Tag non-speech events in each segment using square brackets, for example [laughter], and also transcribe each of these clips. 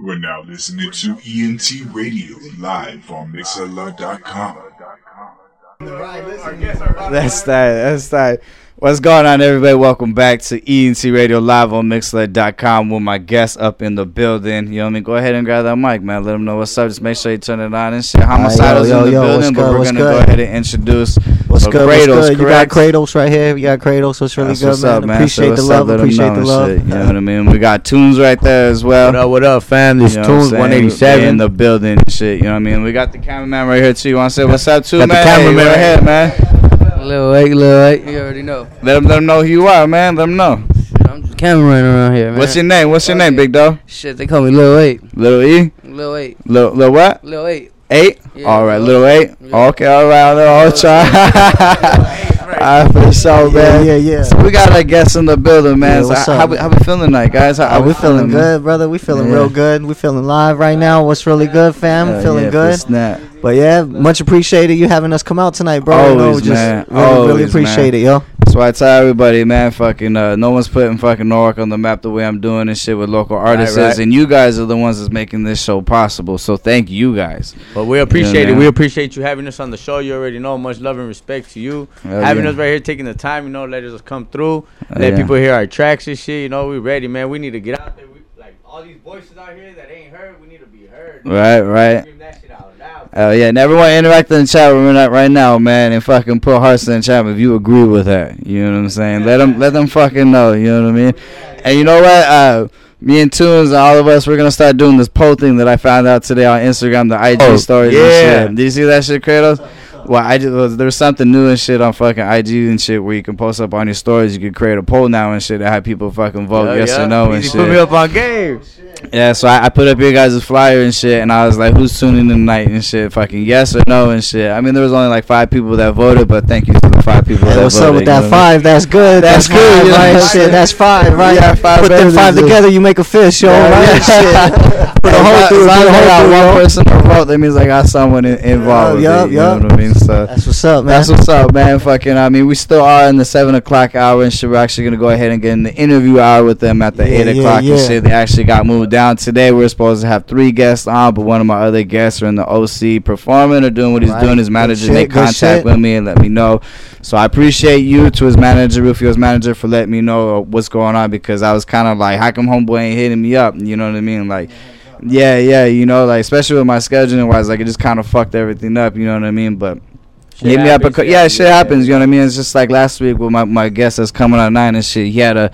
You are now listening to ENT Radio live on Mixlr.com. That's that. That's that. What's going on, everybody? Welcome back to ENT Radio live on Mixlr.com with my guests up in the building. You know what I mean? Go ahead and grab that mic, man. Let them know what's up. Just make sure you turn it on and shit. Homicidal's yo, in the yo, what's building, but good, we're gonna good? go ahead and introduce What's so good? What's Kratos, good? You got correct? Kratos right here. You got Kratos. What's really That's good, what's man. up, man. Appreciate So the love. up? Let 'em Appreciate know the and love. shit. You know what I mean? We got Tunes right there as well. What up, what up, fam? This You know what I'm Tunes 187. in the building and shit. You know what I mean? We got the cameraman right here too. You want to say what's up too, Got the man? cameraman hey, right ahead, man. Lil eight, Lil eight, you already know. Let them, let them know who you are, man. Let them know. I'm just cameraman around here, man. What's your name? What's your name, big dog? Shit, they call me Lil eight. Little E? Lil eight. Little, little what? Lil eight. Eight? Yeah, all right, little- little eight. yeah. Okay, all right, little ultra. Alright, for sure, Yeah, [laughs] man. yeah, yeah. So we got our guests in the building, man. Yeah, so what's how, up, how, we, how we feeling tonight, guys? How, Uh, how we feeling man? good, brother. We feeling Yeah. real good. We feeling live right now. What's really good, fam? Hell feeling yeah, good. for Snap. But yeah, much appreciated you having us come out tonight, bro. you know, Always, just man. Really, really appreciate man. it, yo. That's why I tell everybody, man, fucking, uh, no one's putting fucking Norwalk on the map the way I'm doing and shit with local artists. right. And you guys are the ones that's making this show possible. So thank you guys. But we appreciate Yeah, it. We appreciate you having us on the show. You already know. Much love and respect to you. Hell having yeah. us right here, taking the time, you know, let us come through. Hell let yeah. people hear our tracks and shit. You know, we ready, man. We need to get out there. We, like, all these voices out here that ain't heard, we need to be heard. Right, right. Oh yeah, and everyone interact in the chat room right- now, man, and fucking put hearts in the chat room if you agree with that. You know what I'm saying? Let them, let them fucking know. You know what I mean? And you know what? Uh, me and Tunes and all of us, we're gonna start doing this poll thing that I found out today on Instagram, the IG Oh, stories. yeah. And shit. Did you see that shit, Kratos? Well, I just there's something new and shit on fucking IG and shit where you can post up on your stories. You can create a poll now and shit and have people fucking vote Yeah, yes yeah. or no and Easy shit. Put me up on games. Yeah, so I, I put up your guys' flyer and shit, and I was like, "Who's tuning in tonight?" and shit, fucking yes or no and shit. I mean, there was only like five people that voted, but thank you to the five people Hey, that what's voted. up with that know what I mean? five? That's good. That's That's, good, good, you know right? Shit, that's five, right? Yeah, five Put them five together, you make a fish, yo. Yeah, right? yeah. Shit. [laughs] Put a whole long- through, as put a whole through, one yo. person to vote, that means I got someone in, involved. with yup, it, you yup. know what I mean? So uh, That's what's up, man. That's what's up, man. Fucking, I mean, we still are in the seven o'clock hour and shit. We're actually gonna go ahead and get in the interview hour with them at the Yeah, eight yeah, o'clock and yeah. shit. They actually got moved down today. We are supposed to have three guests on, but one of my other guests are in the OC performing or doing what he's Right. doing. His manager shit, made contact with me and let me know. So I appreciate you to his manager, Rufio's manager, for letting me know what's going on because I was kind of like, how come homeboy ain't hitting me up? You know what I mean? Like. Yeah, yeah, you know, like especially with my scheduling wise, like it just kind of fucked everything up. You know what I mean? But Shit hit me up. happens, yeah, shit happens. You know what I mean? It's just like last week with my, my guest that's coming on nine and shit. He had a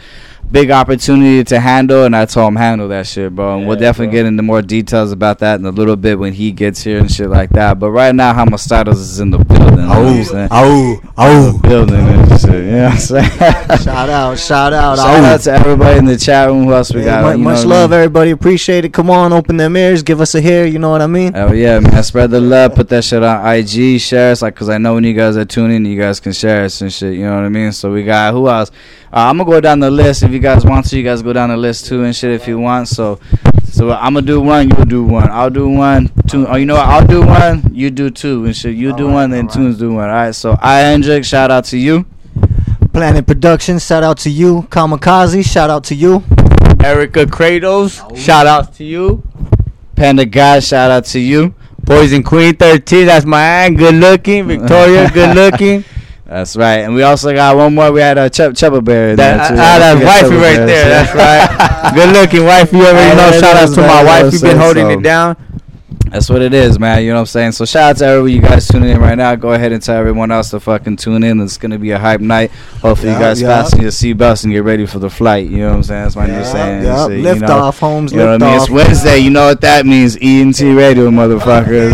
big opportunity to handle, and I told him handle that shit, bro. And we'll definitely bro. get into more details about that in a little bit when he gets here and shit like that. But right now, Homicidals is in the building. Know what I'm oh, oh, oh. building and shit. You know what I'm saying? [laughs] Shout out, shout out. Shout oh. out to everybody in the chat room. Who else we Yeah, got? mu- You know much I love, mean? everybody. Appreciate it. Come on, open them ears. Give us a hear. You know what I mean? Oh yeah, man! Spread the love. Put that shit on IG. Share us, like, cause I know when you guys are tuning, you guys can share us and shit. You know what I mean? So we got who else? Uh, I'm gonna go down the list. If you guys want to, you guys go down the list too and shit if you want. So, so I'm gonna do one. You do one. I'll do one. Two. Oh, you know what? I'll do one. You do two and shit. You do Alright, one, then alright. Tunes do one. All right. So I Hendrick, shout out to you. Planet Productions. Shout out to you. Kamikaze. Shout out to you. Erica Kratos, shout outs to you. Panda God, shout out to you. Poison Queen 13, that's my aunt. Good looking. Victoria, good [laughs] looking. That's right. And we also got one more. We had a Chep Cheppa Bear. in That, there, ah, too. that's wifey right Bear, there. That's [laughs] right. Good looking wifey. You already know. Shout out to my wife. You've been holding it down. That's what it is, man. You know what I'm saying? So shout out to everybody, you guys tuning in right now. Go ahead and tell everyone else to fucking tune in. It's gonna be a hype night. Hopefully you guys yeah. fasten your seatbelts and get ready for the flight. You know what I'm saying? That's my new Yeah, saying. yeah. Shit, Lift you know? off, Holmes. You know what I mean? It's Wednesday. You know what that means? ENT radio, motherfuckers.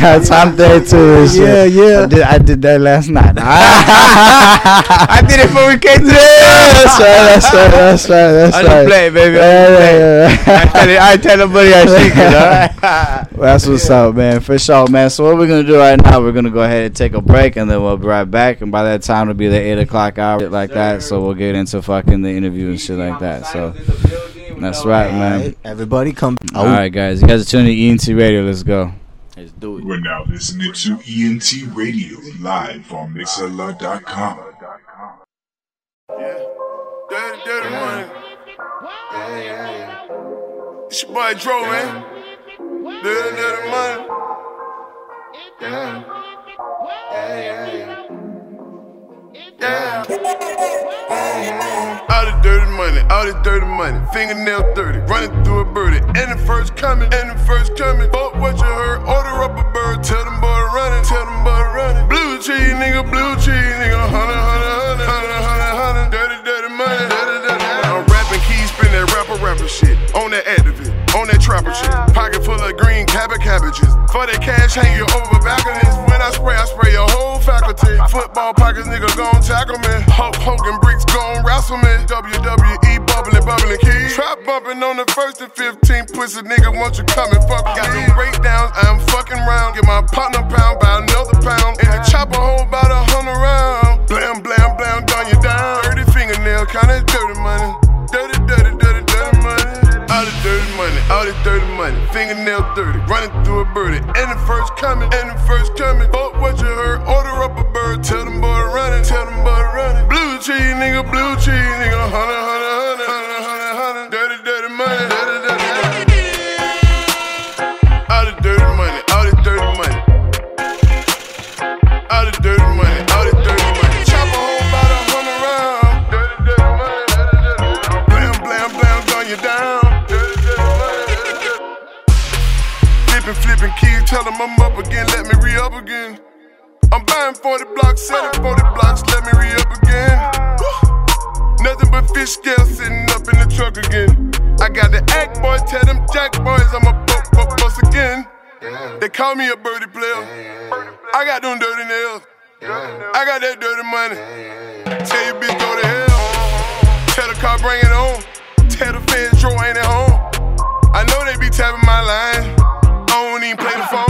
[laughs] [laughs] Time there too. and shit. Yeah, yeah. I did, I did that last night. [laughs] I did it before we came to the that's right. That's right. That's right. That's I right. just play, baby. I Yeah, just play. yeah, yeah. I tell, it- I tell nobody I shake it, alright? Well, That's what's up, man. For sure, man. So what we're gonna do right now, we're gonna go ahead and take a break, and then we'll be right back. And by that time, it'll be the eight o'clock hour, shit like that. So we'll get into fucking the interview and shit like that. So that's right, man. Everybody come. All oh. right, guys. You guys are tuning to ENT Radio. Let's go. Let's do it. You are now listening to ENT Radio live on Mixlr.com. Dirty, dirty money. It's your boy Dro, man. Dirty, dirty money. Yeah. Yeah, yeah, yeah. Yeah. All the dirty money, all the dirty money, fingernail dirty, running through a birdie, and the first coming, and the first coming. Fuck what you heard, order up a bird, tell them boy running, tell them boy running. Blue cheese, nigga, blue cheese, nigga, hundred, hundred, hundred, hundred, hundred, hundred. Dirty, dirty money, dirty, dirty money. I'm rapping keys, spin that rapper, rapper shit, on that activist, on that trapper shit. Pocket full of green cabbage cabbages, for that cash hanging over balconies. When I spray, I spray your whole faculty. Football pockets, nigga, gon' tackle me. Hulk Hogan bricks gon' wrestle me. WWE bubbling, bubbling keys. Trap bumping on the first and 15. Pussy nigga, want you come and fuck Got them breakdowns, I'm fucking round. Get my partner pound by another pound. And the chopper hold about a hundred round. Blam, blam, blam, done you down. Dirty fingernail, kinda dirty money. Dirty, dirty, dirty. All the dirty money, all the dirty money, fingernail dirty, running through a birdie, and the first coming, and the first coming. Fuck what you heard, order up a bird, tell them boy running, tell them boy running. Blue cheese, nigga, blue cheese, nigga, hundred, hundred, hundred, I'm up again, let me re up again. I'm buying 40 blocks, selling 40 blocks, let me re up again. Nothing but fish scale sitting up in the truck again. I got the act boys, tell them jack boys I'm a buck, buck, bust again. They call me a birdie player. I got them dirty nails. I got that dirty money. Tell your bitch go to hell. Tell the car bring it on. Tell the feds Joe ain't at home. I know they be tapping my line. I don't even play the phone.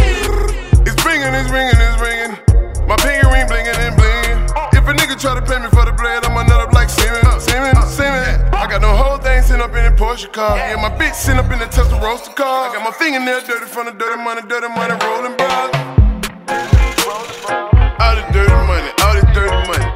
Ringing, it's ringing. My pinky ring blinging and blinging. If a nigga try to pay me for the bread, I'ma nut up like semen, semen, semen. I got no whole thing sitting up in a Porsche car. Yeah, my bitch sitting up in the Tesla Roadster car. I got my fingernail dirty from the dirty money, dirty money rolling bras. All the dirty money, all the dirty money.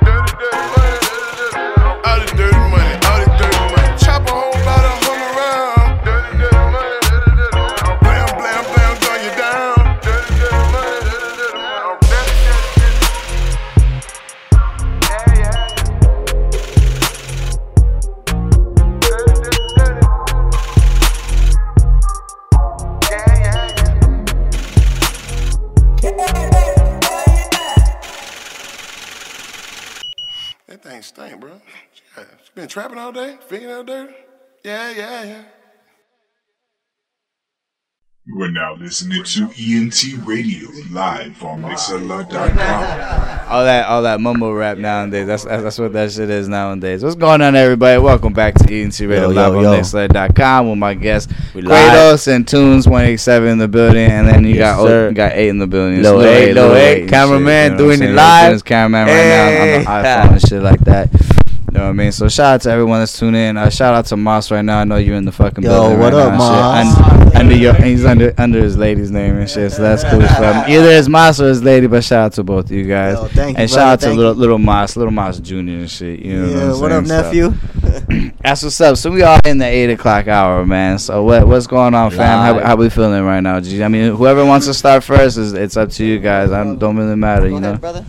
Been trapping all day, fingernail dirty. Yeah, yeah, yeah. You are now listening to ENT Radio live on Mixlr.com. All that, all that mumble rap nowadays. That's that's that's what that shit is nowadays. What's going on, everybody? Welcome back to ENT Radio Yo, live yo, on yo. Mixlr.com with my guest We live. Kratos and Tunes One Eight Seven in the building, and then you Yes, got sir. you got eight in the building. Lil It's Eight, Lil Eight, and cameraman shit, doing what it I'm live. Doing his cameraman right now Hey. on the iPhone and shit like that. Know what I mean? So shout out to everyone that's tuning in. Uh, shout out to Moss right now. I know you're in the fucking Yo, building what right up, now and. Moss? Un- under your, he's under under his lady's name and shit. So that's cool. So, um, either his Moss or his lady, but shout out to both of you guys. Yo, thank you, and shout brother, out to little little Moss, little Moss Junior and shit. You know Yeah, what, what up, nephew? [clears throat] that's what's up. So we all in the eight o'clock hour, man. So what what's going on, fam? How, how we feeling right now? G? I mean, whoever wants to start first is it's up to you guys. I don't, really matter, you know. brother.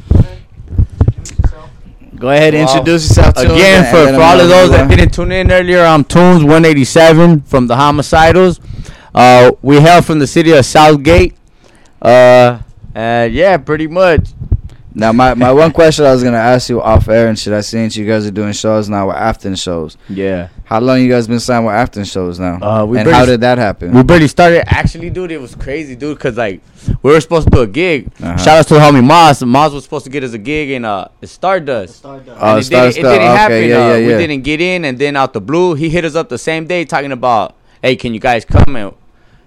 Go ahead, and Well, introduce yourself to Again, them, for, for all of those that didn't tune in earlier, I'm Tunes 187 from the Homicidals. Uh, we hail from the city of Southgate. Uh, and yeah, pretty much. Now, my, my one question I was gonna ask you off air and shit. I seen you guys are doing shows now with Afton shows. Yeah. How long you guys been signed with Afton shows now? Uh, we and barely how did that happen? We barely started. Actually, dude, it was crazy, dude, because, like, we were supposed to do a gig. Uh-huh. Shout out to the homie Moz. Moz was supposed to get us a gig in uh, Stardust. Stardust. Oh, And it, Star didn't, it didn't Okay, happen. yeah, uh, yeah, We didn't get in, and then out the blue, he hit us up the same day talking about, "Hey, can you guys come?" And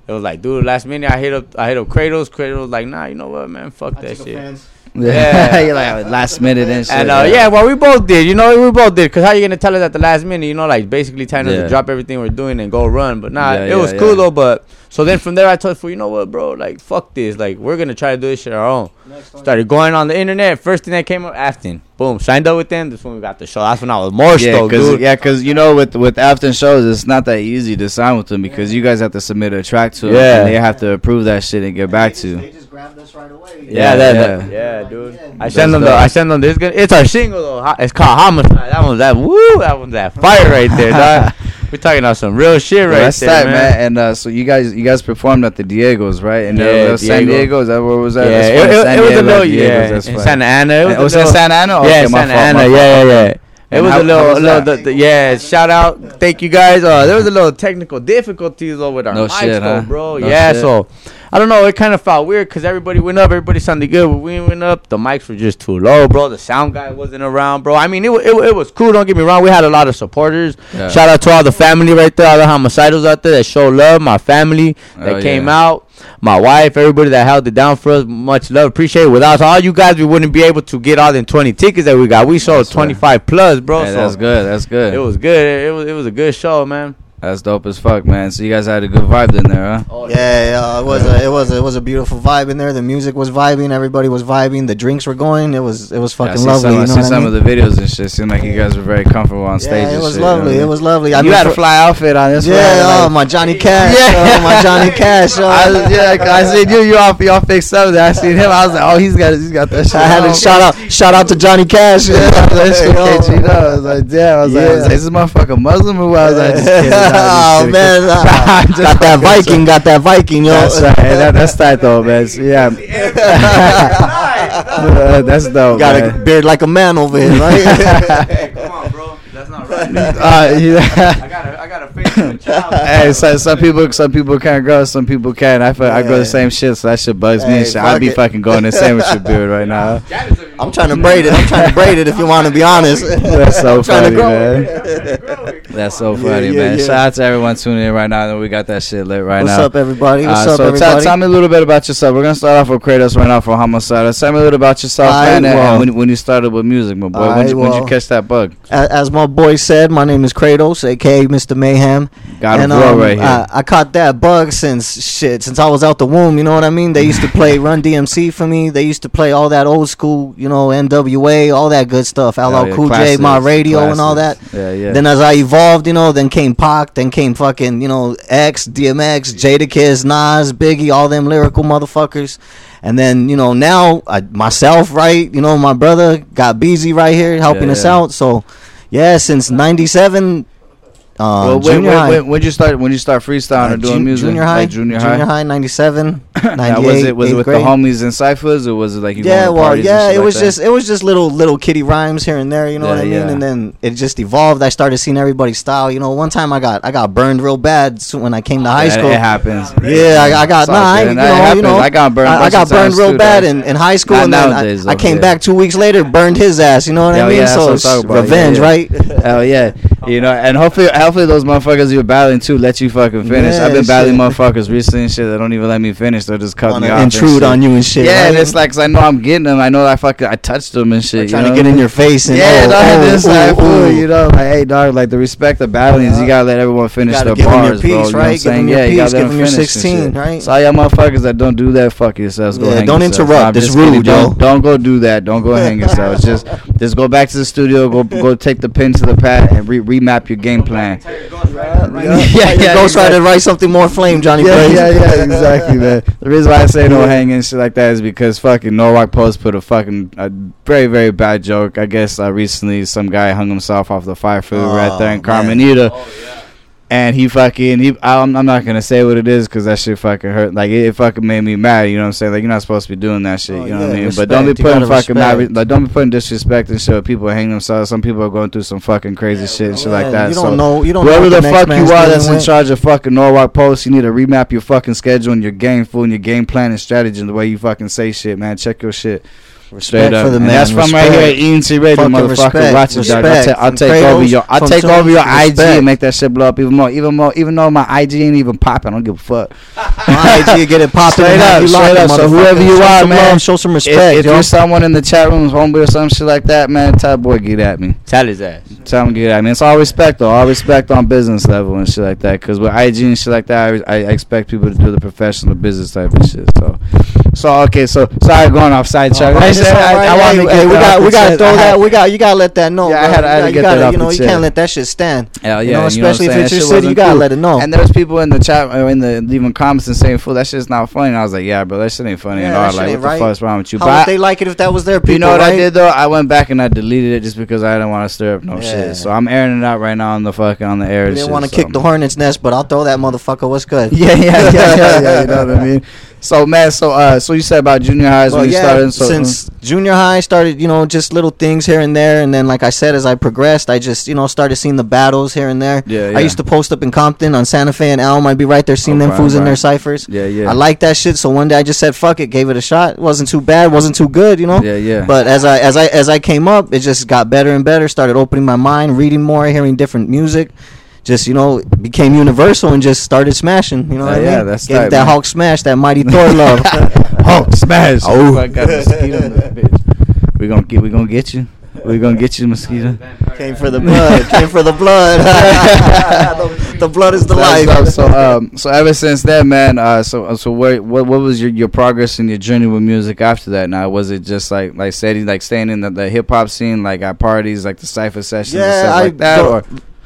it was like, dude, last minute I hit up, I hit up Kratos. Kratos was like, "Nah, you know what, man, fuck that shit." Yeah. [laughs] You're like [laughs] last minute and shit. And uh, yeah, well, we both did. You know, we both did. Cause how you gonna tell us at the last minute? You know, like basically telling us Yeah. to drop everything we're doing and go run. But nah, Yeah, it yeah, was yeah. cool though. But So then from there, I told fool, you know what, bro? Like, fuck this. Like, we're gonna try to do this shit our own. Started going on the internet. First thing that came up, Afton. Boom, signed up with them. That's when we got the show. That's when I was more Yeah, stoked, cause dude. yeah, cause you know with with Afton shows, it's not that easy to sign with them because you guys have to submit a track to them. Yeah. and they have to approve that shit and get back to. They just grabbed us right away. Yeah, Yeah, that, yeah. that- yeah, dude. I That's send them the. I send them this. Good, it's our single though. It's called Homicide. That one's that. Woo, that one's that fire right there, dog. [laughs] We're talking about some real shit right Well, that's there, tight, man. And uh, so you guys, you guys performed at the Diego's, right? And Yeah, San Diego. Is that where was that? Yeah, it, it, it was a little yeah that's in. Santa Ana. It was, Oh, a was Santa Ana? yeah, Okay, my Santa Ana. Yeah, yeah, yeah. It was how- a little, was little that? the, the, yeah. Shout out, thank you guys. Uh, there was a little technical difficulties though with our No mics, shit, huh? bro. No yeah, shit. so I don't know. It kind of felt weird because everybody went up, everybody sounded good, but we went up. The mics were just too low, bro. The sound guy wasn't around, bro. I mean, it, it, it was cool. Don't get me wrong. We had a lot of supporters. Yeah. Shout out to all the family right there, all the homicidals out there that show love. My family that Oh, came yeah. out, my wife, everybody that held it down for us. Much love, appreciate it. Without all you guys, we wouldn't be able to get all the twenty tickets that we got. We sold twenty five plus, bro. Hey, so that's good. That's good. it was good. It was it was a good show, man. That's dope as fuck, man. So you guys had a good vibe in there, huh? Oh, Yeah, yeah, it was a, it was a, it was a beautiful vibe in there. The music was vibing, everybody was vibing, the drinks were going. It was it was Yeah, I fucking see lovely. some, I you know see what I some mean? of the videos and shit. Seemed like you guys were very comfortable on stage. yeah, it was shit, you know lovely. what It was lovely. I you mean, had a fly outfit on this Yeah, one. oh, like- my Johnny Cash. Yeah. oh, my [laughs] Johnny Cash. oh. I was, yeah, I seen you. You all you all fixed up. there. I seen him. I was like, oh, he's got he's got that shit. I had on. to shout out shout out to Johnny Cash. Yeah, [laughs] that shit [laughs] Yo. I was like, damn. I was like, Yeah. is this motherfucker Muslim or what? I was like, just kidding. Nah, oh man, uh, [laughs] got that Viking, got that Viking, yo. That's right. That, that's tight though, man. [laughs] Yeah, Uh, [laughs] that's dope. got man. a beard like a man over here, right? Hey, come on, bro. That's not right. Uh, yeah. [laughs] I got a, I got a face of a child. [laughs] Hey, so, some people, some people can't grow, some people can. I, feel, I grow the same shit, so that shit bugs me. Hey, and shit. I'd be it. fucking going the same with your beard right [laughs] now. I'm trying to braid it. I'm trying to braid it. If you want to be honest. That's so funny, man. it. That's so funny, yeah, man. yeah. Shout out to everyone tuning in right now. That we got that shit lit right What's now. up, everybody? What's Uh, up, so tell, everybody? tell me a little bit about yourself. We're gonna start off with Kratos right now for Homicide. Tell me a little about yourself, Aight, man, and- and when, when you started with music, my boy. when Aight, you, you catch that bug? A- As my boy said, my name is Kratos, aka Mr. Mayhem. God and um, right here. I, I caught that bug since shit, since I was out the womb. You know what I mean? They used to play [laughs] Run DMC for me. They used to play all that old school, you know, NWA, all that good stuff. LL yeah, Cool J, my classics, radio, and all that. Yeah, yeah. Then as I evolved, you know, then came Pac, then came fucking, you know, X, DMX, Jada Jadakiss, Nas, Biggie, all them lyrical motherfuckers. And then, you know, now I, myself, right? You know, my brother got Beezy right here helping Yeah, us yeah. out. So, yeah, since '97, uh, well, when, junior when, high. when, when you start when you start freestyling Uh, or doing jun- music, junior high, like junior high. '97, [clears throat] Now, '98. was it was it with grade. the homies and ciphers or was it like you yeah, going to well, yeah, it like was that? just it was just little little kitty rhymes here and there, you know Yeah, what I mean? yeah. And then it just evolved. I started seeing everybody's style. You know, one time I got I got burned real bad when I came to high Yeah, school. It happens. Yeah, I, I got nah, I, you know, you know, I got burned. I, I got burned real too, bad in, in high school, Not and then nowadays, I, I came back two weeks later, burned his ass. You know what I mean? so what I'm it's talking about. Yeah, revenge, right? [laughs] Hell yeah, you know, and hopefully, hopefully those motherfuckers you're battling too let you fucking finish. Yeah, I've been battling shit. motherfuckers recently and shit. They don't even let me finish. They'll just cut Wanna me off. intrude on you and shit. Yeah, right? and it's like 'cause I know I'm getting them. I know I fucking I touched them and shit. trying you to get in your face and Yeah, oh, dog, oh, this side, ooh, oh, ooh. you know, like, hey, dog, like the respect of battling is you uh-huh. gotta let everyone finish their bars, bro. piece, You know what I'm right? Give saying? yeah, you gotta piece, let give 'em 'em your finish 16, right? So all y'all motherfuckers that don't do that, fuck yourselves. Go Yeah, hang don't interrupt. It's just rude, Don't, yo. don't go do that. Don't go hang yourselves. Just [laughs] just go back to the studio. Go go take the pen to the pad and re- remap your game plan. Yeah, yeah, yeah, Ghost exactly. Rider, write something more flame, Johnny Yeah, Blaze. yeah, yeah, exactly, man. The reason why I say no hanging and shit like that is because fucking Norwalk Post put a fucking a very, very bad joke. I guess uh, recently some guy hung himself off the fire food right there in Oh, man. And he fucking he I'm, I'm not gonna say what it is because that shit fucking hurt like it, it fucking made me mad you know what I'm saying like you're not supposed to be doing that shit Oh, you know what I yeah, mean but don't be putting fucking mad, respect. like don't be putting disrespect and shit people hang themselves some people are going through some fucking crazy shit and shit like that You so don't know. You don't know. Whoever the next fuck you are that's in charge of fucking Norwalk Post, you need to remap your fucking schedule and your game, fool, and your game plan and strategy and the way you fucking say shit, man. Check your shit. Straight Respect up. for the and man. that's from right here at Respect. ENT Radio, Fucking motherfucker. respect. Watch it, dog. I'll, Respect. ta- I'll From take over your I'll take over your IG and make that shit blow up even more. Even more even though my IG ain't even popping, I don't give a fuck. My IG get it popping. Straight up, you straight up. So whoever you are, man, love, show some respect, if yo. you're someone in the chat room, homeboy or some shit like that, man, tell boy get at me. Tell his ass. Tell to get. At me. It's all respect though. All respect on business level and shit like that. Cause with IG and shit like that, I, I expect people to do the professional business type of shit. So, so okay. So sorry, going off sidetrack. Hey, oh, I, it's said- I. I Hey, wanted to hey, get we got we got to throw that. We got you got to let that know. Yeah, I bro. had- I had You to get gotta, that off You know, you can't let that shit stand. Hell yeah, and you know especially if it's your city, you gotta let it know. And there's people in the chat uh, in the leaving comments and saying, "Fool, that shit's not funny." And I was like, "Yeah, bro, that shit ain't funny at all. Like, what the fuck's wrong with you?" But they like it if that was their people? you know what? I did though? I went back and I deleted it just because I didn't want to stir up no shit. So I'm airing it out right now on the fucking on the air. Didn't want to kick the hornet's nest, but I'll throw that motherfucker. What's good? Yeah, [laughs] yeah, yeah, yeah, yeah. You know what I [laughs] mean? So man, so uh, so you said about junior highs Well, when you yeah, started. So since junior high started, you know, just little things here and there, and then like I said, as I progressed, I just you know started seeing the battles here and there. Yeah, I used to post up in Compton on Santa Fe and Elm. I'd be right there seeing Oh, them right, fools in their ciphers. yeah, yeah, I like that shit. So one day I just said, "Fuck it," gave it a shot. It wasn't too bad, wasn't too good, you know. yeah, yeah. But as I as I as I came up, it just got better and better. Started opening my mind, reading more, hearing different music. Just you know, became universal and just started smashing. You know Uh, what I yeah, mean? that's Gave tight, that man. Hulk smash, that mighty Thor [laughs] love. Hulk smash. Oh. I got a mosquito in this bitch. We gonna get, we gonna get you. We gonna get you, mosquito. Came for the blood. Came for the blood. the, [laughs] the blood is the That's life. dope. So, um, so ever since then, man. Uh, so, uh, so where, what, what was your, your progress in your journey with music after that? Now, was it just like, like steady, like staying in the, the hip hop scene, like at parties, like the cipher sessions, and Yeah, stuff I like that, go- or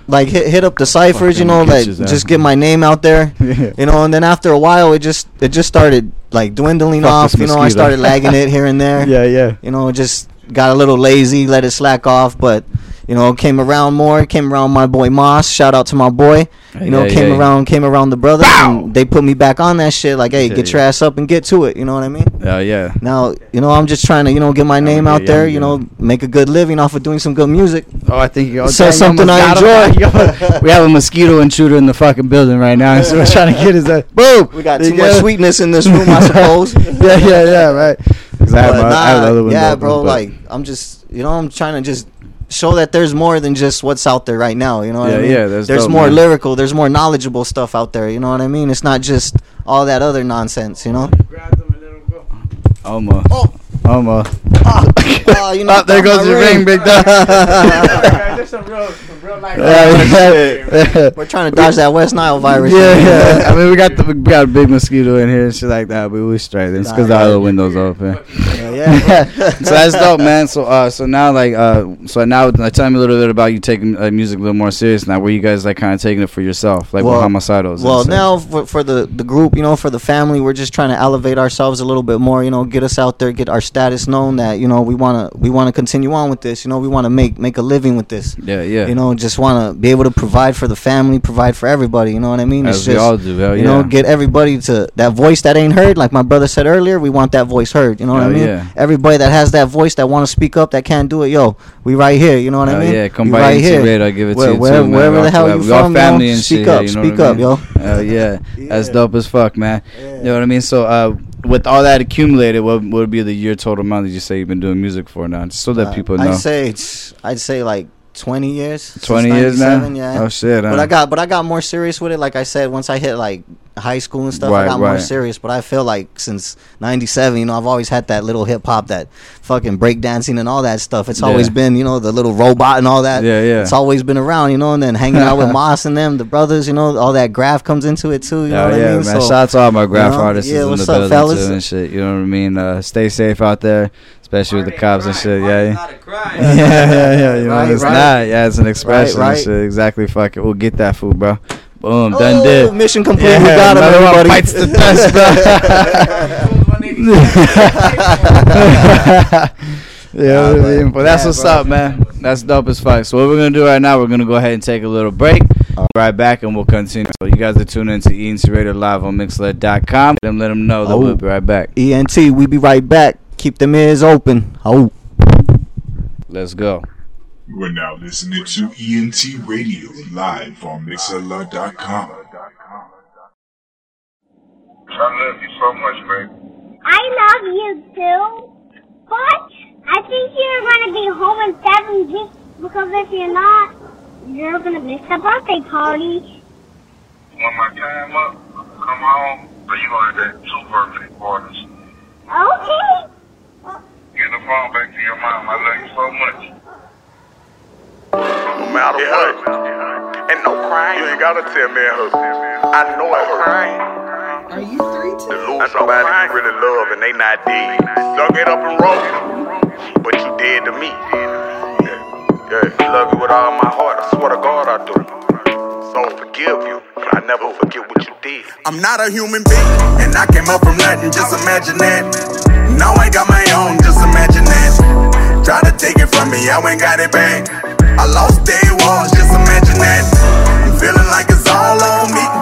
like hit hit up the ciphers, you know, like just get my name out there. [laughs] yeah, You know, and then after a while, it just it just started like dwindling Fuck off. You know, I started lagging it here and there. [laughs] yeah, yeah. You know, just got a little lazy, let it slack off, but you know, came around more. Came around my boy Moss. Shout out to my boy. You know, Yeah, came yeah. around, came around the brothers, and they put me back on that shit. Like, hey, Yeah, get yeah. your ass up and get to it. You know what I mean? Yeah, yeah. Now, you know, I'm just trying to, you know, get my I'm name out yeah, there. I'm You good. know, make a good living off of doing some good music. Oh, I think you. So dang, you something almost I enjoy. [laughs] we have a mosquito intruder in the fucking building right now, so we're trying to get his. Uh, [laughs] boom. We got You too get much it? sweetness in this room, I [laughs] suppose. yeah, yeah, yeah. Right. Exactly. I have nah, the other window yeah, bro. but- Like, I'm just, you know, I'm trying to just show that there's more than just what's out there right now. You know what Yeah, I mean? yeah, that's there's dope, more man. lyrical, there's more knowledgeable stuff out there. You know what I mean? It's not just all that other nonsense. You know? Almost. Oh. Almost. Oh, you [laughs] know, Oh, there goes your ring, big dog. yeah, yeah. We're trying to dodge that West Nile virus. Yeah, yeah. I mean, we got the we got a big mosquito in here and shit like that, but we straight. It's because all the other windows open. yeah, [laughs] yeah. so that's dope, man. So, uh, so now, like, uh, so now, uh, tell me a little bit about you taking uh, music a little more serious now. Where you guys like kind of taking it for yourself, like Well- with homicidals. Well, now for, for the the group, you know, for the family, we're just trying to elevate ourselves a little bit more. You know, get us out there, get our status known. That you know, we wanna we wanna continue on with this. You know, we wanna make make a living with this. yeah, yeah. You know, just wanna be able to provide for the family, provide for everybody. You know what I mean? as we all do. Hell you yeah. know, get everybody to that voice that ain't heard. Like my brother said earlier, we want that voice heard. You know what I mean? yeah. Everybody that has that voice that want to speak up, that can't do it, yo, we right here. You know what I mean? yeah, come We by right here. I'll give it Where- to you wherever- too, wherever the hell you from, yo, and speak shit, up, you know speak up, yo. Hell yeah, [laughs] that's dope as fuck, man. You know what I mean? So, uh, with all that accumulated, what would be the year total amount that you say you've been doing music for now, just so that Uh, people know? I'd say I'd say like 20 years. Twenty years now. 97, Yeah. Oh shit! But? I got but I got more serious with it. Like I said, once I hit like high school and stuff, I Right, got more serious. But I feel like since '97, you know, I've always had that little hip hop, that fucking breakdancing and all that stuff. It's always been, you know, the little robot and all that. Yeah, yeah. It's always been around, you know. And then hanging out with [laughs] Moss and them, the brothers, you know, all that graph comes into it too. You know Oh what yeah, I mean? man! So- Shout out to all my graph know, artists yeah, in the up, building fellas? too and shit. You know what I mean? Uh, stay safe out there, especially with the cops and shit. Yeah, yeah, Not a crime. [laughs] yeah, yeah, yeah. You know, Right, it's right. not. Yeah, it's an expression right. and shit. Exactly. Fuck it. We'll get that food, bro. Boom. Oh, done Oh, did. Mission complete. Yeah, we got him, everybody. bites the dust, bro. [laughs] [laughs] yeah, Nah, but- but that's yeah, what's bro. up, man. That's dope as fuck. So what we're gonna do right now, we're gonna go ahead and take a little break. Right back, and we'll continue. So you guys are tuning into ENT Radio Live on Mixlr.com. Let them let them know that Oh. we'll be right back. ENT, we be right back. Keep them ears open. Oh. Let's go. You are now listening to ENT Radio live on Mixlr.com. I love you so much, baby. I love you too. But I think you're gonna be home in seven weeks because if you're not, you're gonna miss the birthday party. When my time up, come home, so you gonna have two birthday parties. Okay. Get the phone back to your mom. I love you so much. No matter what. And no crying. You ain't gotta tell me it hurt. I know it hurt. Crying. Are you three To too? lose somebody you really love and they not dead. Suck it up and roll it. But you dead to me. Yeah, yeah. Love you with all my heart. I swear to God I do. So forgive you. I never forget what you did. I'm not a human being, and I came up from nothing. Just imagine that. Now I got my own. Just imagine that. Try to take it from me, I ain't got it back. I lost day ones. Just imagine that. I'm feeling like it's all on me.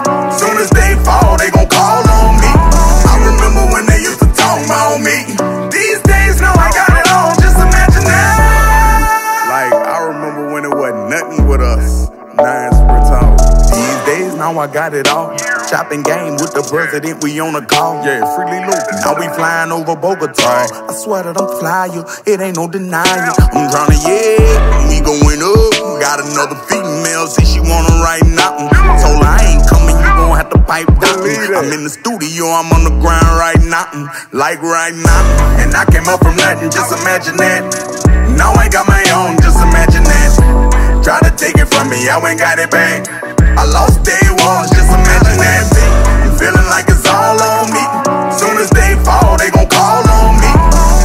I got it all. Chopping game with the president, we on a call. Yeah, freely loot. Now we flying over Bogota. I swear that I'm flyer, it ain't no denying. I'm tryna, yeah, we going up. Got another female, say she wanna write nothing. Told her I ain't coming, you gon' have to pipe down. I'm in the studio, I'm on the ground right now. Like right now. And I came up from nothing, just imagine that. Now I got my own, just imagine that. Try to take it from me, I ain't got it back. I lost day ones, just imagine that. I'm feeling like it's all on me. Soon as they fall, they gon' call on me.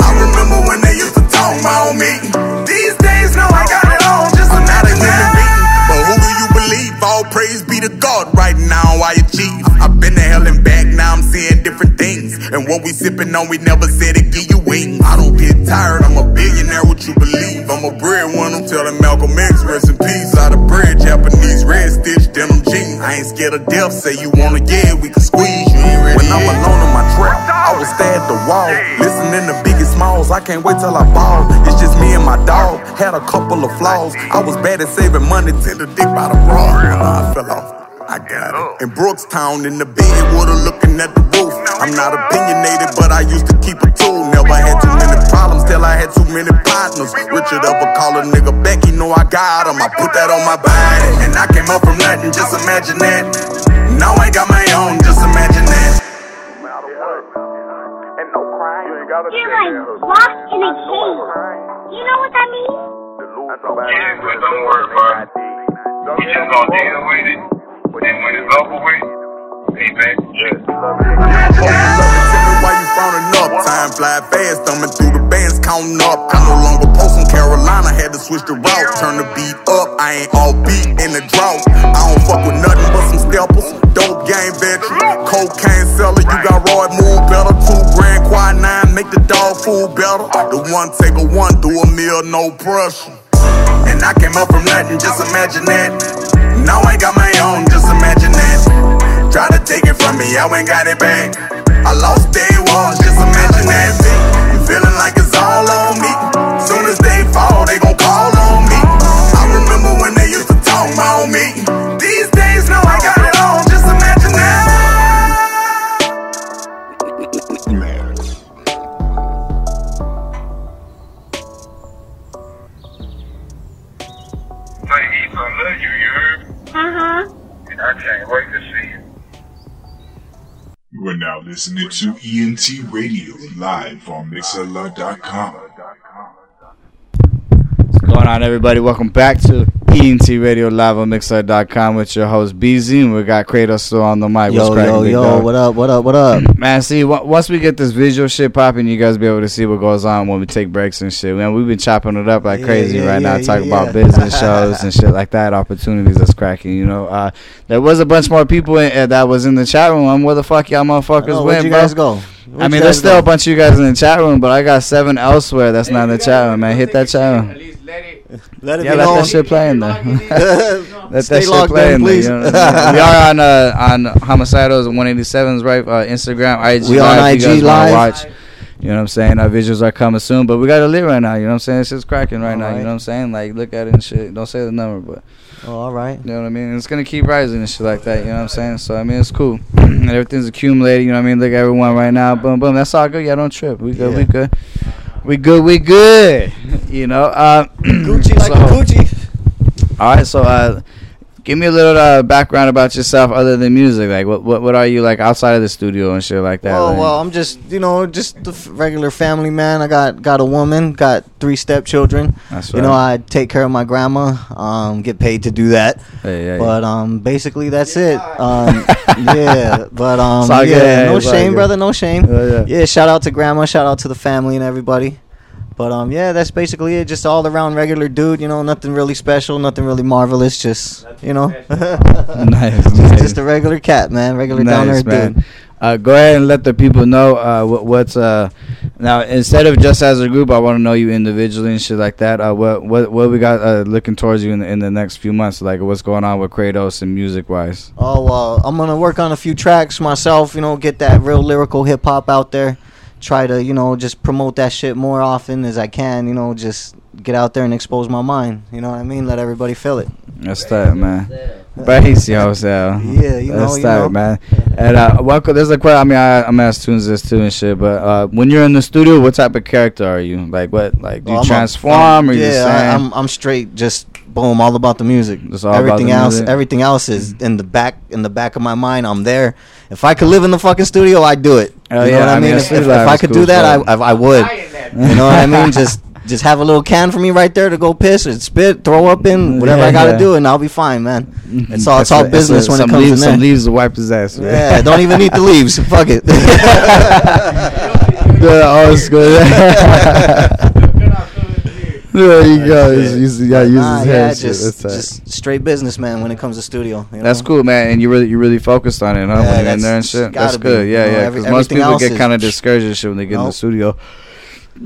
I remember when they used to talk about me. These days, now I got it all, just imagine that. But who do you believe? All praise be to God. Right now, I achieve. I've been to hell and back, now I'm seeing different things. And what we sipping on, we never said it give you wings. I don't get tired, I'm a billionaire, what you believe? I'm a breadwinner, I'm telling Malcolm X, rest in peace. Out of bread, Japanese red stitch, denim jeans. I ain't scared of death, say you wanna, get, we can squeeze you. Ain't ready when I'm alone in my trap, I will stare at the wall. Listening to Biggie Smalls, I can't wait till I ball. It's just me and my dog, had a couple of flaws. I was bad at saving money till the dick by the bra. I fell off. I got it. In Brookstown, in the bed, water looking at the roof. I'm not opinionated, but I used to keep a tool. Never had too many problems, till I had too many partners. Richard ever call a nigga back, he know I got him. I put that on my body, and I came up from nothing, just imagine that. Now I got my own, just imagine that. You're like locked in a cage. You know what that means? Yeah, but don't worry about it. We just gonna deal with it. And when it's over with, they back. Tell me why you up. Time fly fast, thumbing through the bands, counting up. I no longer post on Carolina, had to switch the route. Turn the beat up, I ain't all beat in the drought. I don't fuck with nothing but some scalpers. Dope game veteran, cocaine seller. You got Roy move better. Two grand, quad nine, make the dog food better. The one take a one, do a meal, no pressure. And I came up from nothing, just imagine that. Now I got my own, just imagine that. Try to take it from me, I ain't got it back. I lost day ones, just imagine that. I'm feeling like it's all on me. Soon as they fall, they gon' call on me. I remember when they used to talk about me. I can't wait to see you. You are now listening to ENT Radio live on Mixlr.com. Going on, everybody? Welcome back to ENT Radio Live on Mixlr.com with your host BZ, and we got Kratos still on the mic. Yo, yo, yo, dog? what up, what up, what up? Man, see, w- once we get this visual shit popping, you guys be able to see what goes on when we take breaks and shit. Man, we've been chopping it up like Yeah, crazy yeah, right now, yeah, talking yeah, about business [laughs] shows and shit like that, opportunities that's cracking. You know, uh, there was a bunch more people in, uh, that was in the chat room. Where the fuck y'all motherfuckers Oh, went, you bro? guys go? I mean, there's still go? a bunch of you guys in the chat room, but I got seven elsewhere that's not in the chat room, man. Hit that chat room. Let it Yeah, be let known. that shit play in there. [laughs] Let Stay that shit logged play in, in there. You know I mean? we are on uh, on Homicidals 187's right uh, Instagram, IG We on live. if you IG guys live. Watch. You know what I'm saying? Our visuals are coming soon, but we got to live right now. You know what I'm saying? It's just cracking right now. You know what I'm saying? Like, look at it and shit. Don't say the number, but Oh, all right. you know what I mean? It's gonna keep rising and shit like that. You know what I'm saying? So I mean, it's cool. and [clears throat] everything's accumulating. You know what I mean? Look at everyone right now. Boom, boom. That's all good. Yeah, don't trip. We good. We good. We good. We good. You know. Uh, Gucci like so- a Gucci. all right, so uh, give me a little uh, background about yourself other than music. Like, what, what, what are you like outside of the studio and shit like that? Well, like, well, I'm just you know just the f- regular family man. I got got a woman, got three stepchildren. That's right. You know. I take care of my grandma. Um, get paid to do that. Hey, yeah, But um, basically that's it. Um, yeah, but [laughs] um, It's yeah, no shame, brother, no shame. Oh, yeah. Yeah, shout out to grandma, shout out to the family and everybody. But um, yeah, that's basically it. Just all around regular dude. You know, nothing really special, nothing really marvelous. Just you know, [laughs] nice, just, nice. just a regular cat, man. Regular down Nice, there man. dude. Uh, go ahead and let the people know uh, what, what's uh now instead of just as a group. I want to know you individually and shit like that. Uh, what what what we got uh, looking towards you in the, in the next few months? Like what's going on with Kratos and music wise? Oh, well, I'm gonna work on a few tracks myself. You know, get that real lyrical hip hop out there. Try to, you know, just promote that shit more often as I can. You know, just get out there and expose my mind. You know what I mean? Let everybody feel it. That's that, man. Brace yourself. Yeah, you know, That's you that, know. man. And uh, welcome. There's a question. I mean, I, I'm asked Tunes this too and shit. But uh, when you're in the studio, what type of character are you? Like what? Like do you Oh, a- transform or you yeah, I. I'm I'm straight. Just boom, all about the music. Just all about everything the else, music? everything else is mm-hmm. in the back in the back of my mind. I'm there. If I could live in the fucking studio, I'd do it. Oh, you know yeah, what I I mean, mean? if, if, if I could cool, do that, I, so- I I would. You know what I [laughs] mean? Just just have a little can for me right there to go piss and spit, throw up in, whatever I gotta yeah. do, and I'll be fine, man. Mm-hmm. It's all it's That's all business when it comes leaves, in there. Some leaves to wipe his ass. with. Yeah, don't even need the [laughs] leaves. Fuck it. Good, oh, it's good. There you go. He's, he's, you gotta use Nah, his yeah, head. just just straight businessman when it comes to studio. You know? That's cool, man. And you really, you really focused on it, huh? Yeah, when you're in that's- there and shit. That's be, good. Yeah, you know, yeah. every- Because most people get kind of discouraged and shit when they get in the studio.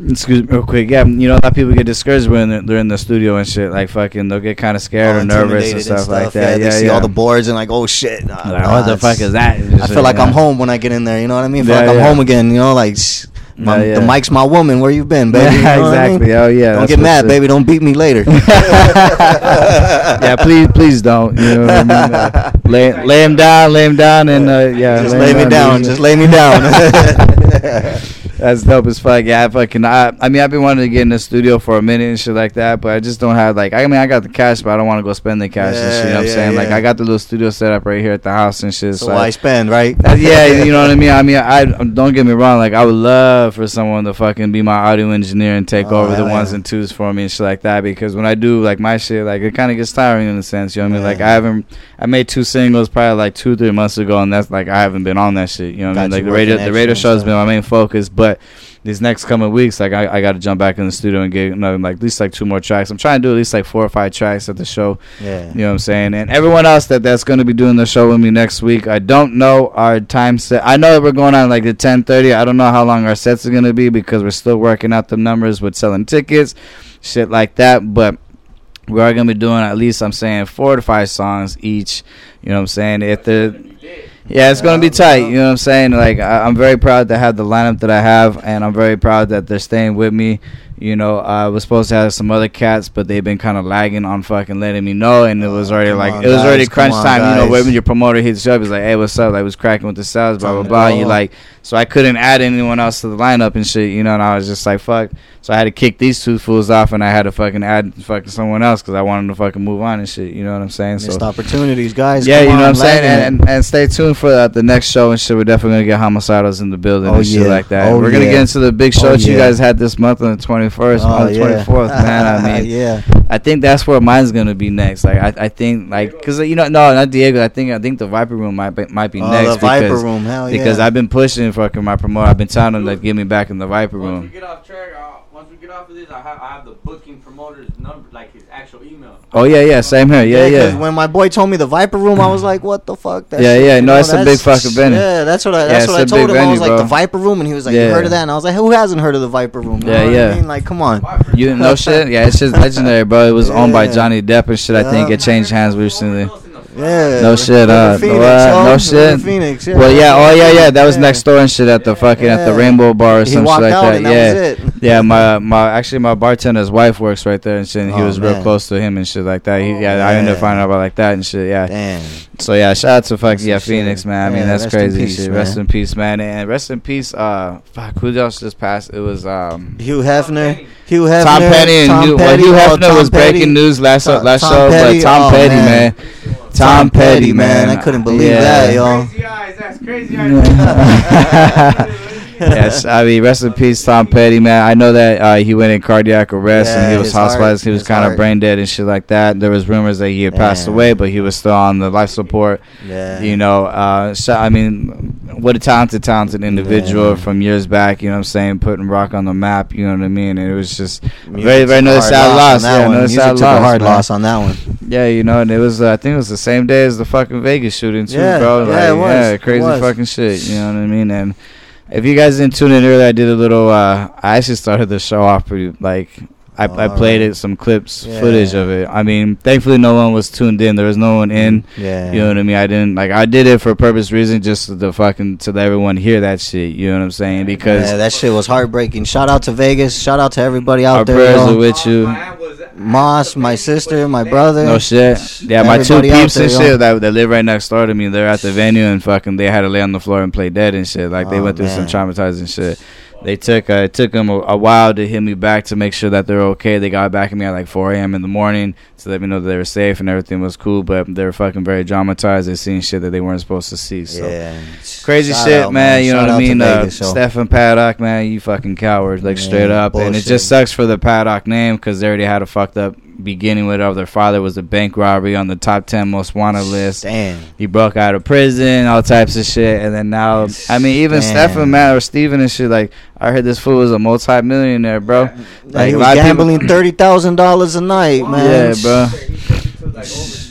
Excuse me, real quick. Yeah, you know, a lot of people get discouraged when they're, they're in the studio and shit. Like fucking, they'll get kind of scared all or nervous and intimidated stuff, like that. Yeah, Yeah, they see all the boards and like, oh shit. Nah, Like, nah, what the fuck is that? I feel like I'm home when I get in there. You know what I mean? I feel Yeah, like I'm yeah. home again. You know, like my, Yeah, yeah. the mic's my woman. Where you been, baby? [laughs] You Yeah, know what I mean? exactly. Oh yeah. Don't get mad, baby. Don't beat me later. [laughs] [laughs] yeah, please, please don't. You know what I mean? Uh, lay, lay him down, lay him down, and uh, yeah, Just lay lay me down. dude. Just lay me down. That's dope as fuck. Yeah, I fucking. I, I mean, I've been wanting to get in the studio for a minute and shit like that, but I just don't have like. I mean, I got the cash, but I don't want to go spend the cash and shit. You know Yeah, what I'm yeah, saying? Like. I got the little studio set up right here at the house and shit. so So, why spend, right? Uh, yeah, [laughs] you know what I mean. I mean, I don't get me wrong. Like, I would love for someone to fucking be my audio engineer and take Oh, over the ones yeah. and twos for me and shit like that. Because when I do like my shit, like it kind of gets tiring in a sense. You know what I mean? Like, I haven't. I made two singles probably like two, three months ago, and that's like I haven't been on that shit. You know what I mean? Like the radio, the radio show has been my main focus, but these next coming weeks, like I, I got to jump back in the studio and get another like at least like two more tracks. I'm trying to do at least like four or five tracks at the show. Yeah. You know what I'm saying? And everyone else that that's going to be doing the show with me next week, I don't know our time set. I know that we're going on like the 10:30. I don't know how long our sets are going to be because we're still working out the numbers with selling tickets, shit like that. But we are going to be doing at least I'm saying four to five songs each. You know what I'm saying? If the yeah, it's gonna be tight. You know what I'm saying? Like I, I'm very proud to have the lineup that I have, and I'm very proud that they're staying with me. You know, I was supposed to have some other cats, but they've been kind of lagging on fucking letting me know, and it was already come like on, it was already crunch on, time. You know, when your promoter hits you up, he's like, "Hey, what's up?" Like, was cracking with the sales, blah blah blah. You go. like, so I couldn't add anyone else to the lineup and shit. You know, and I was just like, "Fuck." So I had to kick these two fools off, and I had to fucking add fucking someone else because I wanted to fucking move on and shit. You know what I'm saying? Missed opportunities, guys. Yeah, you know on, what I'm saying, and, and and stay tuned for uh, the next show and shit. We're definitely gonna get homicidals in the building Oh, and shit like that. Oh, We're gonna get into the big show Oh, that you guys had this month on the 21st, Oh, on the yeah. 24th, [laughs] man. I mean, yeah. I think that's where mine's gonna be next. Like, I, I think like, cause you know, no, not Diego. I think I think the Viper Room might be, might be Oh, next the Viper because Room, hell yeah. because I've been pushing fucking my promoter. I've been telling them to get me back in the Viper Room. get off track, uh, once we get off of this, I have, I have the booking promoter's number, like his actual email. Oh yeah, yeah, same here. Yeah, Yeah, 'cause yeah. when my boy told me the Viper Room, I was like, "What the fuck?" That Yeah, yeah, you no, know, it's a big fucking venue. Yeah, that's what I. Yeah, That's it's what a I told big him. I was venue, like, bro. "The Viper Room," and he was like, Yeah. "You heard of that?" And I was like, "Who hasn't heard of the Viper Room?" You Yeah, know what I yeah. mean? Like, come on. You didn't know shit? Yeah, it's just legendary, bro. It was owned by [laughs] Johnny Depp and shit. I think it changed hands recently. Yeah. No shit, River uh, Phoenix, what? yo. no River shit. Phoenix. Yeah. Well, yeah, oh yeah, yeah. That was Yeah. next door and shit at the fucking at the Rainbow Bar or He some shit like out that. and that yeah, was it. yeah. My my actually my bartender's wife works right there and shit. And he Oh, was real close to him and shit like that. He, yeah, I ended up finding out about like that and shit. Yeah. Damn. So yeah, shout out to fucking Some yeah shit. Phoenix man. I mean that's crazy peace, shit. man. Rest in peace, man. And rest in peace. Uh, fuck, who else just passed? It was um. Hugh Hefner. Hugh Hefner. Tom Petty and Tom Hugh, Petty. well, Hugh oh, Hefner Tom was Petty. breaking news last Tom- last Tom show, Petty, but Tom oh, Petty, man. Man. Tom Petty, man. I couldn't believe Yeah. that, yo. Crazy eyes. That's crazy eyes. [laughs] yes, I mean, rest in peace, Tom Petty, man. I know that uh, he went in cardiac arrest and he was his heart- hospitalized. he was kind of brain dead and shit like that. There was rumors that he had passed Yeah. away, but he was still on the life support. Yeah. You know, uh, so, I mean, what a talented, talented individual Yeah. from years back. You know what I'm saying? Putting rock on the map. You know what I mean? And it was just Music very, very took a another hard sad on loss. Yeah, another Music sad took loss. a hard man. loss on that one. Yeah, you know, and it was uh, I think it was the same day as the fucking Vegas shooting too, Yeah, bro. yeah, it was, yeah, crazy was. fucking shit. You know what I mean? And if you guys didn't tune in earlier, I did a little. uh I actually started the show off pretty like. I, I played right. it some clips Yeah. footage of it. I mean, thankfully no one was tuned in. There was no one in. Yeah. You know what I mean? I didn't like I did it for a purpose reason just to the fucking to let everyone hear that shit. You know what I'm saying? Because yeah, that shit was heartbreaking. Shout out to Vegas. Shout out to everybody out our there. prayers yo. are with you. Moss, my sister, my brother. No shit. Yeah, my two peeps and yo. shit that, that live right next door to me, they're at the venue and fucking they had to lay on the floor and play dead and shit. Like they Oh, went through man. some traumatizing shit. They took uh, it took them a, a while to hit me back to make sure that they're okay. They got back at me at like 4 a.m. in the morning to let me know that they were safe and everything was cool. But they were fucking very dramatized. They seen shit that they weren't supposed to see. So Yeah. crazy Shout shit, out, man. You know what I mean? Uh. Stefan Paddock, man, you fucking coward, like Yeah, straight up. And it just sucks for the Paddock name because they already had a fucked up beginning with it. Their father was a bank robbery on the top ten most wanted list. Damn. He broke out of prison, all types of shit, and then now, I mean, even Damn. Stefan, man, or Steven and shit. Like, I heard this fool was a multi-millionaire, bro. Like, Like he was lot of people- gambling thirty thousand dollars a night, man. Yeah, bro.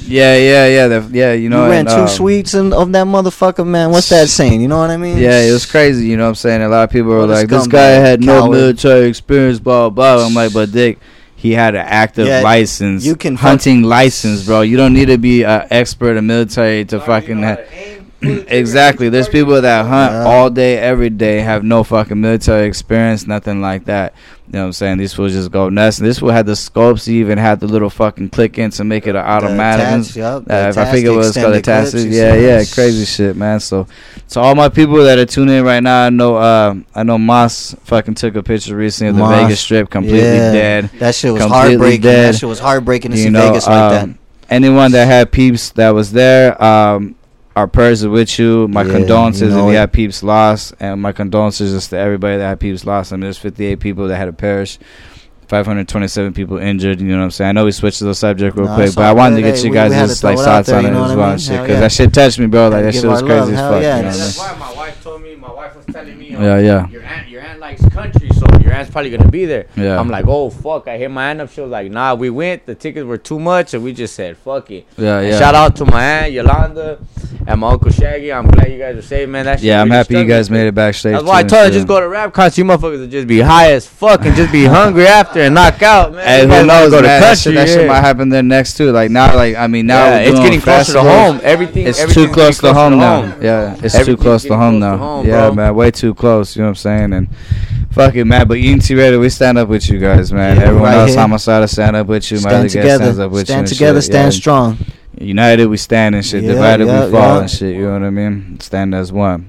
Yeah, yeah, yeah, the, yeah. You You know, ran and, two um, suites and of that motherfucker, man. What's that [laughs] saying? You know what I mean? Yeah, it was crazy. You know what I'm saying? A lot of people were a like, "This guy had no military experience." Blah. blah. I'm like, but Dick, he had an active Yeah, license, you can fuck- hunting license, bro. You don't need to be an expert in military to fucking. Ha- exactly. There's people that hunt Yeah. all day, every day, have no fucking military experience, nothing like that. You know what I'm saying? These fools just go nuts. And this fool had the scopes. He even had the little fucking click in to make it an automatic. attach, the Uh, I think it was called attached. Yeah, yeah, that? crazy shit, man. So, so all my people that are tuning in right now, I know, uh, I know Moss fucking took a picture recently of the Moss, Vegas Strip, completely yeah. dead. That shit was heartbreaking. dead. That shit was heartbreaking to You see know, Vegas like um, anyone that had peeps that was there, um, our prayers are with you. My Yeah, condolences you know if you had peeps lost, and my condolences just to everybody that had peeps lost. I mean, there's 58 people that had to perish. 527 people injured. You know what I'm saying? I know we switched to the subject real No, quick, but I wanted to get Hey, you we- we guys' just like it out thoughts there, on it as well, shit. Because yeah. that shit touched me, bro. Like that give shit was crazy love, as fuck. yeah. You know what I mean? That's why my wife told me. My wife was telling me. um, Yeah, yeah. Your aunt, your aunt likes country, so your aunt's probably gonna be there. Yeah. I'm like, oh fuck. I hit my aunt up. She was like, nah, we went. The tickets were too much, and we just said, fuck it. Yeah, And yeah. Shout out to my aunt Yolanda and my uncle Shaggy. I'm glad you guys are safe, man. That shit Yeah, I'm happy you guys made it back safe. That's why I told her just go to rap concert. You motherfuckers would just be high as fuck and just be hungry after and knock out, man. You who knows, go to man? That country, shit, that shit might happen there next too. Like now, like I mean, now Yeah, it's getting closer to home. Everything. It's too close to home now. Yeah, it's too close to home now. yeah, man, way too close. You know what I'm saying? And fuck it, man. But ENT Radio, we stand up with you guys, man. Yeah, Everyone right else, here. homicide, stand up with you. My other Stand guest together. stands up with you. Stand and together. shit. Stand Yeah. strong. United, we stand and shit. Yeah, Divided, yeah, we fall yeah. and shit. You know what I mean? Stand as one.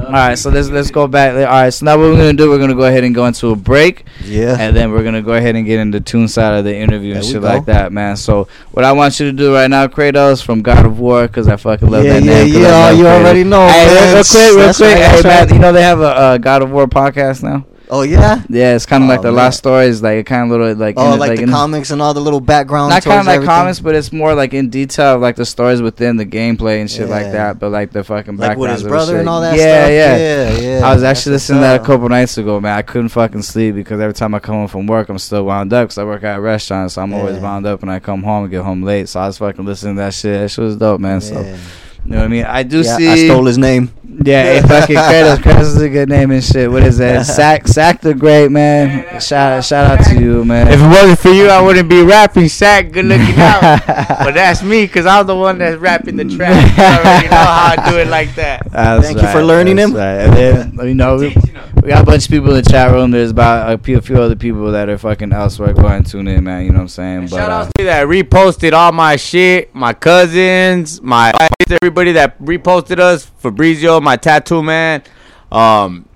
All right, so let's let's go back. All right, so now what we're gonna do? We're gonna go ahead and go into a break. Yeah. and then we're gonna go ahead and get into tune side of the interview and There shit go. like that, man. So what I want you to do right now, Kratos from God of War, because I fucking love Yeah, that yeah, name. 'cause I yeah, you Kratos. already know, Hey, man. real quick, real That's quick. hey, that's man, you know they have a uh, God of War podcast now. Oh yeah. Yeah, it's kind of Oh, like the man. last stories, like kind of little like Oh, in- like, the in- comics and all the little background. Not kind of like everything. comics, but it's more like in detail, of, like the stories within the gameplay and shit like that. But like the fucking like with backgrounds his brother shit. and all that yeah, stuff. Yeah, yeah, yeah. I was actually listening to that a couple nights ago, man. I couldn't fucking sleep because every time I come home from work, I'm still wound up because I work at a restaurant, so I'm always wound up and I come home and get home late. So I was fucking listening to that shit. That shit was dope, man. So Yeah. You know what I mean? I do Yeah, see. I stole his name. Yeah, hey, fucking Kratos. Kratos is a good name and shit. What is that? [laughs] Sack, Sack the Great, man. Shout, shout out to you, man. If it wasn't for you, I wouldn't be rapping. Sack. good looking [laughs] out. but that's me, cause I'm the one that's rapping the track. You already know how I do it like that. That's Thank you for learning that's him. Right. And then, you know, we, we got a bunch of people in the chat room. There's about a few, a few other people that are fucking elsewhere. Go ahead and tune in, man. You know what I'm saying? But Shout uh, out to that reposted all my shit, my cousins, my everybody that reposted us, Fabrizio, my tattoo man, um,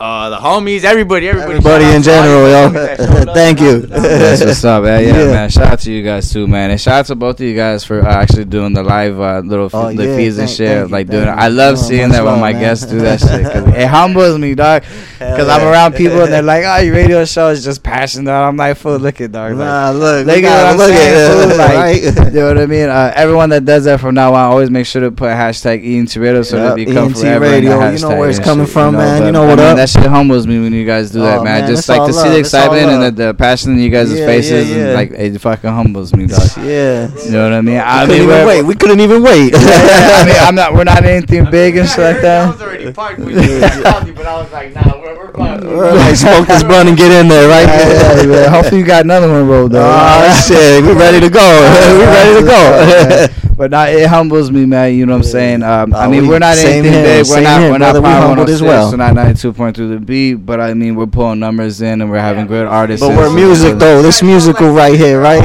uh, the homies, everybody, everybody, Everybody in out to all general, you yo. homies that showed up. Thank you. That's what's up, man. Yeah, Yeah. man. Shout out to you guys too, man. And shout out to both of you guys for uh, actually doing the live uh, little Oh, the yeah, feeds and shit. like thank doing. it. I love Oh, seeing much that when my man. guests do that [laughs] shit. 'cause it humbles me, dog. Because I'm around people and they're [laughs] like, "Oh, your radio show is just passion." passionate." I'm like, "Fool, look at dog." Like, Nah, look, Look we at gotta what I'm look saying, at it, [laughs] like, right? You know what I mean? Uh, everyone that does that from now on, always make sure to put hashtag ENT Radio so Yep, that it become forever. Radio, you know hashtag where it's coming from, man. You know what up? That shit humbles me when you guys do that, Oh, man. man, Just like all to see the excitement and love. the, the passion in you guys' Yeah, faces, yeah, and like it fucking humbles me, dog. [laughs] Yeah. You know what I mean? I couldn't mean, even wait. We couldn't even wait. [laughs] I mean, I'm not. We're not anything [laughs] big and shit like I that. was already parked with you. I called you, but I was like, nah, we're, we're. We're like, smoke this blunt and get in there, right? Yeah, yeah. Hopefully you got another one rolled though. Oh [laughs] shit, we ready to go. [laughs] [laughs] we ready to go. But nah, it humbles me, man. You know what I'm saying? Um, I Uh, mean, we- we're not same anything here, big. We're not. here, we're not brother. We Power humbled as 106. well. We're not 92.3 the beat. But I mean, we're pulling numbers in and we're having good artists. but and we're shit. music though. This musical right here, right?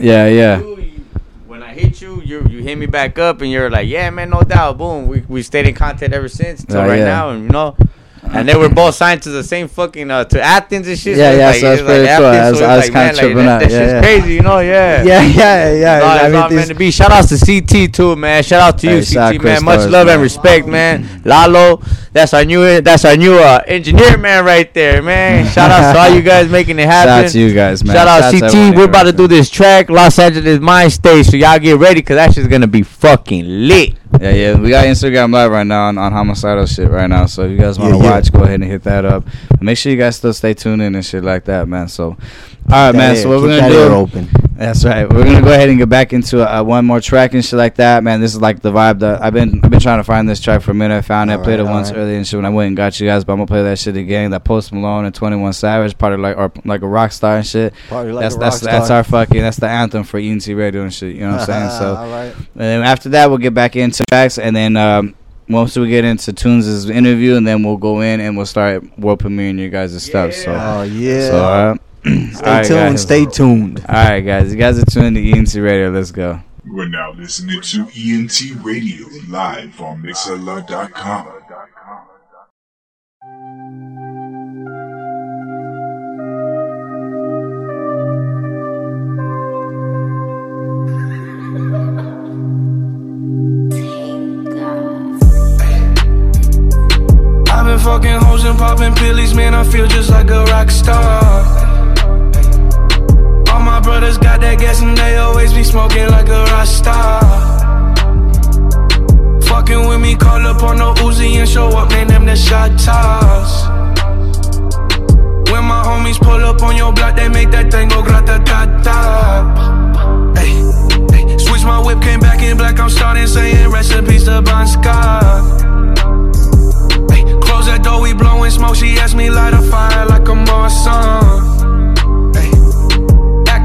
Yeah, yeah. You- you- When I hit you, you you hit me back up, and you're like, yeah, man, no doubt. Boom, we we stayed in contact ever since till Oh, right yeah. now, and you know. And they were both signed to the same fucking uh, to Athens and shit. Yeah, yeah, like- so that's pretty like cool. I was- so I was like, man, like, tripping that, out. that Yeah, shit's yeah. crazy, you know? Yeah. [laughs] Yeah, yeah, yeah. No, I mean, all meant to be. Shout out to CT too, man. Shout out to you, Hey, CT, man. Much love man. and respect, man. Lalo, that's our new that's our new uh, engineer man right there, man. [laughs] Shout out to all you guys making it happen. Shout out to you guys, man. Shout out Shout CT. We're about to do this track, Los Angeles Mind Stage. So y'all get ready, cause that shit's gonna be fucking lit. Yeah, yeah. We got Instagram live right now on, on homicidal shit right now. So if you guys want to Yeah, yeah. watch, go ahead and hit that up. Make sure you guys still stay tuned in and shit like that, man. So, all right, man. So what we're gonna do? open. That's right. We're gonna go ahead and get back into uh, one more track and shit like that, man. This is like the vibe that I've been I've been trying to find this track for a minute. I found it, All played right, it once right. earlier and shit when I went and got you guys, but I'm gonna play that shit again. That Post Malone and Twenty One Savage, part of like or like a rock star and shit. Party like that's a that's rock that's star. our fucking that's the anthem for ENT Radio and shit. You know what I'm saying? [laughs] So all right. and then after that, we'll get back into tracks, and then um, once we get into Tunes' interview, and then we'll go in and we'll start world premiering you guys' stuff. So, Oh yeah. so uh, stay alright, tuned. guys. Stay tuned. All right, guys, you guys are tuned to ENT Radio. Let's go. You are now listening to ENT Radio live on Mixlr.com. I've been fucking hoes and popping pillies, man. I feel just like a rock star. Brothers got that gas and they always be smoking like a rock star. Fucking with me, call up on the Uzi and show up, man. Them the shot toss. When my homies pull up on your block, they make that thing go grata ta ta. Hey, hey. Switch my whip, came back in black. I'm starting saying recipes to Bon Scott. Ay, close that door, we blowing smoke. She asked me light a fire like a Morrison.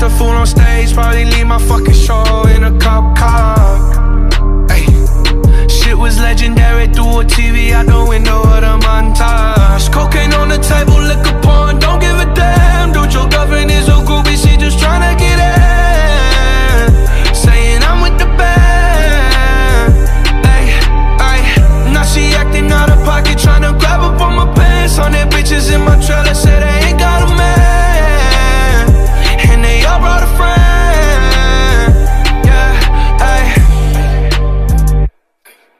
A fool on stage, probably leave my fucking show in a cop car. Ay, shit was legendary through a TV out the window of the montage. Cocaine on the table, liquor porn, don't give a damn. Dude, your girlfriend is a groupie, she just tryna get in. Saying I'm with the band. Ay, ay, now she acting out of pocket, tryna grab up on my pants. On their bitches in my trailer, say they ain't got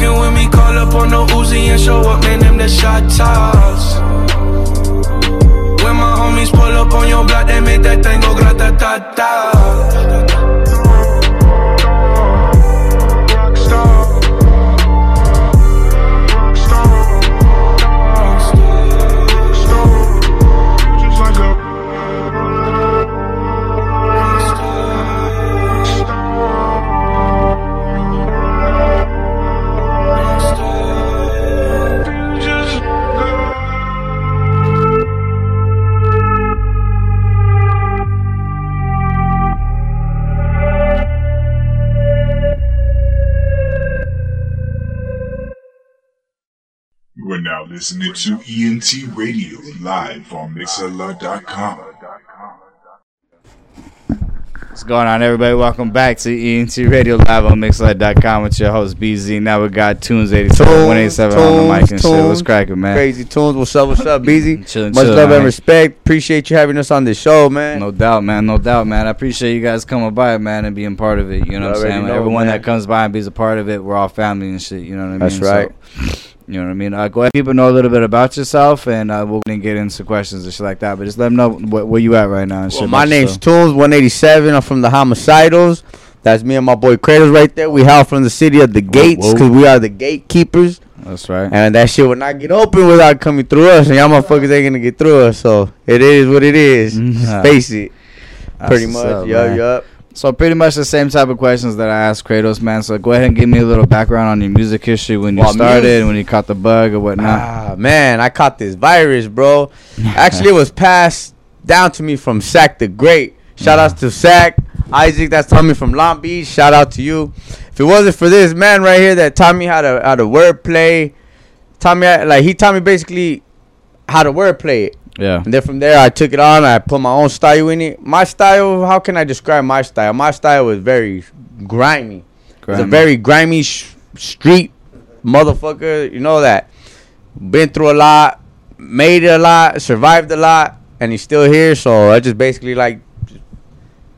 Fucking with me, call up on the Uzi and show up, man. Them the shot toss. When my homies pull up on your block, they make that thing go grata listening to ENT Radio live on Mixlr.com. What's going on, everybody? Welcome back to ENT Radio Live on Mixlr.com with your host BZ. Now we got Tunes 87, 187 on the mic and shit. What's cracking, man? Crazy tunes. What's up? What's up, BZ? [laughs] Chillin', Much chillin', love man. and respect. Appreciate you having us on the show, man. No doubt, man. No doubt, man. I appreciate you guys coming by, man, and being part of it. You know what I'm saying? know, Everyone man. that comes by and be a part of it, we're all family and shit. You know what I mean? That's right. So, [laughs] you know what I mean? Uh, go ahead, people know a little bit about yourself, and uh, we'll get into questions and shit like that. But just let them know wh- where you at right now. Well, my name's yourself. Tunes 187. I'm from the Homicidals. That's me and my boy Kratos right there. We hail from the city of the gates because we are the gatekeepers. That's right. And that shit will not get open without coming through us. And y'all motherfuckers ain't gonna get through us. So it is what it is. Nah. Face it. That's Pretty much. up, yup, man. yup. So pretty much the same type of questions that I asked Kratos, man. So go ahead and give me a little background on your music history when you Well, started, music- when you caught the bug or whatnot. Ah, man, I caught this virus, bro. [laughs] Actually, it was passed down to me from Sack the Great. Shout outs to Sack. Isaac, that's me from Long Beach. Shout out to you. If it wasn't for this man right here that taught me how to how to wordplay, how- like he taught me basically how to wordplay it. Yeah. And then from there, I took it on. I put my own style in it. My style, how can I describe my style? My style was very grimy. It's a very grimy sh- street motherfucker. You know that. Been through a lot, made it a lot, survived a lot, and he's still here. So I just basically like,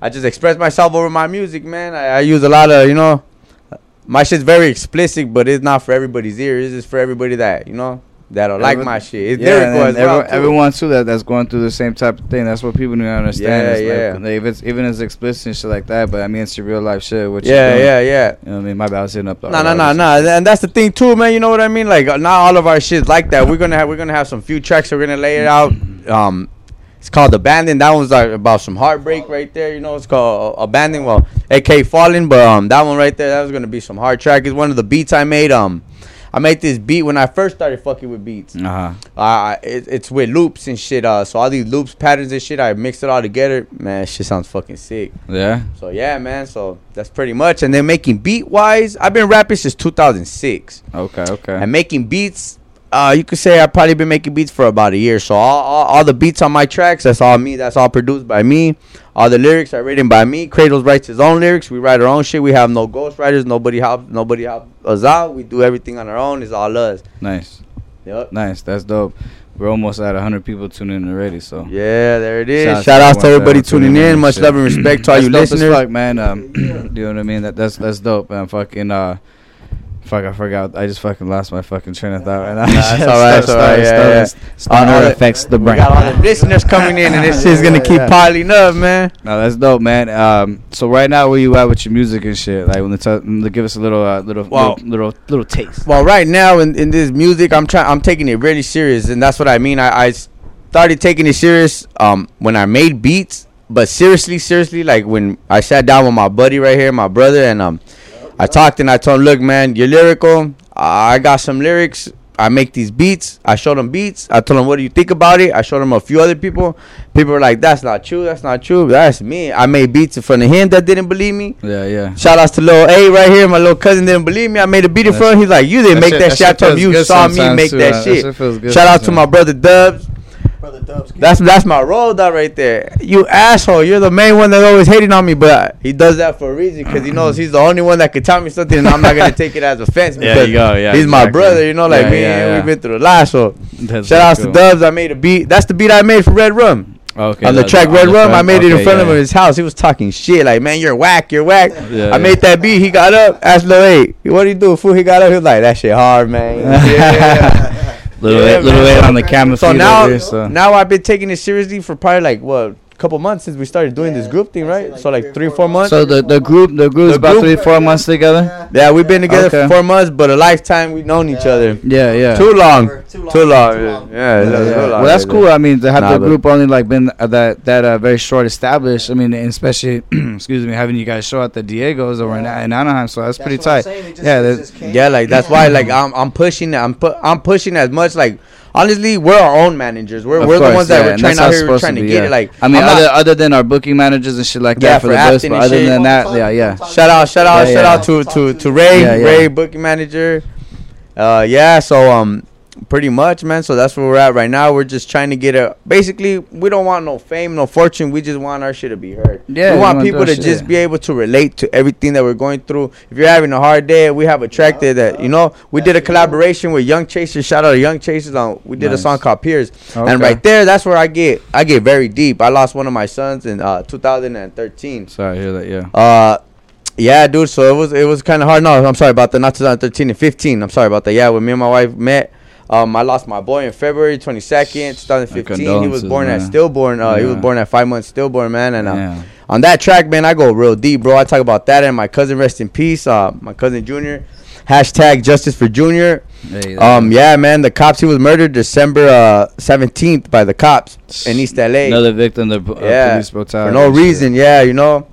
I just express myself over my music, man. I, I use a lot of, you know, my shit's very explicit, but it's not for everybody's ear. It's just for everybody that, you know, that'll like my shit. It's yeah, lyrical and as well. every- too. everyone too that that's going through the same type of thing. That's what people need to understand. Yeah, It's like, yeah. like, if it's even as explicit and shit like that, but I mean it's your real life shit. What Yeah, yeah, yeah. You know what I mean? My bad. I was hitting up. No, no, no, no, and that's the thing too, man. You know what I mean? Like, uh, not all of our shit's like that. We're gonna have we're gonna have some few tracks. We're gonna lay it out. Um, it's called Abandon. That one's like about some heartbreak right there. You know, it's called uh, Abandon. Well, AK Falling, but um, that one right there, that was gonna be some hard track. It's one of the beats I made. Um, I made this beat when I first started fucking with beats. Uh-huh. Uh, it, it's with loops and shit. Uh, so all these loops, patterns and shit, I mixed it all together. Man, shit sounds fucking sick. Yeah. So yeah, man. So that's pretty much. And then making beat wise, I've been rapping since 2006. Okay. Okay. And making beats, uh, you could say I've probably been making beats for about a year. So all, all, all the beats on my tracks, that's all me. That's all produced by me. All the lyrics are written by me. Kratos writes his own lyrics. We write our own shit. We have no ghostwriters. Nobody help. Nobody help us out. We do everything on our own. It's all us. Nice. Yep. Nice. That's dope. We're almost at 100 people tuning in already. So Yeah, there it is. Shout Shout, out to everybody tuning tuning in. Much shit. love and respect to all That's you dope as listeners. fuck, man. Um, [clears throat] you know what I mean? That that's that's dope, man. Fucking uh, fuck, I forgot. I just fucking lost my fucking train of thought right now. Nah, that's all right, that's all right, yeah, yeah. Stutter All the- [laughs] affects the We brain. got all the listeners coming in, and this [laughs] shit's gonna keep Yeah. piling up, man. No, that's dope, man. Um, so right now, where you at with your music and shit? Like, when the t- give us a little, uh, little, Well- little, little, little taste. Well, right now in, in this music, I'm trying. I'm taking it really serious, and that's what I mean. I, I started taking it serious um, when I made beats, but seriously, seriously, like when I sat down with my buddy right here, my brother, and um, I talked and I told him, "Look, man, you're lyrical. I got some lyrics. I make these beats. I showed him beats. I told him, what do you think about it? I showed him a few other people. People were like, that's not true. That's not true. That's me. I made beats in front of him that didn't believe me. Yeah, yeah. Shout outs to Lil A right here. My little cousin didn't believe me. I made a beat in That front. He's like, you didn't that make shit- that, that shit. I told him you saw me make too, that that shit. shit feels good Shout out to my brother Dubs. That's that's my road dog right there. You asshole! You're the main one that's always hating on me, but he does that for a reason because he mm-hmm. knows he's the only one that could tell me something, and I'm not gonna [laughs] take it as offense There because you go, yeah, he's my brother. You know, like Yeah, me yeah, yeah. we've been through a lot. So That's shout outs cool. to Dubs. I made a beat. That's the beat I made for Red Rum. Okay. on the track on Red Rum, I track, made it in front yeah, of him in his house. He was talking shit like, "Man, you're whack, you're whack." Yeah, I yeah. made that beat. He got up, asked Lil Eight, "What do you do?" Fool, he got up. He was like, "That shit hard, man." [laughs] Little Yeah, eight, little eight on the camera So now, here, so. now I've been taking it seriously for probably like what, couple months since we started doing this group thing, right? So like three, four months. So the the group the group's The about group- three four months together. yeah, we've been together Okay. for four months, but a lifetime we've known each other. Yeah, yeah. Too long. Too long, Too long. too long. Yeah, yeah, Yeah, too long, Well, that's cool. I mean, to have Nah, the group only like been uh, that that uh, very short established. I mean, especially [clears throat] excuse me, having you guys show at the Diego's over in, in Anaheim, so that's, pretty tight. Yeah, that- Yeah, like that's why like [clears throat] I'm I'm pushing I'm pu- I'm pushing as much like honestly we're our own managers. We're Of we're the course, ones that yeah, we're trying out how it's here trying to, be, get yeah. it. Like I mean, I'm other not- other than our booking managers and shit like Yeah, that for, for the bus, Afton but other shit. than that, yeah, yeah. shout out shout out Yeah, shout out to to to Ray Yeah, yeah. Ray booking manager. Uh yeah, so um pretty much man. So that's where we're at right now. We're just trying to get a basically we don't want no fame, no fortune. We just want our shit to be heard. Yeah, we we want want people to shit. just be able to relate to everything that we're going through. If you're having a hard day, we have a track there that you know we did a collaboration with Young Chasers. Shout out to Young Chasers on we did a song called Peers, Okay. and right there, that's where I get I get very deep. I lost one of my sons in uh 2013. Sorry, I hear that. Yeah. Uh, yeah, dude. So it was it was kind of hard. No, I'm sorry about that. Not 2013 and 15. I'm sorry about that. Yeah, when me and my wife met, um, I lost my boy in February 22nd, 2015. He was born at stillborn. Uh, he was born at five months stillborn, man. And uh, Yeah. on that track, man, I go real deep, bro. I talk about that and my cousin, rest in peace. Uh, my cousin Junior. Hashtag justice for Junior. Hey, Um, yeah, man. The cops. He was murdered December uh 17th by the cops in East LA Another victim of uh, yeah, police brutality. for no shit. reason. Yeah, you know.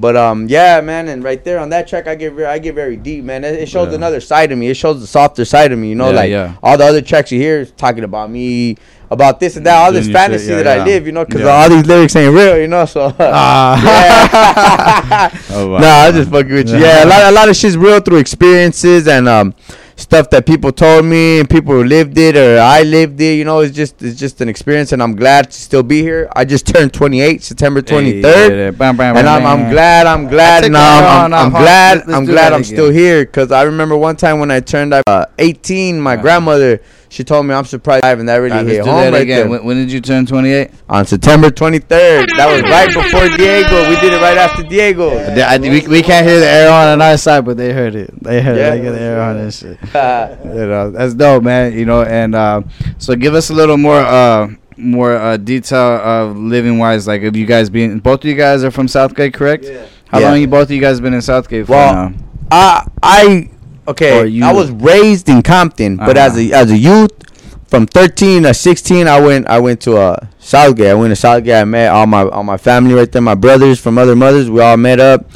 But um, yeah, man, and right there on that track, I get very, I get very deep, man. It, it shows Yeah. another side of me. It shows the softer side of me. You know, Yeah, like yeah. all the other tracks you hear is talking about me, about this and that, all this fantasy yeah, that. I live. You know, because all these lyrics ain't real. You know, so Ah. [laughs] yeah. [laughs] Oh, wow. Nah, I'm just fucking with you. Yeah, a lot, a lot of shit's real through experiences and um, stuff that people told me and people who lived it or I lived it. You know, it's just it's just an experience, and I'm glad to still be here. I just turned 28, September 23rd, Hey, yeah, bam, bam, and I'm, I'm glad I'm glad take now. that I'm, I'm, glad let's- let's I'm glad I'm still here because I remember one time when I turned uh, 18, my grandmother she told me I'm surprised, and that really Alright, hit home that right again. When, when did you turn 28? On September 23rd, that was right before Diego. We did it right after Diego. Yeah, I, we, we can't hear the air on on our side, but they heard it. They heard Yeah. it. They get the air on and shit. [laughs] you know, that's dope, man. You know, and uh, so give us a little more uh, more uh, detail of living wise. Like, if you guys being both of you guys are from Southgate, correct? Yeah. How Yeah. long you both of you guys been in Southgate for Well, now? I I okay. I was raised in Compton, but Uh-huh. as a as a youth, from 13 to 16, I went I went to uh Southgate. I went to Southgate. I met all my all my family right there. My brothers from other mothers. We all met up.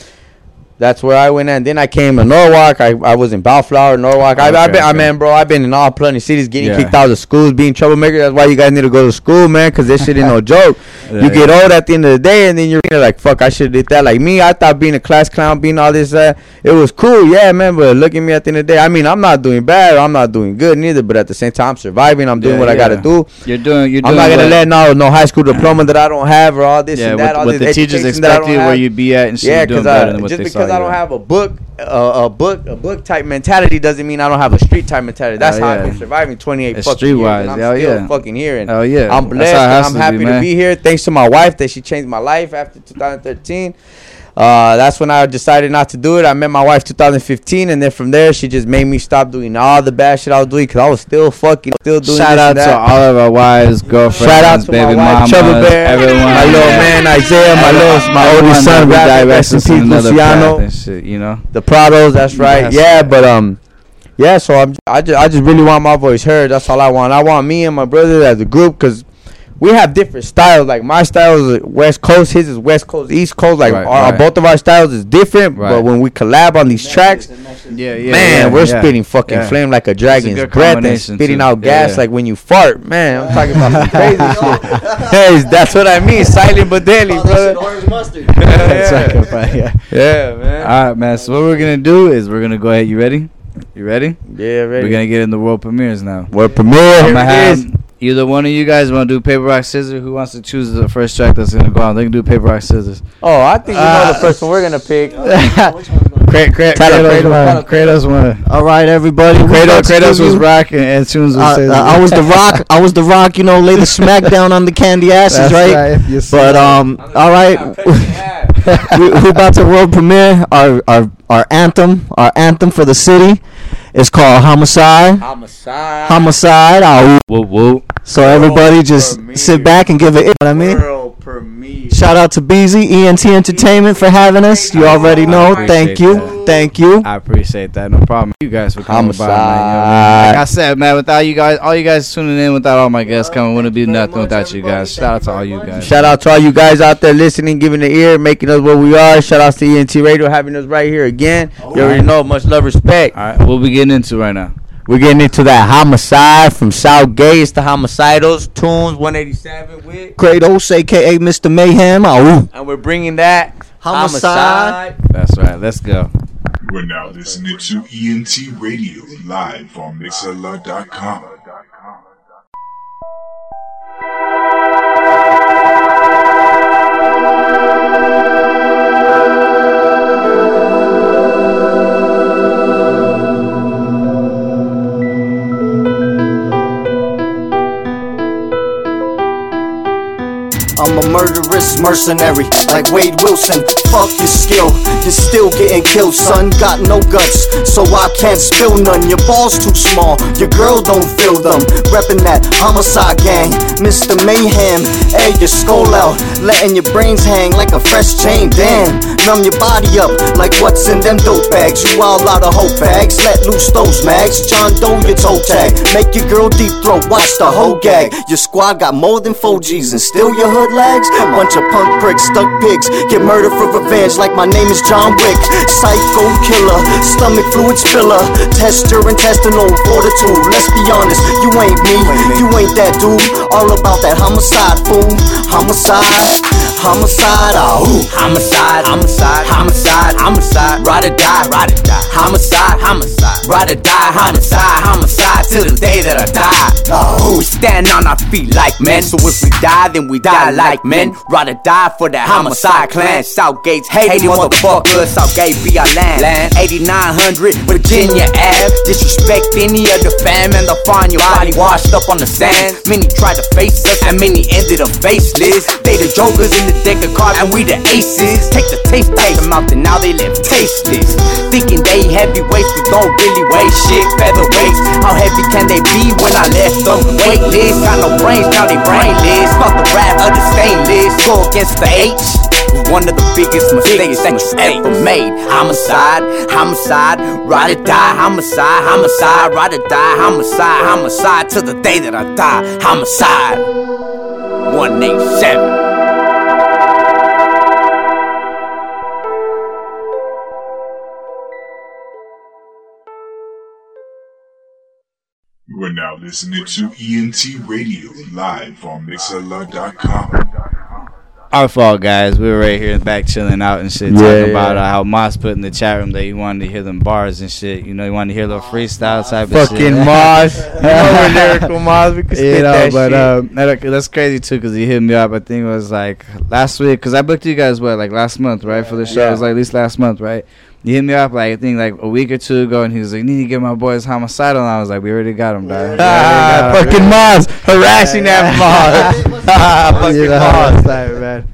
That's where I went, and then I came to Norwalk. I, I was in Bellflower, Norwalk. I, I've Okay, been, I okay. mean, bro, I've been in all plenty cities, getting Yeah. kicked out of schools, being troublemaker. That's why you guys need to go to school, man, because this shit ain't no [laughs] joke. Yeah, you get yeah. old at the end of the day, and then you're like, fuck, I should have did that. Like me, I thought being a class clown, being all this, uh, it was cool, yeah, man. But look at me at the end of the day. I mean, I'm not doing bad, I'm not doing good neither. But at the same time, I'm surviving. I'm doing what I gotta do. You're doing. You're I'm not gonna let no no high school diploma that I don't have or all this Yeah, and that. what, all what this the teachers I expect you where you'd be at and shit. Yeah, doing because better than what just they because I don't have a book, uh, a book, a book type mentality doesn't mean I don't have a street type mentality. That's Oh, how I've been surviving 28 It's fucking years, and I'm still yeah. fucking here. And Oh yeah, I'm blessed. and I'm happy be, to be here. Thanks to my wife that she changed my life after 2013. Uh, that's when I decided not to do it. I met my wife 2015, and then from there she just made me stop doing all the bad shit I was doing because I was still fucking, still doing. That. Shout out to all of our wives, girlfriends, Shout out to baby my wife, mamas, Bear, everyone, my little yeah. man Isaiah, my Everyone- little, my oldest son, redirects rest in peace, Luciano, shit, you know. the Prados. That's right. That's yeah, right. but um, yeah. So I'm, I just, I just really want my voice heard. That's all I want. I want me and my brother as a group because. We have different styles. Like my style is West Coast, his is West Coast, East Coast. Like Right, our, right. both of our styles is different. Right. But when we collab on these tracks, Yeah, yeah. man, yeah, we're yeah. spitting fucking Yeah. flame like a dragon's good breath and spitting too. out gas yeah. like when you fart. Man, I'm talking about some crazy [laughs] shit. Hey, that's what I mean. Silent but deadly, brother. orange mustard. [laughs] [laughs] Yeah. yeah. yeah, man. All right, man. So what we're gonna do is we're gonna go ahead. You ready? You ready? Yeah, ready. We're gonna get in the world premieres now. World premiere. I'm Here gonna it have is. Either one of you guys want to do paper rock scissors. Who wants to choose the first track that's gonna go on? They can do paper rock scissors. Oh, I think you know Uh, the first one we're gonna pick. [laughs] Kra- [laughs] Kra- Tyler, Kratos Kratos, won. Won. All right, everybody. we Kratos, about to Kratos was rocking, and Tunes was Uh, scissors. uh, I was the rock. I was the rock. You know, lay the smack down on the candy asses, That's right? right, but um, all right. [laughs] we, we about to world premiere our our our anthem. Our anthem for the city is called Homicide. Homicide. Homicide. Uh, whoop whoop. So everybody just sit back and give it. You know what I mean? World premiere. Shout out to BZ ENT Entertainment for having us. You already know. Thank you. that. Thank you. I appreciate that. No problem. You guys for coming by. Man, you know, Homicide. like I said, man, without you guys, all you guys tuning in, without all my guests coming, wouldn't be nothing without you guys. Shout out to all you guys. Shout out to all you guys out there listening, giving the ear, making us what we are. Shout out to ENT Radio having us right here again. You already know, much love, respect. All right, what we getting into right now? We're getting into that homicide from Southgate. It's the homicidals, tunes 187 with, Kratos, aka Mr. Mayhem. Ooh. and we're bringing that Homicide. That's right. Let's go. We're now listening to ENT Radio live on Mixlr.com. I'm a murderous mercenary, like Wade Wilson. Fuck your skill, you're still getting killed, son. Got no guts, so I can't spill none. Your balls too small, your girl don't feel them. Reppin' that homicide gang, Mr. Mayhem. Hey, your skull out, letting your brains hang like a fresh chain. Damn, numb your body up like what's in them dope bags. You all out of hope bags, let loose those mags. John Doe, your toe tag. Make your girl deep throat, watch the whole gag. Your squad got more than four G's and still your hood lags. Bunch of punk pricks, stuck pigs, get murdered for revenge like my name is John Wick. Psycho killer, stomach fluid spiller, test your intestinal fortitude. Let's be honest, you ain't me, you ain't that dude. All about that homicide, fool. Homicide, homicide, ah, ooh. Homicide, homicide, homicide, homicide, ride or die, ride or die. Homicide, homicide, ride or die, homicide, homicide, till the day that I die. Oh, we stand on our feet like men, so if we die, then we die like men. Ride or die for that homicide clan. Southgate's hating motherfuckers, Southgate be our land. land. 8900 Virginia Ave. Disrespect any of the fam and they'll find your body washed up on the sand. Many tried to face us and many ended up faceless. They the jokers in the deck of cards and we the aces. Take the taste out them out and now they live tasteless. Thinking they heavyweights, we don't really weigh shit. Featherweights, how heavy can they be when I left them weightless? Got no brains, now they brainless. Fuck the rap of the stainless. Go against the H. One of the biggest mistakes that you ever made. Homicide, homicide, ride or die. Homicide, homicide, ride or die. Homicide, homicide, till the day that I die. Homicide, 187. We're now listening to ENT Radio live on Mixlr.com. Our fault, guys. We were right here back chilling out and shit, Yeah, talking yeah. about uh, how Moss put in the chat room that he wanted to hear them bars and shit. You know, he wanted to hear a little freestyle type of shit. Fucking [laughs] Moss. You know we're lyrical Moss. We can [laughs] you know, that but um, that- that's crazy too because he hit me up. I think it was like last week because I booked you guys what like last month, right, for the show. It was like at least last month, right? He hit me up like I think like a week or two ago, and he was like, "Need to get my boys homicidal." And I was like, "We already got him, dog." Ah, fucking Moss harassing that Moss. Ah, [laughs] [laughs] fucking You Moss. [laughs] man.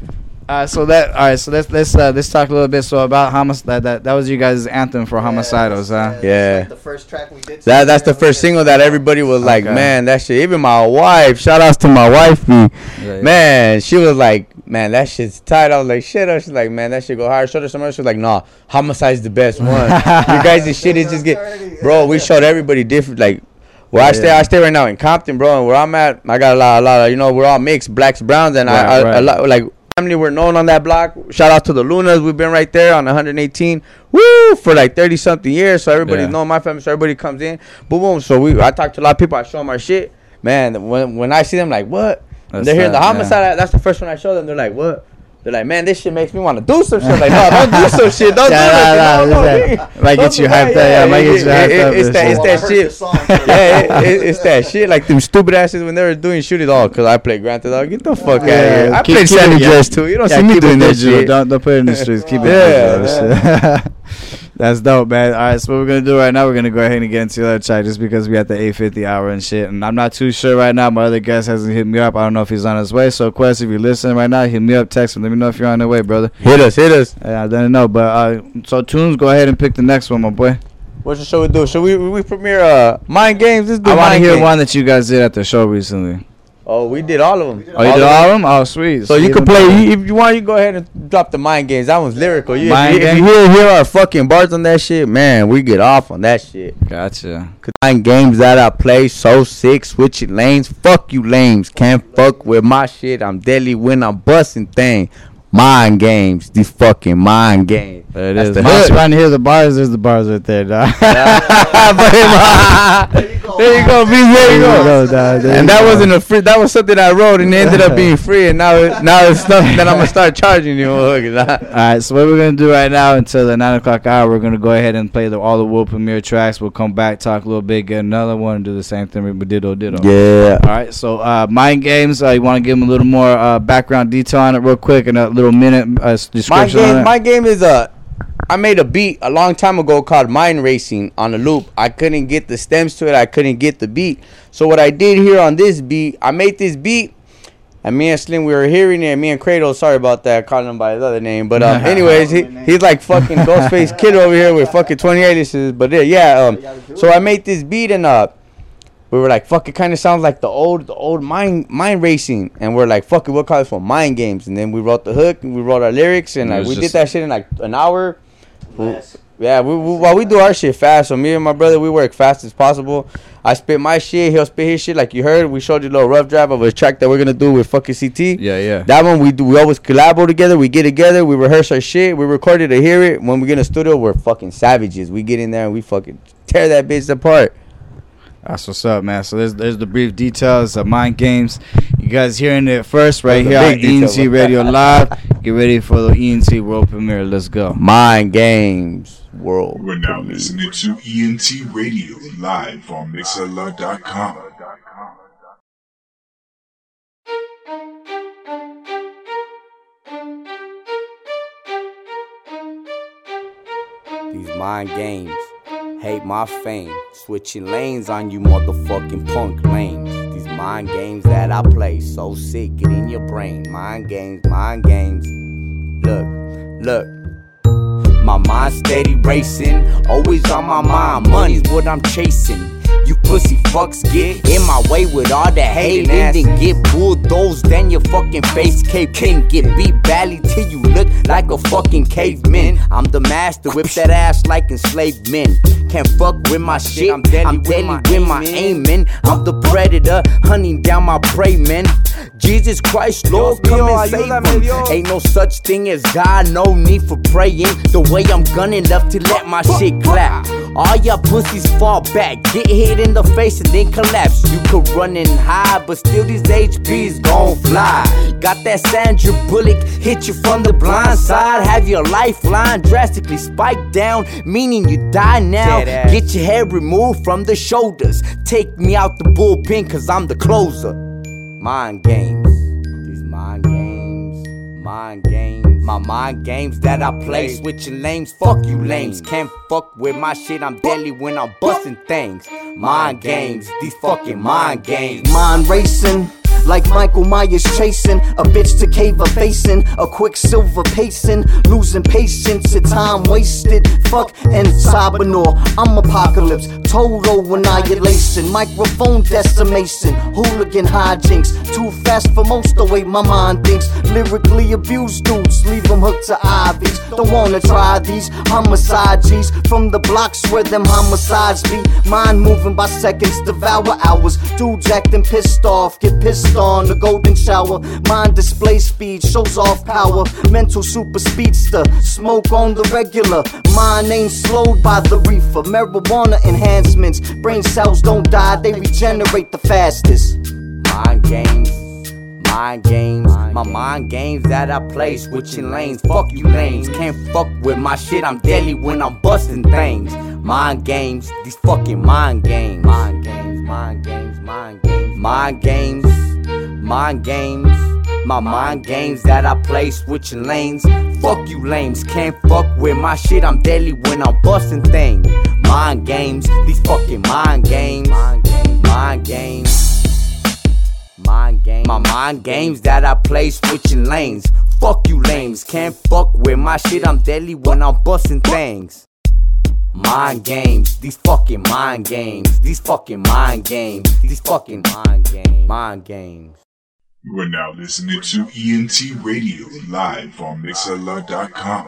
Uh, so that all right. So let's let's uh, let's talk a little bit. So about homicide. That, that that was you guys' anthem for homicidals, huh? Yeah. the first track we did. That that's the first single that everybody was like, Okay. man, that shit. Even my wife, shout outs to my wife, Yeah. man. She was like, man, that shit's tight. I was like, shit. I was like, man, that shit go higher. Showed her some other. She was like, nah, homicide's the best [laughs] one. you guys' this shit is just get, bro. We showed everybody different, like. Where I stay, I stay right now in Compton, bro. And where I'm at, I got a lot, a lot of, you know, we're all mixed, blacks, browns, and I, Right, I, a right. lot, like family we're known on that block. Shout out to the Lunas. We've been right there on 118. Woo! For like 30 something years. So everybody's Yeah. known my family. So everybody comes in. Boom, boom. So we I talk to a lot of people. I show them our shit. Man, when when I see them like, what? That's They're hearing the that, yeah. homicide. That's the first one I show them. They're like, what? They're like, man, this shit makes me want to do some shit. [laughs] Like, no, don't do some shit. Don't [laughs] Yeah, do nah, that. nah, no, no, it's might get Don't you do hyped that. up, yeah, might get you hyped up It's that, shit. it's that shit. yeah, it, it, it's that shit. Like them stupid asses when they were doing shoot it all. Cause I play Grand Theft Auto. Get the fuck out of here. I keep- played keep San it- Andreas too. You don't see me doing that shit. Don't don't put it in the streets. Keep it Yeah, digital. shit. [laughs] That's dope, man. All right, so what we're gonna do right now, we're gonna go ahead and get into the other chat just because we at the 8:50 hour and shit. And I'm not too sure right now. My other guest hasn't hit me up. I don't know if he's on his way. So, Quest, if you're listening right now, hit me up, text me. Let me know if you're on the way, brother. Hit us, hit us. Yeah, I don't know, but uh, so Tunes, go ahead and pick the next one, my boy. What should we do? Should we we premiere uh Mind Games? Let's do I want to hear Games. one that you guys did at the show recently. Oh, we did all of them. Oh, you did all of them? Oh, sweet. So you can play you- if you want. You go ahead and drop the mind games. That one's lyrical. You, Mind if, you, if you hear, hear our fucking bars on that shit, man, we get off on that shit. Gotcha. Mind games that I play so sick, switching lanes. Fuck you lames, can't fuck with my shit. I'm deadly when I'm busting things. Mind games, these fucking mind games. There it That's is. the hood. want to hear the bars, there's the bars right there, dog. [laughs] [laughs] [laughs] there you go, B. There you go. dog. There and that go. wasn't a free. That was something I wrote, and it ended up being free. And now, it, now it's something that I'm gonna [laughs] start charging you. All right, so what we're gonna do right now until the nine o'clock hour, we're gonna go ahead and play the all the world premiere tracks. We'll come back, talk a little bit, get another one, and do the same thing we did. Ditto. Yeah. All right. So, uh, mind games. Uh, you want to give them a little more uh, background detail on it, real quick, and a little minute uh, My description on game, my game is a. I made a beat a long time ago called Mind Racing on a loop. I couldn't get the stems to it. I couldn't get the beat. So what I did here on this beat, I made this beat, and me and Slim we were hearing it. Me and Kratos, sorry about that, calling him by his other name. But um, [laughs] anyways, he, he's like fucking Ghostface Kid over here with fucking twenty aliases. But yeah, yeah. Um, so I made this beat and uh, we were like, fuck, it kind of sounds like the old, the old mind, mind racing, and we're like, fuck it, we'll call it for mind games. And then we wrote the hook, and we wrote our lyrics, and like we did that shit in like an hour. We- yeah, we, we while we do our shit fast. So me and my brother, we work fast as possible. I spit my shit, he'll spit his shit. Like you heard, we showed you a little rough draft of a track that we're gonna do with fucking CT. Yeah, yeah. That one we do. We always collabo together. We get together. We rehearse our shit. We record it to hear it. When we get in the studio, we're fucking savages. We get in there and we fucking tear that bitch apart. That's what's up, man. So there's there's the brief details of mind games. You guys hearing it first right here are on big details. ENT Radio Live. Get ready for the ENT World Premiere. Let's go. Mind games world. We're now listening to ENT Radio live on Mixlr.com. These mind games hate my fame. Switching lanes on you motherfucking punk lanes. These mind games that I play so sick, get in your brain. Mind games, mind games. Look, look. My mind steady racing, always on my mind. Money's what I'm chasing. You pussy fucks get in my way with all the hating, then get bulldozed, then your fucking face cave can get beat badly till you look like a fucking caveman. I'm the master, whip that ass like enslaved men. Can't fuck with my shit, I'm deadly, with, my aiming. I'm the predator, hunting down my prey, man. Jesus Christ, Lord, come and save him. Ain't no such thing as God, no need for praying. The way I'm gunning love to let my shit clap. All y'all pussies fall back, get hit in the face and then collapse. You could run and hide, but still these HPs gon' fly. Got that Sandra Bullock, hit you from the blind side. Have your lifeline drastically spiked down, meaning you die now. Get your head removed from the shoulders. Take me out the bullpen, cause I'm the closer. Mind games. These mind games. Mind games. My mind games that I play. Switching lanes. Fuck you lanes. Can't fuck with my shit. I'm deadly when I'm busting things. Mind games. These fucking mind games. Mind racing. Like Michael Myers chasing a bitch to cave a facing a quicksilver pacing, losing patience and time wasted. Fuck and Cybernaut, I'm apocalypse, total annihilation, microphone decimation, hooligan hijinks. Too fast for most the way my mind thinks. Lyrically abused dudes, leave them hooked to ivies. Don't wanna try these homicide G's from the blocks where them homicides be. Mind moving by seconds, devour hours. Dudes acting pissed off, get pissed on the golden shower. Mind display speed, shows off power. Mental super speedster, smoke on the regular. Mind ain't slowed by the reefer. Marijuana enhancements, brain cells don't die, they regenerate the fastest. Mind games. Mind games, my mind games that I play, switching lanes. Fuck you lanes, can't fuck with my shit. I'm deadly when I'm busting things. Mind games, these fucking mind games. Mind games, mind games, mind games, mind games, mind games. My mind games that I play, switching lanes. Fuck you lames, can't fuck with my shit. I'm deadly when I'm busting things. Mind games, these fucking mind games. Mind games, mind games. Mind. My mind games that I play, switching lanes. Fuck you lames, can't fuck with my shit. I'm deadly when I'm busting things. Mind games, these fucking mind games, these fucking mind games, these fucking mind games, mind games. You are now listening to ENT Radio live on Mixlr.com.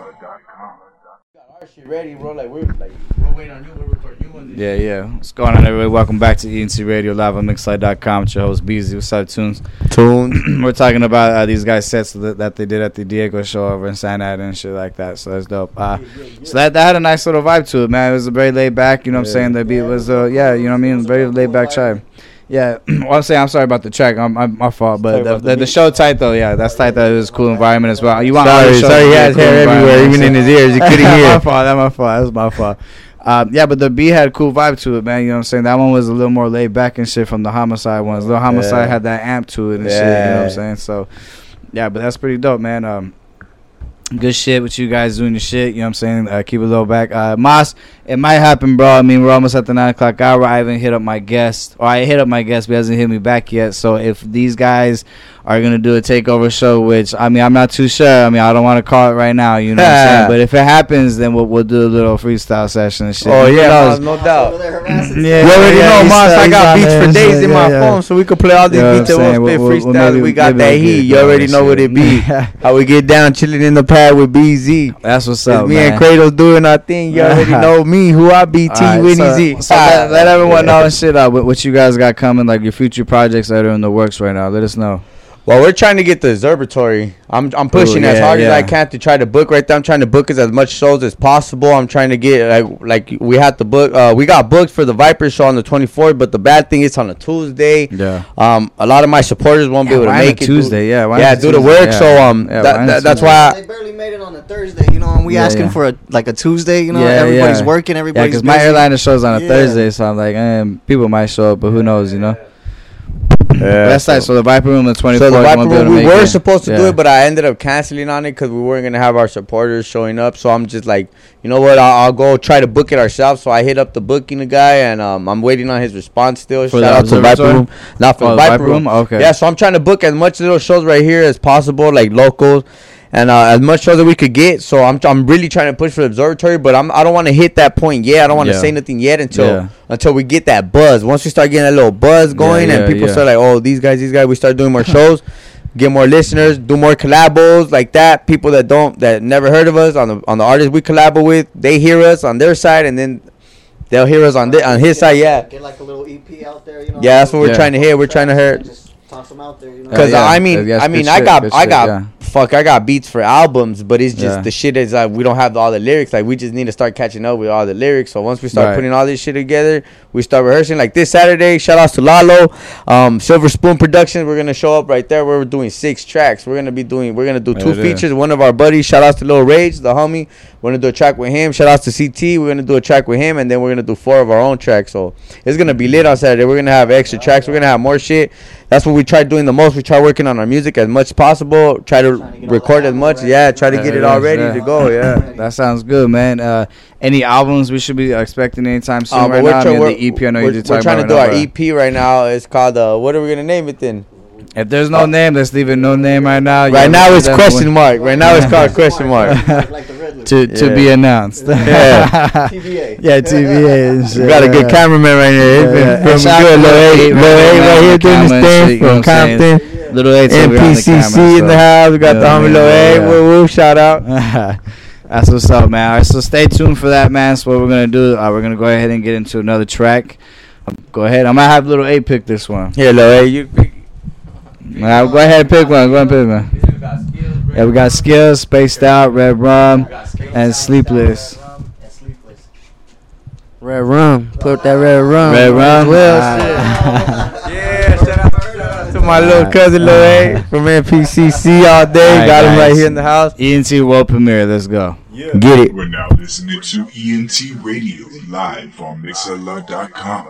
Shit ready, bro. Like we're like we're waiting on you. We're recording you on Yeah, yeah. What's going on, everybody? Welcome back to ENT Radio live on Mixlr.com. It's your host, Beezy. What's up, Tunes? Tunes. [clears throat] We're talking about uh, these guys' sets that, that they did at the Diego show over in San Ana and shit like that. So that's dope. Uh, so that, that had a nice little vibe to it, man. It was a very laid back, you know what I'm saying? The beat was, uh, yeah, you know what I mean? Very laid back track. Yeah, [clears throat] well, I'm saying I'm sorry about the track. I'm, I'm my fault, but the, the the, the show tight though. Yeah, that's tight. That it was a cool environment as well. You want Sorry, the sorry, to he has cool hair everywhere, even in his ears. He [laughs] couldn't hear. my fault. That's my fault. That's my fault. Um, yeah, but the B had a cool vibe to it, man. You know what I'm saying? That one was a little more laid back and shit from the homicide ones. The homicide Yeah. had that amp to it and shit. You know what I'm saying? So, yeah, but that's pretty dope, man. Um, good shit with you guys doing your shit. You know what I'm saying? Uh, keep it low back. Uh, Moss, it might happen, bro. I mean, we're almost at the nine o'clock hour. I haven't hit up my guest, or I hit up my guest, but he hasn't hit me back yet. So if these guys are gonna do a takeover show, which I mean, I'm not too sure. I mean, I don't want to call it right now. You know what I'm [laughs] saying? But if it happens, then we'll we'll do a little freestyle session and shit. Oh Who yeah, knows? No doubt. Yeah, you already yeah, know, he's Moss. I got beats for days shit, in my yeah. phone, so we could play all these You know what beats I'm at once. Spit We'll- we'll- freestyle. maybe- we got that heat. get You already know shit. what it be. [laughs] How we get down, chilling in the pad with BZ. That's what's It's up, me man. and Kratos doing our thing. You [laughs] already know me, who I be, T Alright, Winnie so, Z. so let, let everyone know and shit what, what you guys got coming, like your future projects that are in the works right now. Let us know. Well, we're trying to get the observatory. I'm I'm pushing Ooh, as yeah, hard as I can to try to book right there. I'm trying to book as, as much shows as possible. I'm trying to get like like we had to book. Uh, we got booked for the Viper show on the 24th, but the bad thing is on a Tuesday. Yeah. Um, a lot of my supporters won't be able to why on make it. Tuesday? Yeah, why on yeah, a do the Tuesday? work. Yeah. So um, Yeah, that, why on that, that's Tuesday? why. They barely made it on a Thursday, you know, and we Yeah, asking yeah. for a like a Tuesday, you know, Yeah, everybody's yeah. working, Yeah, everybody's because my busy. airliner show's on a Yeah. Thursday, so I'm like, eh, people might show up, but who knows, you know? Yeah, That's so- nice. So the Viper Room, the 24th, So the Viper won't be able Room, we were it. supposed to do it, but I ended up canceling on it because we weren't gonna have our supporters showing up. So I'm just like, you know what? I'll, I'll go try to book it ourselves. So I hit up the booking guy, and um, I'm waiting on his response still. For Shout out to Viper? Room, not for Oh, Viper, Viper Room. Room? Okay. Yeah, so I'm trying to book as much little shows right here as possible, like locals. And uh, as much shows that we could get, so I'm I'm really trying to push for the observatory, but I'm I don't want to hit that point yet. I don't want to Yeah. say nothing yet until Yeah. until we get that buzz. Once we start getting that little buzz going, yeah, and people yeah. start like, oh, these guys, these guys, we start doing more [laughs] shows, get more listeners, do more collabos like that. People that don't that never heard of us on the on the artists we collabo with, they hear us on their side, and then they'll hear us on the, on his side. Yeah, Get like a little EP out there, you know. yeah, that's what we're Yeah. trying to hear. We're trying to hear. Just toss them out there, you know. Cause Yeah, yeah. I mean, Yeah, I mean, I shit, got, good I shit, got, yeah. fuck, I got beats for albums, but it's just Yeah. the shit is like we don't have all the lyrics. Like we just need to start catching up with all the lyrics. So once we start Right. putting all this shit together, we start rehearsing. Like this Saturday, shout outs to Lalo, um, Silver Spoon Productions. We're gonna show up right there. We're doing six tracks. We're gonna be doing, we're gonna do two Yeah, yeah. features. One of our buddies, shout outs to Lil Rage, the homie. We're gonna do a track with him. Shout outs to CT. We're gonna do a track with him, and then we're gonna do four of our own tracks. So it's gonna be lit on Saturday. We're gonna have extra tracks. We're gonna have more shit. That's what we try doing the most. We try working on our music as much as possible. Try to record as much. Yeah, try to get it all ready to go. Yeah. [laughs] That sounds good, man. Uh, any albums we should be expecting anytime soon Uh, right we're, now? I try- mean, we're, the EP, I know we're, you we're talk trying to do right our now, EP right now. It's called uh, what are we gonna name it then? If there's no name, let's leave it no name right now. Right now it's question definitely- mark. Right now it's called question [laughs] mark. To to be announced. Yeah. [laughs] TBA. yeah, TBA. And. [laughs] We got a good cameraman right here. He's Yeah, yeah. filming Shout good. to Lil Lil A, Eight right A right here on the doing his thing shit, from what I'm saying? Compton. Little Eight's over here the NPCC camera, in the house. We got Yeah, the homie man, Lil A. yeah. Woo woo! Shout out. [laughs] That's what's up, man. All right, so stay tuned for that, man. So what we're gonna do, uh, we're gonna go ahead and get into another track. Um, go ahead. I might have little A pick this one. Here, Lil A, you. All right, go ahead and pick one. Go ahead and pick one. Yeah, we got skills, spaced out, red rum, and sleepless. Red rum. Put that red rum. Red rum. Well, Ah. [laughs] Yeah, shout out, to uh, to my little ah. cousin Lil A ah. from NPCC all day. Alright, Got him right guys. here in the house. ENT World Premiere. Let's go. Get it. We're now listening to ENT Radio live on Mixlr.com.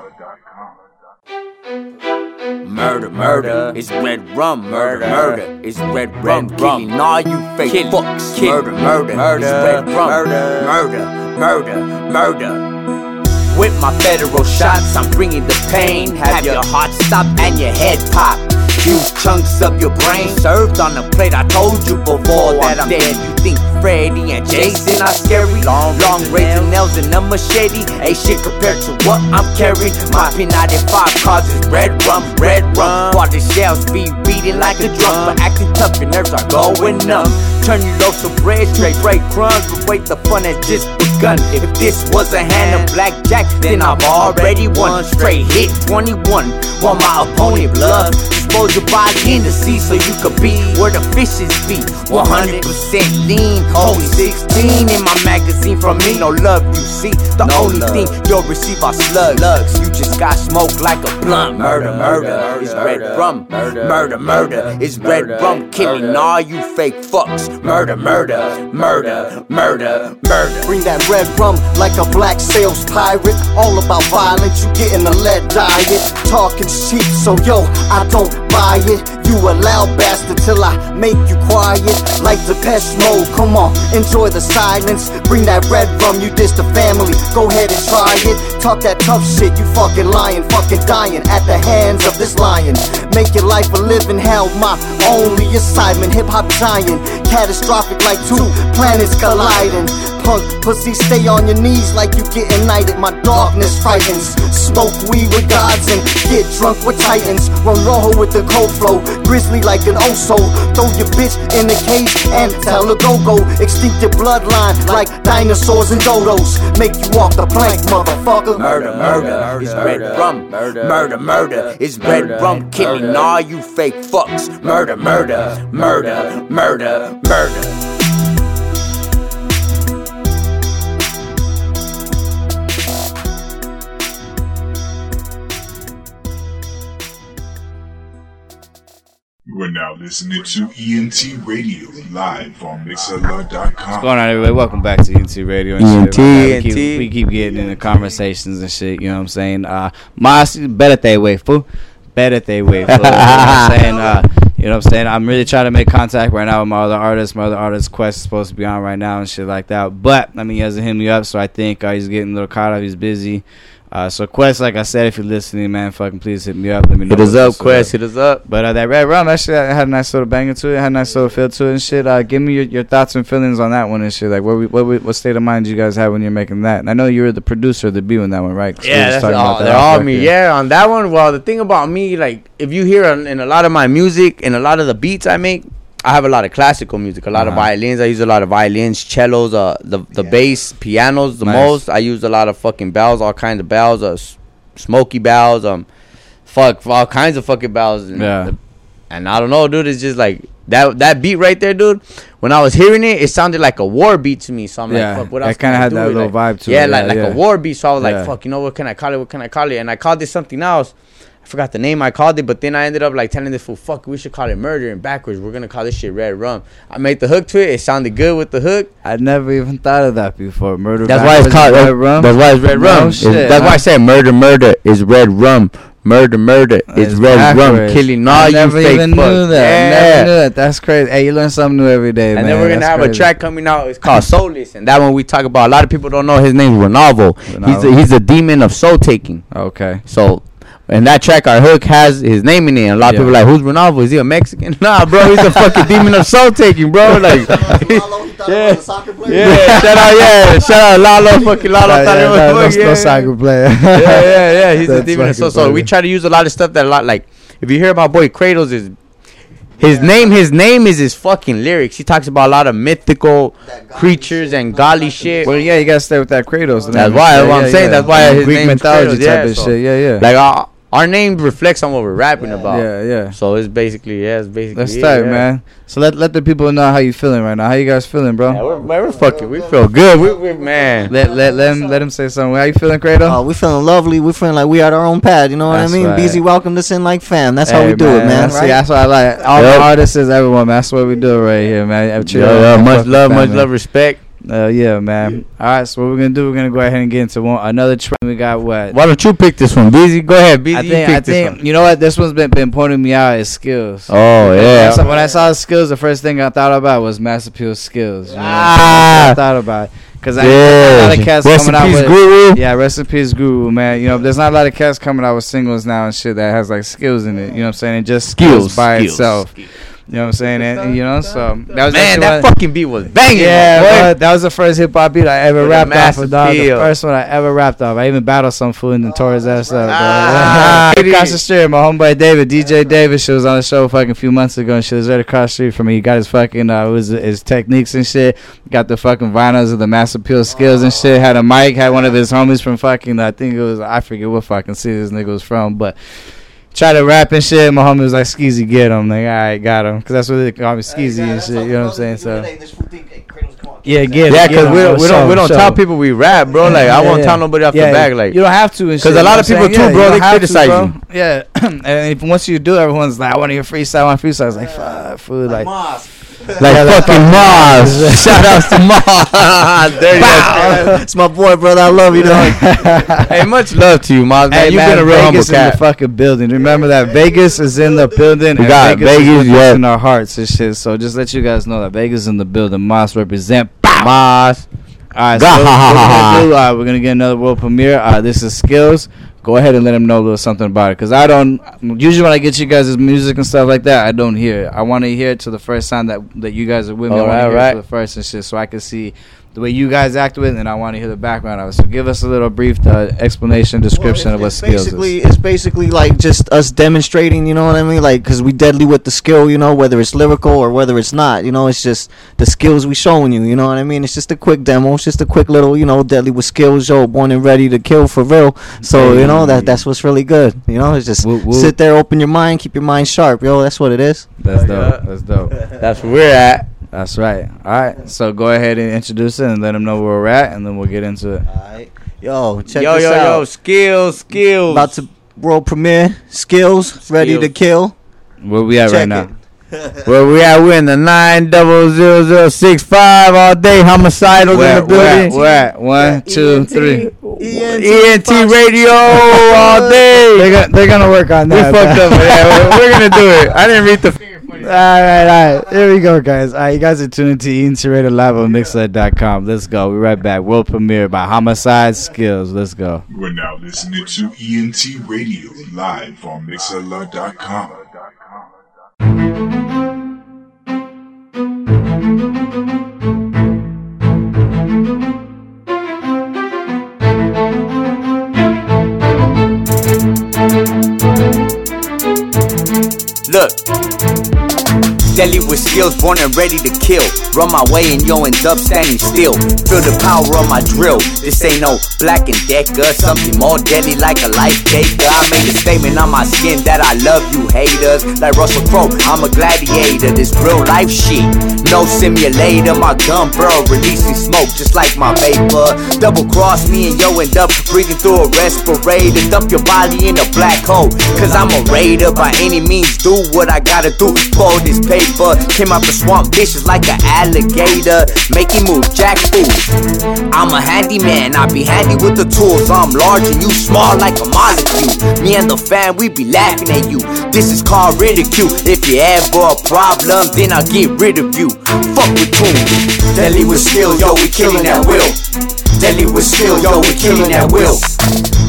Murder, murder, it's red rum. Murder, murder, it's red rum. Killing all you fake fucks. Murder, murder, murder, it's red rum. Murder, murder, murder, murder. With my federal shots, I'm bringing the pain. Have your heart stop and your head pop. Huge chunks of your brain served on a plate. I told you before that I'm dead. You think Freddy and Jason are scary? Long, long razor nails and a machete. Ain't shit compared to what I'm carrying. My P95 causes red rum, red rum. While the shells be beating like a drum. But acting tough, your nerves are going numb. Turn your loaves of bread, straight break crumbs. But wait, the fun has just begun. If this was a hand of blackjack, then I've already won. Straight hit 21 while my opponent bluff. Dispose your body in the sea so you could be where the fishes be. 100% lean, only 16 in my magazine from me. No love, you see. The only thing you'll receive are slugs. You just got smoked like a blunt. Murder, murder, it's red rum. Murder, murder, it's red rum. Killing all you fake fucks. Murder, murder, murder, murder, murder. Bring that red rum like a black sails pirate. All about violence, you getting a lead diet. Talking cheap, so yo, I don't buy it. You a loud bastard till I make you quiet. Like the pest mode, come on, enjoy the silence. Bring that red rum, you diss the family. Go ahead and try it. Talk that tough shit, you fucking lying, fucking dying at the hands of this lion. Make your life a living hell, my only assignment. Hip hop giant, catastrophic like two planets colliding. Punk pussy, stay on your knees like you getting knighted. My darkness frightens. Smoke weed with gods and get drunk with titans. Run rojo with the cold flow, grizzly like an oso. Throw your bitch in the cage and tell her go go. Extinct your bloodline like dinosaurs and dodos. Make you walk the plank, motherfucker. Murder, murder, it's red rum. Murder, murder, it's red rum. Killing all you fake fucks. Murder, murder, murder, murder, murder. We're now listening to ENT Radio live on What's going on, everybody? Welcome back to ENT Radio and ENT, shit. My bad. we, keep, ENT. we keep getting into conversations and shit. You know what I'm saying? Uh, mas better they way, fool. Better they way, fool. You know what I'm [laughs] saying? Uh, you know what I'm saying? I'm really trying to make contact right now with my other artists. My other artist Quest is supposed to be on right now and shit like that. But I mean, he hasn't hit me up, so I think uh, he's getting a little caught up. He's busy. Uh, so Quest, like I said, if you're listening, man, fucking please hit me up. Let me know. Hit us up, Quest. Hit us up. But uh, that red rum, that shit had a nice little banger to it. Had a nice little feel to it and shit. Uh, give me your, your thoughts and feelings on that one and shit. Like, what we, what we, what state of mind you guys have when you're making that? And I know you were the producer of the beat on that one, right? Yeah, that's all. that They're all record. me. Yeah, on that one. Well, the thing about me, like, if you hear in, in a lot of my music and a lot of the beats I make, I have a lot of classical music, a lot of Uh-huh. violins. I use a lot of violins, cellos, uh, the the bass, pianos, the Nice. most. I use a lot of fucking bells, all kinds of bells, uh, s- smoky bells, um, fuck, all kinds of fucking bells. And Yeah. the- and I don't know, dude. It's just like that that beat right there, dude. When I was hearing it, it sounded like a war beat to me. So I'm Yeah, like, fuck, what else? kinda can I had that with little like- vibe to yeah, it, like yeah, like yeah. a war beat. So I was Yeah. like, fuck, you know what can I call it? What can I call it? And I called it something else. I forgot the name I called it, but then I ended up like telling this fool, fuck, we should call it murder and backwards. We're gonna call this shit red rum. I made the hook to it. It sounded good with the hook. I never even thought of that before. Murder. That's why it's Backwards called is red rum. That's why it's red No rum. It's- shit, that's why? I said murder, murder is red rum. Murder, murder is It's red rum. Killing all I you never fake even knew fucks. that. Yeah. Never knew that. That's crazy. Hey, you learn something new every day, man. And man. then we're gonna That's have a track coming out. It's called Soulless, and that one we talk about. A lot of people don't know his name's Renavo. He's a, he's a demon of soul taking. Okay. So, and that track, our hook has his name in it. And a lot of Yeah. people are like, who's Ronaldo? Is he a Mexican? [laughs] Nah, bro, he's a fucking demon of soul taking, bro. Like, [laughs] yeah, yeah. Shout out, yeah, shout out Lalo, [laughs] fucking Lalo. Yeah, thought yeah, it no, no, fucking- no yeah. soccer player. yeah, yeah, yeah. He's a demon of soul. So we try to use a lot of stuff that a lot like. If you hear about Boy Kratos, is his name. His name is his fucking lyrics. He talks about a lot of mythical creatures and golly shit. Well, yeah, you gotta stay with that Kratos. That's why. That's what I'm saying. That's why his Greek name's mythology Kratos, type yeah, of so- shit. Yeah, yeah. Like I, our name reflects on what we're rapping about. Yeah, yeah. So it's basically yeah, it's basically That's it, tight, yeah. man. So let let the people know how you feeling right now. How you guys feeling, bro? Yeah, we're, we're fucking. We feel good. We, we man. Let let let him let him say something. How you feeling, Kratos? Oh, we feeling lovely. We feeling like we at our own pad. You know what That's I mean? right. BZ welcomed us in like fam. That's how Hey, we do it, man. That's, right? that's what I like. All Yep. the artists is everyone, man. That's what we do right here, man. I treat Yeah, everyone yeah, like much fucking love, much love, respect. Uh, yeah, man. All right, so what we're gonna do? We're gonna go ahead and get into one another track. We got what? Why don't you pick this one, Beezy? Go ahead, Beezy. I you think pick I think you know what this one's been been pointing me out is skills. Oh When I yeah. saw- When I saw skills, the first thing I thought about was Mass Appeal skills. You know? Ah. I thought about because I Yeah. there's not a lot of cats Rest coming out with Guru. yeah, recipes Guru, man. You know, there's not a lot of cats coming out with singles now and shit that has like skills in it. You know what I'm saying? Just skills, Skills, by skills, itself. You know what I'm saying? And, you know, so that was Man, that one- fucking beat was banging. yeah, boy. bro, that was the first hip hop beat I ever With rapped off massive of, dog. The first one I ever rapped off. I even battled some fool and then tore his ass up, Ah. [laughs] bro. across the street, my homeboy David, DJ David, she was on the show fucking a few months ago, and she was right across the street from me. He got his fucking, uh, was his techniques and shit. Got the fucking vinyls of the Mass Appeal skills and shit. Had a mic. Had one of his homies from fucking, I think it was, I forget what fucking city this nigga was from, but. Try to rap and shit. My homie was like, "Skeezy, get him." Like, all right, got him, because that's what they call me, Skeezy and shit. You know what I'm saying? So, yeah, get him. Yeah, because we don't, we don't, we don't for tell people we rap, bro. Like I won't yeah. tell nobody off Yeah, the back. Like you don't have to, because a lot of people saying? too, bro, they don't to, criticize bro. you. Yeah, [clears throat] and if once you do, everyone's like, "I want to hear freestyle." I want freestyle. It's like, fuck, food, like, like fucking Mars. [laughs] Shout outs to Mars. [laughs] Dirty ass. It's my boy, brother. I love you, dog. [laughs] Hey, much love to you, Mars. Man, Hey you've man, been a real humble Vegas in the fucking building. Remember that Vegas is in the building. We and got Vegas, is Vegas, yeah. in our hearts and shit. So just let you guys know that Vegas is in the building. Moss represent. Mars. All right, so we're gonna do, uh, we're gonna get another world premiere. Uh, this is Skills. Go ahead and let them know a little something about it, cause I don't. Usually when I get you guys' music and stuff like that, I don't hear. it. I want to hear it to the first time that that you guys are with me. All right, hear right. to the first and shit, so I can see the way you guys act with, it, and I want to hear the background of it. So give us a little brief uh, explanation, description of what it's Skills basically is. it's basically like just us demonstrating you know what i mean like because we deadly with the skill you know whether it's lyrical or whether it's not you know it's just the skills we showing you you know what i mean it's just a quick demo it's just a quick little you know deadly with skills yo born and ready to kill for real so you know that that's what's really good you know it's just Whoop, whoop. sit there open your mind keep your mind sharp yo that's what it is That's dope. That's dope. [laughs] That's where we're at. That's right. All right. So go ahead and introduce it and let them know where we're at, and then we'll get into it. All right. yo check yo, this yo, out yo, skills, skills. about to world premiere skills, ready to kill Where we at Check right now? [laughs] Where we at? We're in the nine double zero zero six five all day. Homicidal Where, in the where, building. where at? One, two, three. ENT radio all [laughs] day. They're gonna, they're gonna work on that. We fucked up. Yeah, we're, [laughs] we're gonna do it. I didn't read the. All right, all right. Here we go, guys. All right, you guys are tuning to ENT Radio Live on Mixlr.com. Let's go. We're right back. World premiere by Homicide Skills. Let's go. We're now listening to ENT Radio live on Mixlr.com. Look. Deadly with skills, born and ready to kill. Run my way and yo end up standing still. Feel the power of my drill. This ain't no black and decker. Something more deadly like a life taker. I made a statement on my skin that I love you haters. Like Russell Crowe, I'm a gladiator. This real life shit. No simulator. My gun bro releasing smoke just like my vapor. Double cross me and yo end up breathing through a respirator. Dump your body in a black hole. Cause I'm a raider by any means. Do what I gotta do for this paper. Came out the swamp vicious like an alligator. Make Making move, jack food. I'm a handyman, I be handy with the tools. I'm large and you small like a molecule. Me and the fam, we be laughing at you. This is called ridicule. If you ever a problem, then I'll get rid of you. Fuck with tune. Deadly with skill, yo, we killing that will. Deadly with skill, yo, we killing that will.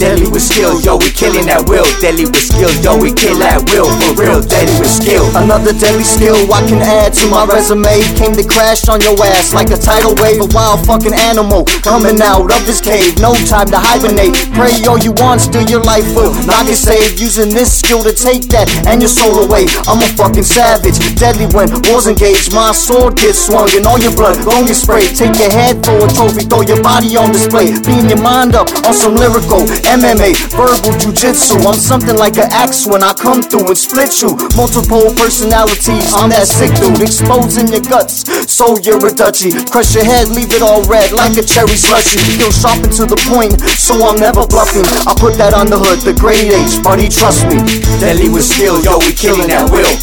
Deadly with skill, yo, we killing that will. Deadly with skill, yo, we kill that will. For real, deadly with skill. Another deadly skill I can add to my resume. Came to crash on your ass like a tidal wave. A wild fucking animal coming out of his cave. No time to hibernate. Pray all you want, still your life will not get saved. Using this skill to take that and your soul away. I'm a fucking savage. Deadly when wars engaged. My sword gets swung and all your blood gon' get sprayed. Take your head for a trophy, throw your body on display. Being your mind up on some lyrical MMA, verbal jujitsu. I'm something like an axe when I come through and split you. Multiple personalities, I'm that sick dude, exposing your guts. So you're a duchy. Crush your head, leave it all red like a cherry slushy. Feel sharp and to the point, so I'm never bluffing. I put that on the hood, the grade H, buddy, trust me. Deadly with skill, yo, we killing that will.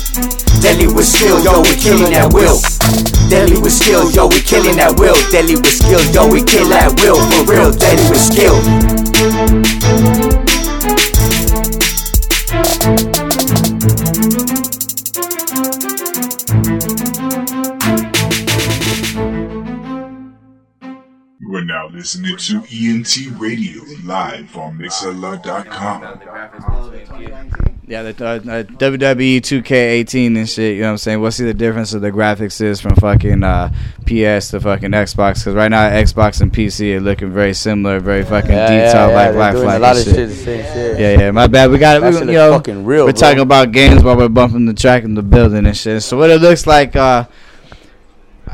Deadly with skill, yo, we killing that will. Deadly with skill, yo, we killing that will. Deadly with skill, yo, we kill that will. For real, deadly with skill. You are now listening to ENT Radio live on Mixlr.com. Yeah, the uh, uh, WWE 2K18 and shit. You know what I'm saying? We'll see the difference of the graphics is from fucking uh, PS to fucking Xbox. Because right now Xbox and PC are looking very similar, very fucking Yeah, yeah, detailed, yeah, like they're lifelike. doing a lot of shit. shit the same shit. Yeah, yeah. My bad. We got it. We, shit you is know, fucking real, We're bro. talking about games while we're bumping the track in the building and shit. So what it looks like. uh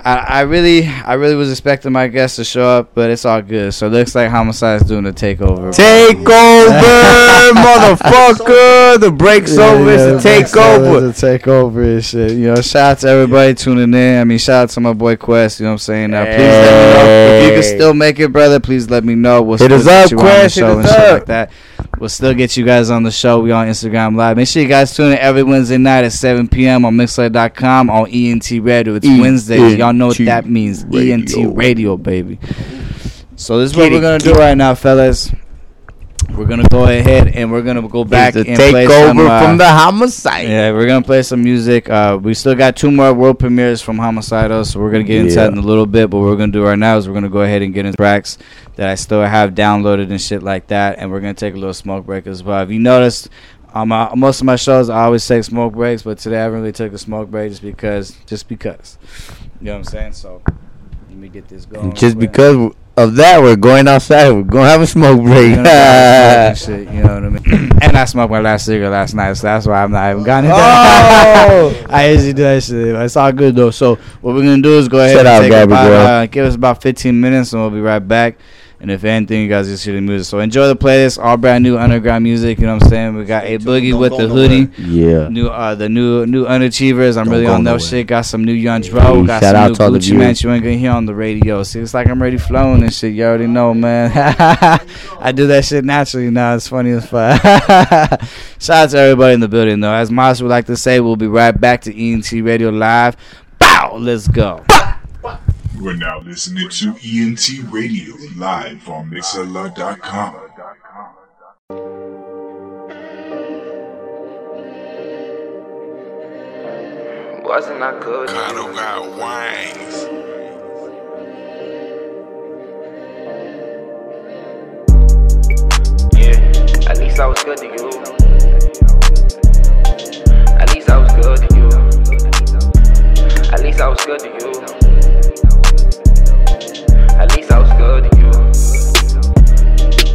I, I really, I really was expecting my guests to show up, but it's all good. So it looks like Homicide's doing a takeover. Takeover, [laughs] motherfucker! The break's over. It's a takeover. It's a takeover and shit. You know, shout out to everybody tuning in. I mean, shout out to my boy Quest. You know what I'm saying? Now, please let me know if you can still make it, brother. Please let me know. We'll Hit us up, you on the Quest, hit us up. like that. We'll still get you guys on the show. We on Instagram Live. Make sure you guys tune in every Wednesday night at 7 p.m. on Mixlr.com on ENT Radio. It's E Wednesdays. Y'all know what that means. ENT Radio. Radio, baby. So this is what we're gonna do right now, fellas. We're gonna go ahead and we're gonna go back and play some, uh, from the homicide. yeah, we're gonna play some music. Uh, we still got two more world premieres from Homicidal, so we're gonna get into that in a little bit. But what we're gonna do right now is we're gonna go ahead and get into tracks that I still have downloaded and shit like that, and we're gonna take a little smoke break as well. If you noticed, um, uh, most of my shows I always take smoke breaks, but today I haven't really took a smoke break just because, just because. You know what I'm saying? So let me get this going. Just because of that, we're going outside. We're gonna have a smoke break. We're gonna have smoke and [laughs] shit, you know what I mean? [clears throat] and I smoked my last cigarette last night, so that's why I'm not even it. Oh! [laughs] I usually do that shit. It's all good though. So what we're gonna do is go ahead Shut and up, take about, uh, give us about 15 minutes, and we'll be right back. And if anything, you guys just hear the music. So enjoy the playlist, all brand new underground music. You know what I'm saying? We got a boogie with the hoodie. Yeah. New uh the new new underachievers. I'm Don't really on that shit. Got some new Young Dro. Hey, Got shout some out new to all the Gucci Mane. viewers. You ain't gonna hear on the radio. See, it's like I'm already flowing and shit. You already know, man. [laughs] I do that shit naturally now. It's funny as fuck. [laughs] Shout out to everybody in the building though. As Moss would like to say, we'll be right back to ENT Radio Live. Bow. Let's go. You are now listening to ENT Radio live on Mixlr.com. Wasn't I good? Kano got wings. Yeah, at least I was good to you. At least I was good to you. At least I was good to you. Good to you.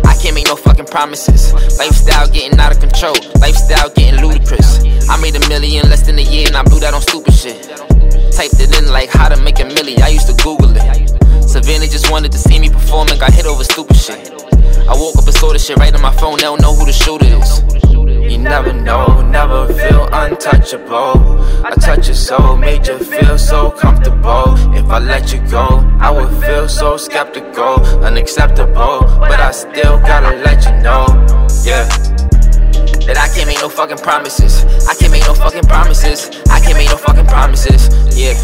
I can't make no fucking promises. Lifestyle getting out of control. Lifestyle getting ludicrous. I made a million less than a year and I blew that on stupid shit. Typed it in like how to make a million. I used to Google it. Savannah just wanted to see me perform and got hit over stupid shit. I woke up and saw the shit right on my phone. They don't know who the shooter is. You never know, never feel untouchable. I touch your soul, made you feel so comfortable. If I let you go, I would feel so skeptical, unacceptable. But I still gotta let you know, yeah. That I can't make no fucking promises. I can't make no fucking promises. I can't make no fucking promises. Yeah.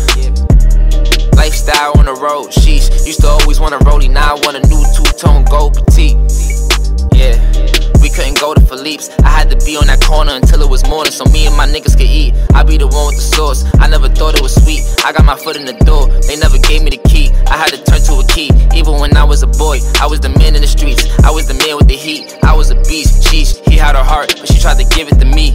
Lifestyle on the road, sheesh. Used to always want a rollie, now I want a new two tone gold petite. Yeah. Couldn't go to Philippe's. I had to be on that corner until it was morning so me and my niggas could eat. I be the one with the sauce. I never thought it was sweet. I got my foot in the door. They never gave me the key. I had to turn to a key. Even when I was a boy, I was the man in the streets. I was the man with the heat. I was a beast. Sheesh, he had her heart, but she tried to give it to me.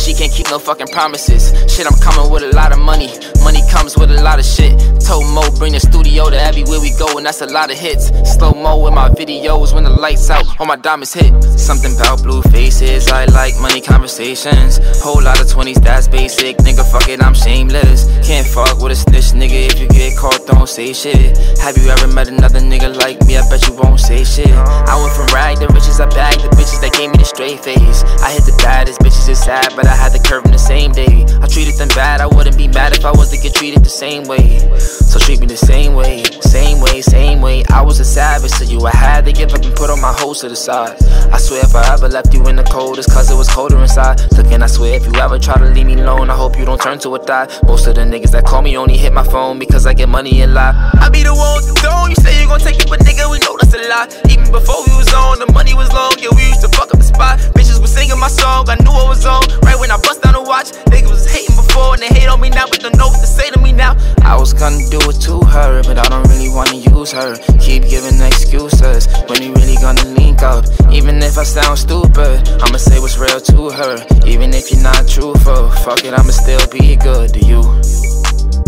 She can't keep no fucking promises. Shit, I'm coming with a lot of money. Money comes with a lot of shit. Told Mo bring the studio to everywhere we go, and that's a lot of hits. Slow mo in my videos when the lights out, all my diamonds hit. Something about blue faces, I like money conversations. Whole lot of 20s, that's basic. Nigga, fuck it, I'm shameless. Can't fuck with a snitch, nigga. If you get caught, don't say shit. Have you ever met another nigga like me? I bet you won't say shit. I went from rag to riches, I bagged the bitches that gave me the straight face. I hit the baddest bitches, it's sad, but I had the curve in the same day. I treated them bad, I wouldn't be mad if I was to get treated the same way. So treat me the same way, same way, same way. I was a savage to you, I had to give up and put all my hoes to the side. I swear if I ever left you in the cold, it's cause it was colder inside. Look, and I swear if you ever try to leave me alone, I hope you don't turn to a thot. Most of the niggas that call me only hit my phone because I get money and lie. I be the one to don't. You say you gon' take it, but nigga, we know that's a lie. Even before we was on, the money was long, yeah, we used to fuck up the spot. Bitches was singing my song, I knew I was on. Right when I bust down the watch, niggas was hating before and they hate on me now, but don't know what to say to me now. I was gonna do it to her, but I don't really wanna use her. Keep giving excuses when we really gonna link up. Even if I sound stupid, I'ma say what's real to her. Even if you're not truthful, fuck it, I'ma still be good to you.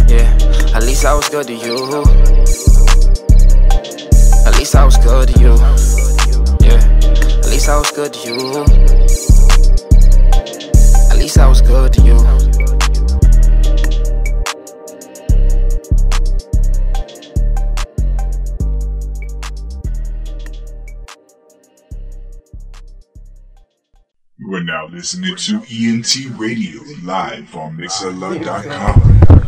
Yeah, at least I was good to you. At least I was good to you. Yeah, at least I was good to you. Good to you. You are now listening to ENT Radio live on Mixlr.com.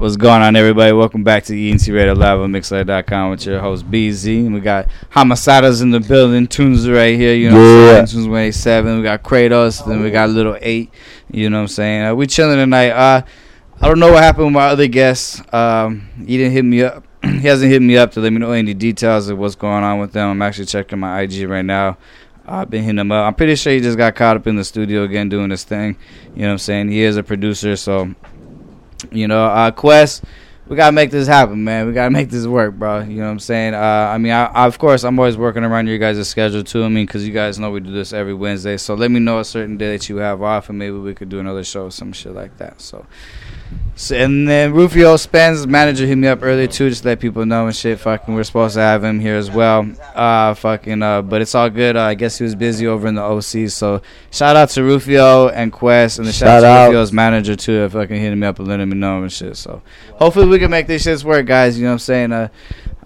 What's going on, everybody? Welcome back to the ENT Radio Live on Mixlr.com with your host BZ. And we got Homicidas in the building, Tunes right here, you know what I'm saying? Tunes 187. We got Kratos, then we got Little 8, you know what I'm saying? Uh, we chilling tonight. Uh, I don't know what happened with my other guest. Um, he didn't hit me up. [clears throat] he hasn't hit me up to let me know any details of what's going on with them. I'm actually checking my IG right now. I've been hitting him up. I'm pretty sure he just got caught up in the studio again doing his thing. You know what I'm saying? He is a producer, so you know, uh, Quest, we gotta make this happen, man. We gotta [laughs] make this work, bro. You know what I'm saying? Uh, I mean, I, I, of course, I'm always working around your guys' schedule too. I mean, because you guys know we do this every Wednesday. So let me know a certain day that you have off, and maybe we could do another show, some shit like that. So. So, and then Rufio Spence, manager, hit me up earlier too, just to let people know and shit. Fucking, we're supposed to have him here as well. Uh, fucking, uh, but it's all good. Uh, I guess he was busy over in the OC. So, shout out to Rufio and Quest, and the shout, Shout out to Rufio's manager too, for fucking hitting me up and letting me know and shit. So, hopefully we can make this shit work, guys. You know what I'm saying? Uh,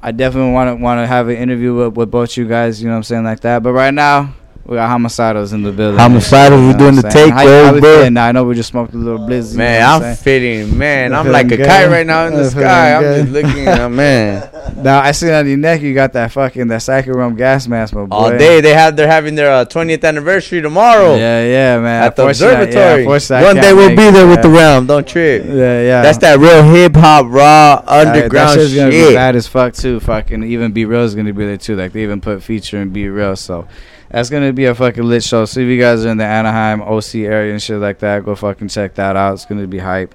I definitely want to want to have an interview with, with both you guys. You know what I'm saying like that. But right now. We got homicidos in the building. Homicidos, You we know doing the I'm saying? How- takeover, how bro. feeling now? I know we just smoked a little blizz. you Man, know I'm saying? fitting, man. You I'm like a good? kite right now in You the feeling sky. I'm good? just looking, uh, man. [laughs] Now I see on your neck you got that fucking that Psycho Realm gas mask, my boy. All day they have they're having their uh, 20th anniversary tomorrow. Yeah, yeah, man. At the Unfortunately, yeah, observatory. One day we'll be there with yeah. the realm. Don't trip. Yeah, yeah. That's that real hip hop, raw, Alright, underground that shit's gonna be shit. bad as fuck too. Fucking even B Real is gonna be there too. Like they even put feature in B Real, so that's gonna be a fucking lit show. So if you guys are in the Anaheim OC area and shit like that, go fucking check that out. It's gonna be hype.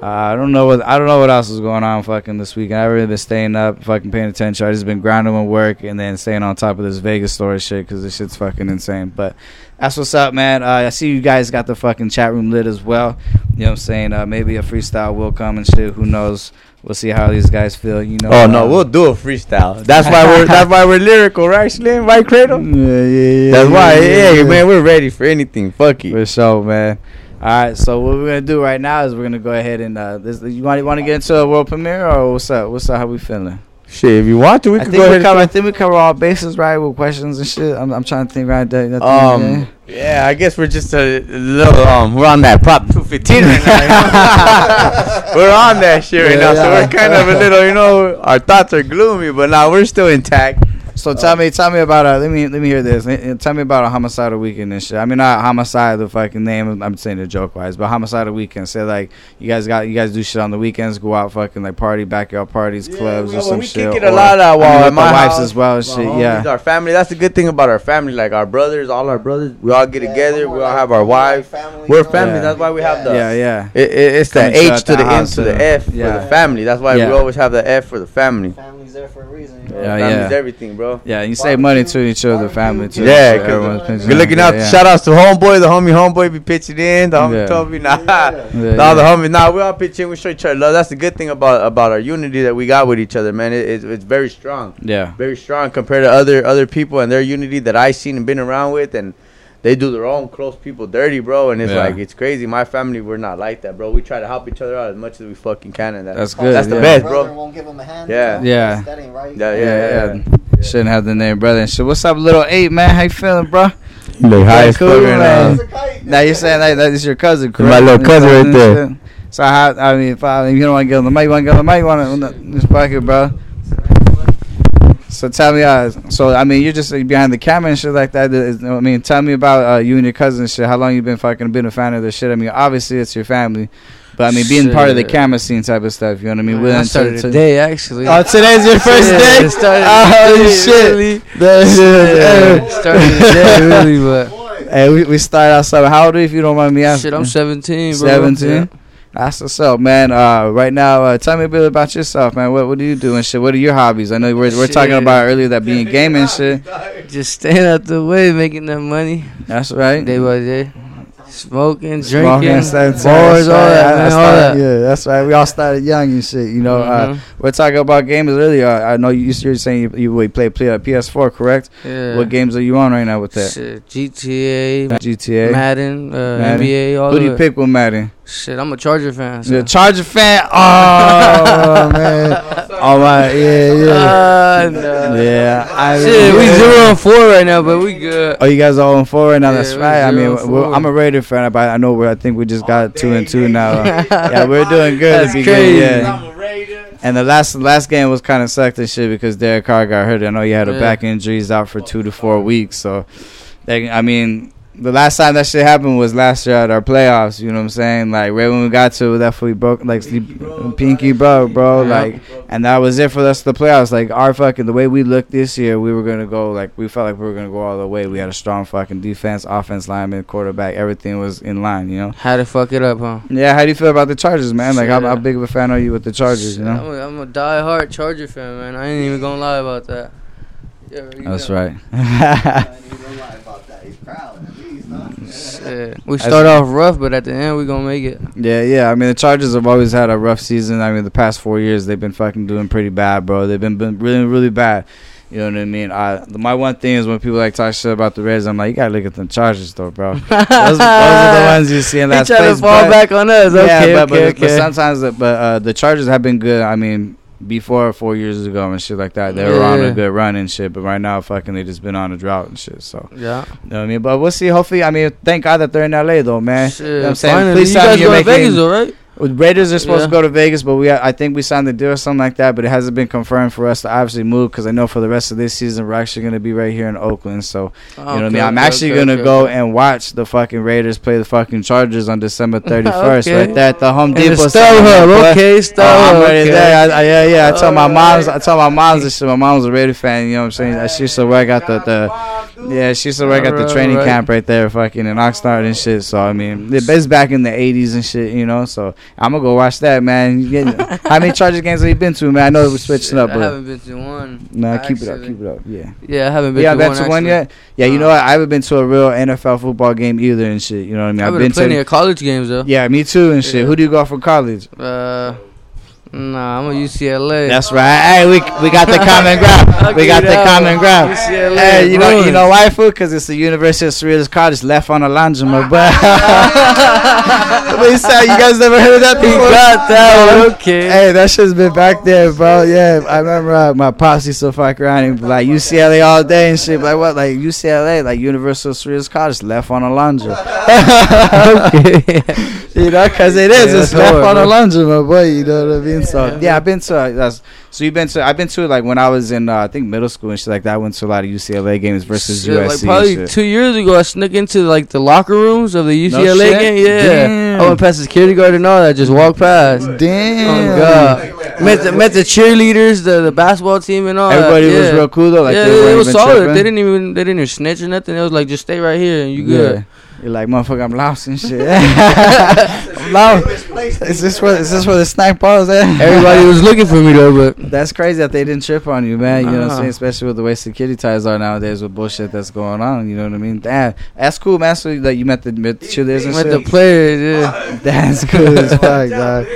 Uh, I don't know what I don't know what else is going on fucking this weekend. I've really been staying up, fucking paying attention. I just been grinding with work and then staying on top of this Vegas story shit because this shit's fucking insane. But that's what's up, man. Uh, I see you guys got the fucking chat room lit as well. You know what I'm saying? Uh, maybe a freestyle will come and shit. Who knows? We'll see how these guys feel. You know. Oh no, uh, we'll do a freestyle. That's why we're that's why we're lyrical, right, Slim? Right, Cradle? [laughs] Yeah, yeah, yeah. That's why, yeah, yeah, yeah. man, we're ready for anything. Fuck it. For sure, man. All right, so what we're gonna do right now is we're gonna go ahead and uh, this, you want you want to get into a world premiere or what's up? What's up? How we feeling? Shit, if you want to, we I can go ahead. cover. I think we cover all bases right with questions and shit. I'm, I'm trying to think right there. nothing, Um, yeah. yeah, I guess we're just a little um, we're on that prop 215 right now. [laughs] we're on that shit right now, so we're kind of a little, you know, our thoughts are gloomy, but now we're still intact. So tell me, tell me about a let me let me hear this. Uh, Tell me about a homicidal weekend and shit. I mean, not homicide, the fucking name. I'm saying it joke wise, but homicidal weekend. Say like you guys got you guys do shit on the weekends, go out fucking like party, backyard parties, clubs, or some we shit. kick it a lot out I mean, while at my wives house, as well and shit. homies, Yeah, our family. That's the good thing about our family. Like our brothers, all our brothers, we all get together. We all have our wives. We're family. Yeah. That's why we have the Yeah, yeah. It, it, it's the Coming to H to the the N house, to the yeah. F for Yeah. the family. That's why Yeah. we always have the F for the family. Family's there for a reason. Yeah, Family's yeah. everything, bro. bro. Yeah, you save money to each other, family too. Yeah, so everyone's cause pitching good looking out. Yeah, yeah. Shout outs to homeboy, the homie homeboy be pitching in. The homie Yeah. Toby, nah, Yeah, nah, the yeah. homies, nah. We all pitch in. We show each other love. That's the good thing about about our unity that we got with each other, man. It, it's it's very strong. Yeah. very strong compared to other other people and their unity that I seen and been around with, and they do their own close people dirty, bro. And it's Yeah. like it's crazy. My family, we're not like that, bro. We try to help each other out as much as we fucking can, and that, That's good, That's the best, Brother bro. won't give him a hand. Yeah. Yeah. That ain't right. Yeah, yeah, yeah. Shouldn't have the name brother and shit. What's up, little eight man? How you feeling, bro? Look high cool, fuck man. now. Now you're saying that that is your cousin, correct? my little cousin right there. So how? I mean, if, I, if you don't want to get on the mic, you want to get on the mic. You want to this bucket, bro. So tell me, uh, so I mean, you're just uh, behind the camera and shit like that. Is- I mean, tell me about uh, you and your cousin and shit. How long you been fucking been a fan of this shit? I mean, obviously it's your family, but I mean, being part of the camera scene type of stuff. You know what I mean? Willing I started to- today, actually. Oh, today's your first Yeah, day. started oh today, shit! really. That shit- Yeah, started [laughs] today, really, but- Hey, we, we start outside. How old are you, if you don't mind me asking? Shit, I'm 17, bro. 17? Yeah. That's what's up, man. Uh, right now, uh, tell me a bit about yourself, man. What what do you do and shit? What are your hobbies? I know we're, we're talking about earlier that being [laughs] gaming shit. Just staying out the way, making that money. That's right. Day by day. Smoking, drinking, Smoking, bars, all that, man, all that. Yeah, that's right. We all started young and shit. You know, uh, Mhm. we're talking about games earlier. I know you, you're saying you, you play, play uh, PS4, correct? Yeah. What games are you on right now with that? Shit, GTA, GTA, Madden, uh, Madden. NBA, all Who do you pick with Madden? Shit, I'm a Charger fan. So. The Charger fan. [laughs] Oh man. All right. Yeah, yeah. Uh, no. Yeah. I Shit, we yeah. zero and four right now, but we good. Oh, you guys are on four right now. Yeah, That's right. I mean. I'm a Raider fan, but I know we're. I think we just got two and two now. [laughs] yeah, we're doing good. That's crazy. Yeah. And the last last game was kind of sucked and shit because Derek Carr got hurt. I know he had a Yeah. back injury. He's out for two to four weeks. So, they, I mean, the last time that shit happened was last year at our playoffs. You know what I'm saying? Like right when we got to it, that we broke like sleep, pinky uh, broke, bro. Yeah. Like, and that was it for us. The playoffs. Like our fucking the way we looked this year, we were gonna go like we felt like we were gonna go all the way. We had a strong fucking defense, offense, lineman, quarterback. Everything was in line. You know. How to fuck it up, huh? Yeah. How do you feel about the Chargers, man? Like, how, how big of a fan are you with the Chargers? You I'm know. a, I'm a die-hard Charger fan, man. I ain't even gonna lie about that. Yeah, That's know. right. [laughs] Shit. We That's- start off rough, but at the end we're gonna make it. Yeah, yeah. I mean, the Chargers have always had a rough season. I mean, the past four years they've been fucking doing pretty bad, bro. They've been, been really, really bad. You know what I mean? I, my one thing is when people like talk shit about the Reds, I'm like, you gotta look at the Chargers though, bro. [laughs] those, those are the ones you see in last place. fall but- back on us. Yeah, Okay, but, okay, but, but sometimes, the, but uh, the Chargers have been good. I mean, before four years ago and shit like that, they were on a good run and shit. But right now, fucking, they just been on a drought and shit. So Yeah. you know what I mean? But we'll see. Hopefully, I mean, thank God that they're in LA though, man. Shit, you know what I'm saying? finally. Please You me guys you're go to Vegas, though, right? With Raiders are supposed Yeah. to go to Vegas, but we I think we signed the deal or something like that. But it hasn't been confirmed for us to obviously move because I know for the rest of this season we're actually going to be right here in Oakland. So you know what I mean. I'm okay, actually okay, going to go and watch the fucking Raiders play the fucking Chargers on December 31st [laughs] Okay. right there at the Home Depot. Center, boy. okay, Oh, ready okay. there. I, I, yeah, yeah. I told my mom's. I told my mom's this shit. My mom's a Raider fan. You know what I'm saying? Uh, She used to work at the, the yeah. She used to work at the training alright. camp right there, fucking in Oxnard and shit. So I mean, it's back in the 80s and shit. You know. So I'm gonna go watch that, man. [laughs] How many Chargers games have you been to, man? I know we're switching up, But I haven't been to one. no, keep it up, keep it up. Yeah. Yeah, I haven't been Yeah, to been one. to one yet? Yeah, you know what? I haven't been to a real NFL football game either and shit. You know what I mean? I've been to plenty of college games though. Yeah, me too and shit. Yeah. Who do you go for college? Uh, nah, I'm a UCLA. That's right. Hey, we we got the common ground. [laughs] we got the common ground. UCLA, Hey, you know you know why, fool? Because it's the University of Cerritos College left on a. But but you said you guys never heard of that before? got that one, okay. Hey, that shit's been back there, bro. Yeah, I remember uh, my posse used to fuck around and like UCLA all day and shit. Like what? Like UCLA, like University of Cerritos College left on a laundromat. [laughs] [laughs] you know, because it is. Yeah, it's left hard, on a bro. laundromat, boy. You know what I mean? So yeah, I've been to. Uh, that's, so you've been to. I've been to like when I was in uh, I think middle school and shit like that. I went to a lot of UCLA games versus Shit, USC. like probably two years ago, I snuck into like the locker rooms of the UCLA shit? game. Yeah, Damn. I went past the security guard and all that. Just walked past. Damn. Oh God. Met the met the cheerleaders, the, the basketball team and all. that. Everybody was Yeah. real cool though. Like yeah, they they, weren't was solid. tripping? They didn't even they didn't even snitch or nothing. It was like just stay right here and you good. You're like, motherfucker, I'm lost and shit. I'm [laughs] lost. Is this where is this where the sniper was at? Everybody was looking for me though, but [laughs] That's crazy that they didn't trip on you, man. You know what I'm saying? Especially with the way security ties are nowadays with bullshit that's going on. You know what I mean? Damn, that's cool, man. So that you met the, met the cheerleaders and with shit. the players, yeah. [laughs] That's cool as fuck, dog.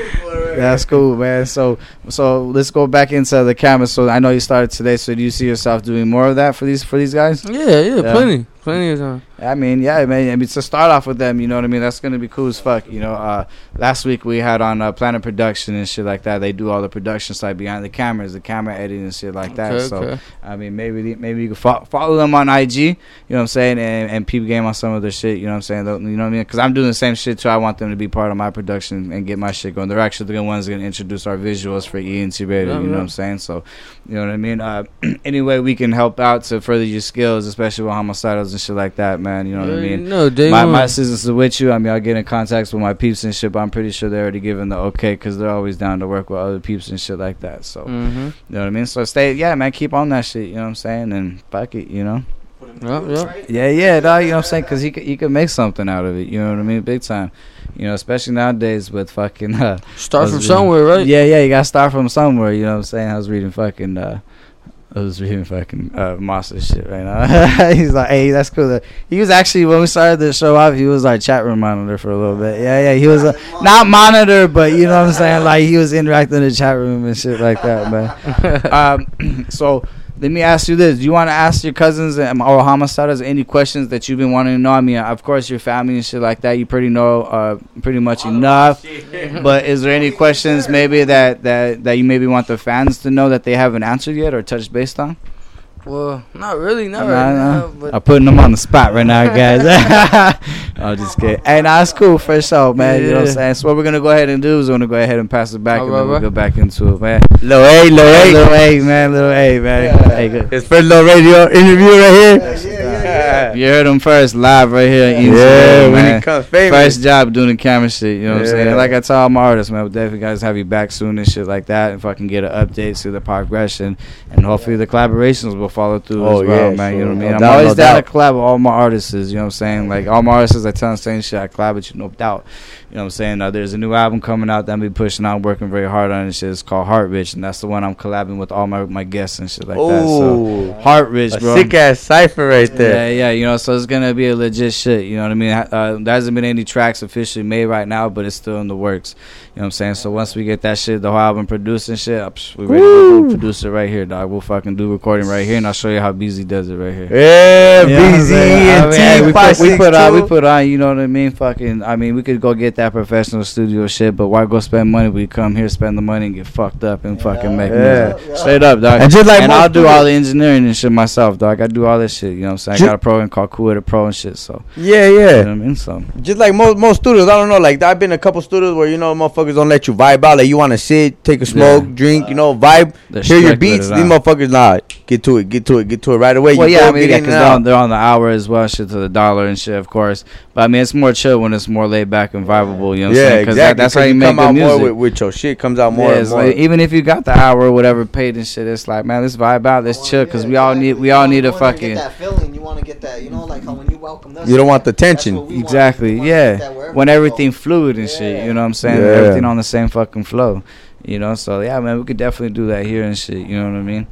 That's cool, man. So, so let's go back into the camera. So I know you started today. So do you see yourself doing more of that for these for these guys? Yeah, yeah, plenty, plenty of time. I mean, yeah, man. I mean, to start off with them, you know what I mean. That's gonna be cool as fuck. You know, uh, last week we had on uh, Planet Production and shit like that. They do all the production side behind the cameras, the camera editing and shit like that. Okay, so, okay. I mean, maybe the- maybe you can fo- follow them on IG. You know what I'm saying, and, and peep game on some of their shit. You know what I'm saying? Though, You know what I mean? Because I'm doing the same shit too. I want them to be part of my production and get my shit going. They're actually the ones gonna introduce our visuals for ENT Radio. Yeah, you know yeah. what I'm saying? So, you know what I mean? Uh, [clears throat] any way we can help out to further your skills, especially with homicidals and shit like that, man. You know what I mean? no, day my, one. my assistants are with you. I mean, I'll get in contact with my peeps and shit, but I'm pretty sure they're already given the okay because they're always down to work with other peeps and shit like that. So, Mhm. you know what I mean? So, stay, yeah, man, keep on that shit. You know what I'm saying? And fuck it, you know? Yep, yep. Yeah, yeah, dog, you know what I'm saying? Because he could, he could make something out of it. You know what I mean? Big time. You know, especially nowadays with fucking. Uh, Start from reading- somewhere, right? Yeah, yeah, you got to start from somewhere. You know what I'm saying? I was reading fucking. Uh, I was reading fucking uh, Monster shit right now. [laughs] He's like, hey, that's cool. He was actually when we started the show off, he was our chat room monitor for a little bit. Yeah, yeah, he was uh, not monitor, but you know what I'm saying. Like he was interacting in the chat room and shit like that, man. [laughs] um, [clears throat] so let me ask you this: Do you want to ask your cousins and or homicides any questions that you've been wanting to know? I mean, of course, your family and shit like that, you pretty know uh, pretty much enough. [laughs] but is there any questions maybe that, that that you maybe want the fans to know that they haven't answered yet or touched based on? Well, not really, not Nah, right nah. now. But I'm putting them on the spot right now, guys. [laughs] [laughs] I'm just kidding. Hey, nah, it's cool for sure, man. You know what I'm saying? So what we're gonna go ahead and do is we're gonna go ahead and pass it back, oh, and then Alright, we'll go back into it, man. Lil A, Lil A. Little A, man, little A, man. Hey, good. His first little radio interview right here. You heard him first live right here. in Yeah, Instagram, when he man. First job doing the camera shit. You know what I'm saying? Like I tell all my artists, man, we'll definitely guys have you back soon and shit like that. If I can get an update, see the progression, and hopefully the collaborations will follow through Oh, as well, yeah, man. You know what I No mean? I'm doubt, always no down doubt. to collab with all my artists. You know what I'm saying? Like all my artists, I tell them same shit. I collab with you, no doubt. You know what I'm saying? Uh, there's a new album coming out that I'm be pushing out, working very hard on and shit. It's called Heart Rich, and that's the one I'm collabing with all my my guests and shit like that. Ooh. So Heart Rich, bro. sick ass cipher right there. Yeah, yeah, you know, so it's gonna be a legit shit. You know what I mean? Uh, there hasn't been any tracks officially made right now, but it's still in the works. You know what I'm saying? So once we get that shit, the whole album produced and shit, we ready to go produce it right here, dog. We'll fucking do recording right here, and I'll show you how Beezy does it right here. Yeah, You know BZ? I and mean, we, put, we put on, we put on, you know what I mean? Fucking, I mean, we could go get that professional studio shit, but why go spend money? We come here, spend the money, and get fucked up and fucking make Yeah. music. Straight up, dog. And just like and I'll do all the engineering and shit myself, dog. I do all this shit. You know what I'm saying? I got a program called Cubase Pro and shit. So Yeah, you know yeah. what I mean? So Just like most most studios, I don't know. Like I've been a couple studios where you know motherfuckers don't let you vibe out. Like you want to sit, take a smoke, Yeah. drink, you know, vibe, They're hear your beats. These huh? motherfuckers nah, get to it, get to it, get to it right away. well, you yeah, I mean, yeah, because they're on, they're on the hour as well, shit to the dollar and shit, of course. But I mean, it's more chill when it's more laid back and vibeable. You know what I'm yeah, saying? 'Cause exactly. that, that's how 'cause you make come good out music. more with, with your shit. Comes out more yeah, and more. like, even if you got the hour or whatever paid and shit, it's like, man, let's vibe out, let's oh, chill, because we all need, we all need a fucking. Get that feeling. You want to get that. You know, like how when you welcome us. You don't want the tension. what we want. Exactly. Wanna get that Yeah. When we go. everything fluid and shit, you know what I'm saying? Yeah. Everything on the same fucking flow. You know, so yeah, man, we could definitely do that here and shit. You know what I mean?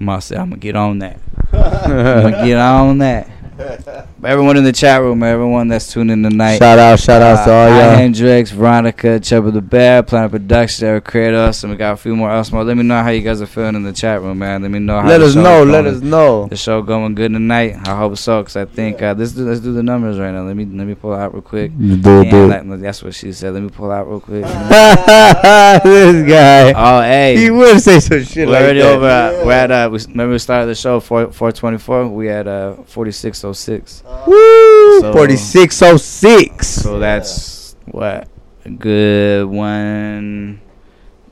Must say, I'm gonna get on that. [laughs] I'm gonna get on that. But everyone in the chat room, everyone that's tuning in tonight. Shout out, shout out to all y'all. Hendrix, Veronica, Chubba the Bear, Planet Production, Eric Kratos, and we got a few more else more. Let me know how you guys are feeling in the chat room, man. Let me know how Let us know. Let us know. The show going good tonight. I hope so, cause I think uh, let's do let's do the numbers right now. Let me let me pull out real quick. Do it, do it. that's what she said. Let me pull out real quick. [laughs] this guy. oh, hey. He would say some shit We're like already that. over. At, we're at. Uh, we, remember we started the show four four twenty four. We had uh forty six oh six. Woo! So- 4606. So that's what a good one,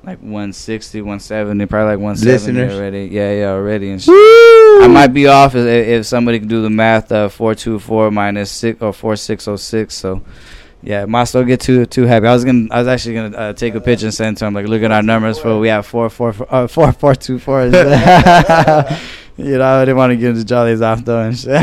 like 160, 170, probably like 170 Listeners. already. Yeah, yeah, already. And. I might be off if, if somebody can do the math. Uh, four two four minus six or four six oh six. So. Yeah, might still get too too happy. I was gonna, I was actually gonna uh, take a picture and send to him. Like, look at our numbers for we have four four four uh, four four two four. [laughs] [laughs] you know, I didn't want to give the jollies off though and shit. [laughs]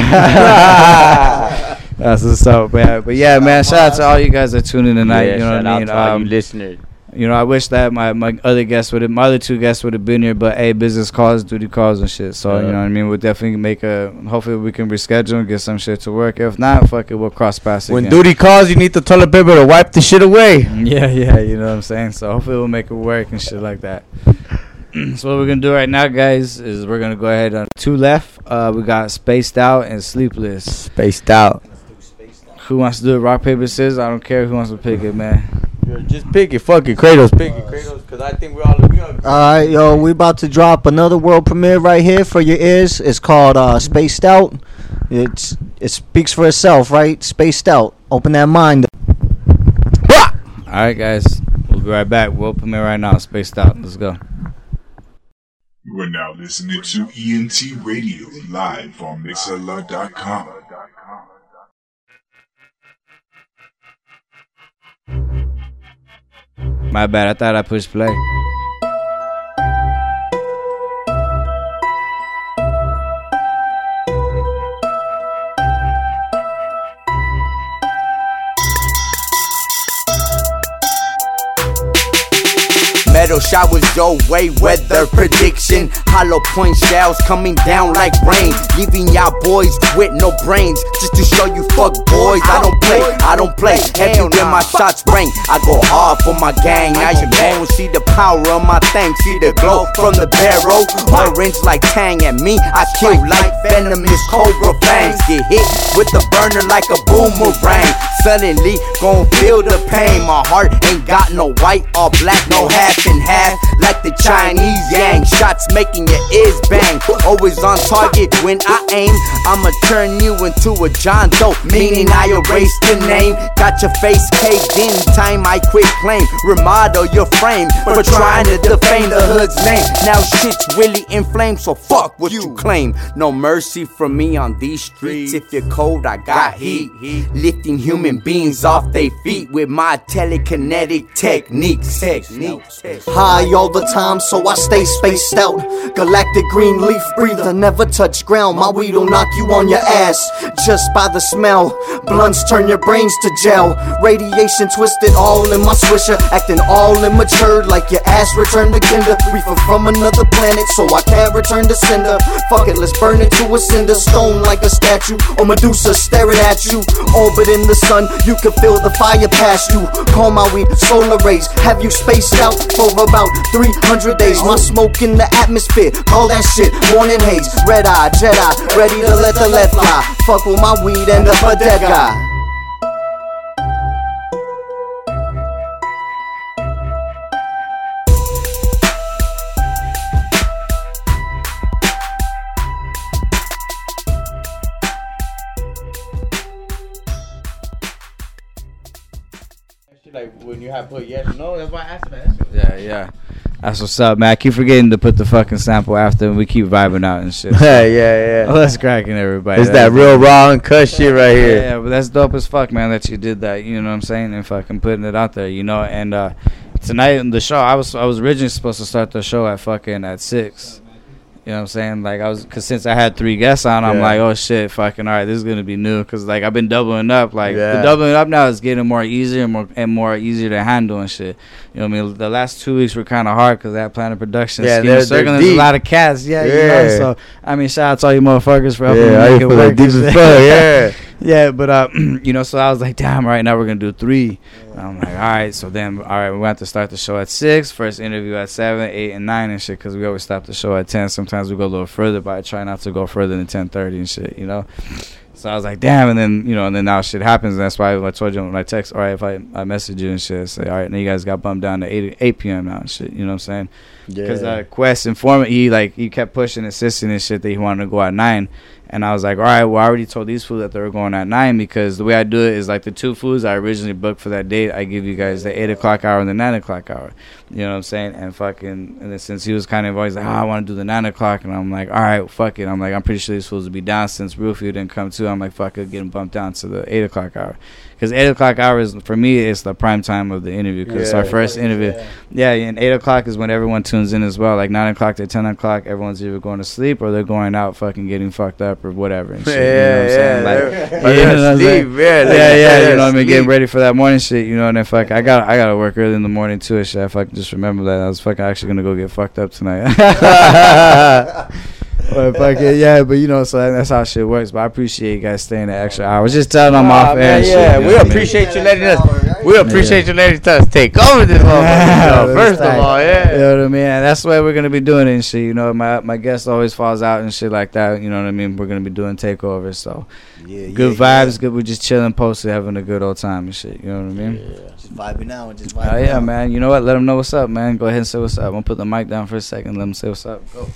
That's what's up, man. But yeah, man, shout out to all you guys that tune in tonight. Yeah, you know shout what I out mean? to all you Um, listeners. You know, I wish that my, my other guests would have, my other two guests would have been here, but hey, business calls, duty calls, and shit. So you know what I mean. We'll definitely make a. Hopefully, we can reschedule and get some shit to work. If not, fuck it, we'll cross paths When again. duty calls, you need the toilet paper to wipe the shit away. [laughs] Yeah, yeah, you know what I'm saying. So hopefully we'll make it work and shit like that. So what we're gonna do right now, guys, is we're gonna go ahead on two left. Uh, we got spaced out and sleepless. Spaced out. Who wants to do it? Rock paper scissors. I don't care who wants to pick it, man. Just pick it. Fuck it. Kratos, pick it. Kratos, because I think we're all we all- All right, yo, we about to drop another world premiere right here for your ears. It's called uh, Spaced Out. It's it speaks for itself, right? Spaced Out. Open that mind. All right, guys, we'll be right back. We'll premiere right now. Spaced out. Let's go. You are now listening to ENT Radio live on Mixlr.com. My bad. I thought I pushed play. Metal showers your way, weather prediction. Hollow point shells coming down like rain, leaving y'all boys with no brains. Just to show you fuck boys, I don't play, I don't play. When my shots ring, I go hard for my gang. Now you gon' see the power of my thing, see the glow from the barrel. Orange like Tang at me, I kill like venomous cobra fangs. Get hit with the burner like a boomerang. Suddenly gon' feel the pain. My heart ain't got no white or black, no half and half. Like the Chinese yang, shots making your ears bang. Always on target when I aim. I'ma turn you into a John Doe, meaning I erase the name. Got your face caved in, time I quit claim. Remodel your frame for trying to defame the hood's name. Now shit's really inflamed, so fuck what you claim. No mercy from me on these streets. If you're cold, I got heat. Lifting human beings off their feet with my telekinetic techniques. Techniques. High all the time, so I stay spaced out. Galactic green leaf breather, never touch ground. My weed will knock you on your ass just by the smell. Blunts turn your brains to gel. Radiation twisted all in my swisher, acting all immature like your ass returned to kinder. Reefer from another planet, so I can't return to sender. Fuck it, let's burn it to a cinder stone like a statue. Or Medusa staring at you. Orbit in the sun, you can feel the fire past you. Call my weed solar rays. Have you spaced out for about 300 days? My smoke in the atmosphere, call that shit morning haze. Red eye, Jedi, ready to let the lead fly. Fuck with my weed and up a you have put yes or no, that's why I asked that. Yeah, yeah. That's what's up, man. I keep forgetting to put the fucking sample after, and we keep vibing out and shit. [laughs] Yeah, yeah, yeah. Let's cracking everybody. It's that real raw and cut shit right Yeah, here. yeah, but that's dope as fuck, man. That you did that. You know what I'm saying? And fucking putting it out there, you know. And uh tonight in the show, I was I was originally supposed to start the show at fucking at six. You know what I'm saying? Like I was, cause since I had three guests on, I'm Yeah. like, oh shit, fucking all right, this is gonna be new, cause like I've been doubling up. Like Yeah. the doubling up now is getting more easier and more and more easier to handle and shit. You know what I mean? The last two weeks were kind of hard because that Planet Production, Yeah, they're- they're there's a lot of cats. Yeah, you know. Yeah. So I mean, shout out to all you motherfuckers for helping Yeah, me I make it work. deep as fuck, yeah. [laughs] yeah, but uh, [clears throat] you know, so I was like, damn, right now we're gonna do three. And I'm like, all right. So then, all right, we have to start the show at six. First interview at seven, eight, and nine and shit, because we always stop the show at ten. Sometimes we go a little further, but I try not to go further than ten thirty and shit. You know. So I was like, damn, and then you know, and then now shit happens. And that's why I told you when I text, all right, if I I message you and shit, I say, all right, now you guys got bumped down to eight eight p.m. now and shit. You know what I'm saying? Because Yeah. uh, Quest informant, he like he kept pushing, insisting and shit that he wanted to go at nine. And I was like, all right, well, I already told these fools that they were going at nine because the way I do it is like the two fools I originally booked for that date, I give you guys the eight o'clock hour and the nine o'clock hour. You know what I'm saying? And fucking, and then since he was kind of always like, oh, I want to do the nine o'clock, and I'm like, all right, fuck it. I'm like, I'm pretty sure these supposed to be down since Rufio didn't come too. I'm like, fuck it, get him bumped down to the eight o'clock hour. Because eight o'clock hour is for me, it's the prime time of the interview because it's our Yeah. first interview. Yeah, and eight o'clock is when everyone tunes in as well. Like nine o'clock to ten o'clock, everyone's either going to sleep or they're going out fucking getting fucked up or whatever. And shit, you know what I'm Yeah, saying? yeah, Like, they're- you know what I'm saying? yeah, yeah, yeah. You know what I mean? Getting ready for that morning shit. You know, and then fuck, I got I got to work early in the morning too. Shit, I fucking just remember that I was fucking actually gonna go get fucked up tonight. [laughs] [laughs] But fucking yeah, but you know, so that's how shit works. But I appreciate you guys staying the extra hour. I was just telling them Nah, off man, and yeah, know we what I mean? appreciate you letting us. We appreciate you letting us take over this motherfucker. yo, First of all, yeah. You know what I mean? And that's the way we're gonna be doing it and shit. You know, my my guest always falls out and shit like that. You know what I mean? We're gonna be doing takeovers, so yeah, good yeah, vibes, good. We're just chilling, posted, having a good old time and shit. You know what I mean? Just vibing out and just vibing Oh yeah, out. man. You know what? Let them know what's up, man. Go ahead and say what's up. I'm gonna put the mic down for a second. Let them say what's up. Go.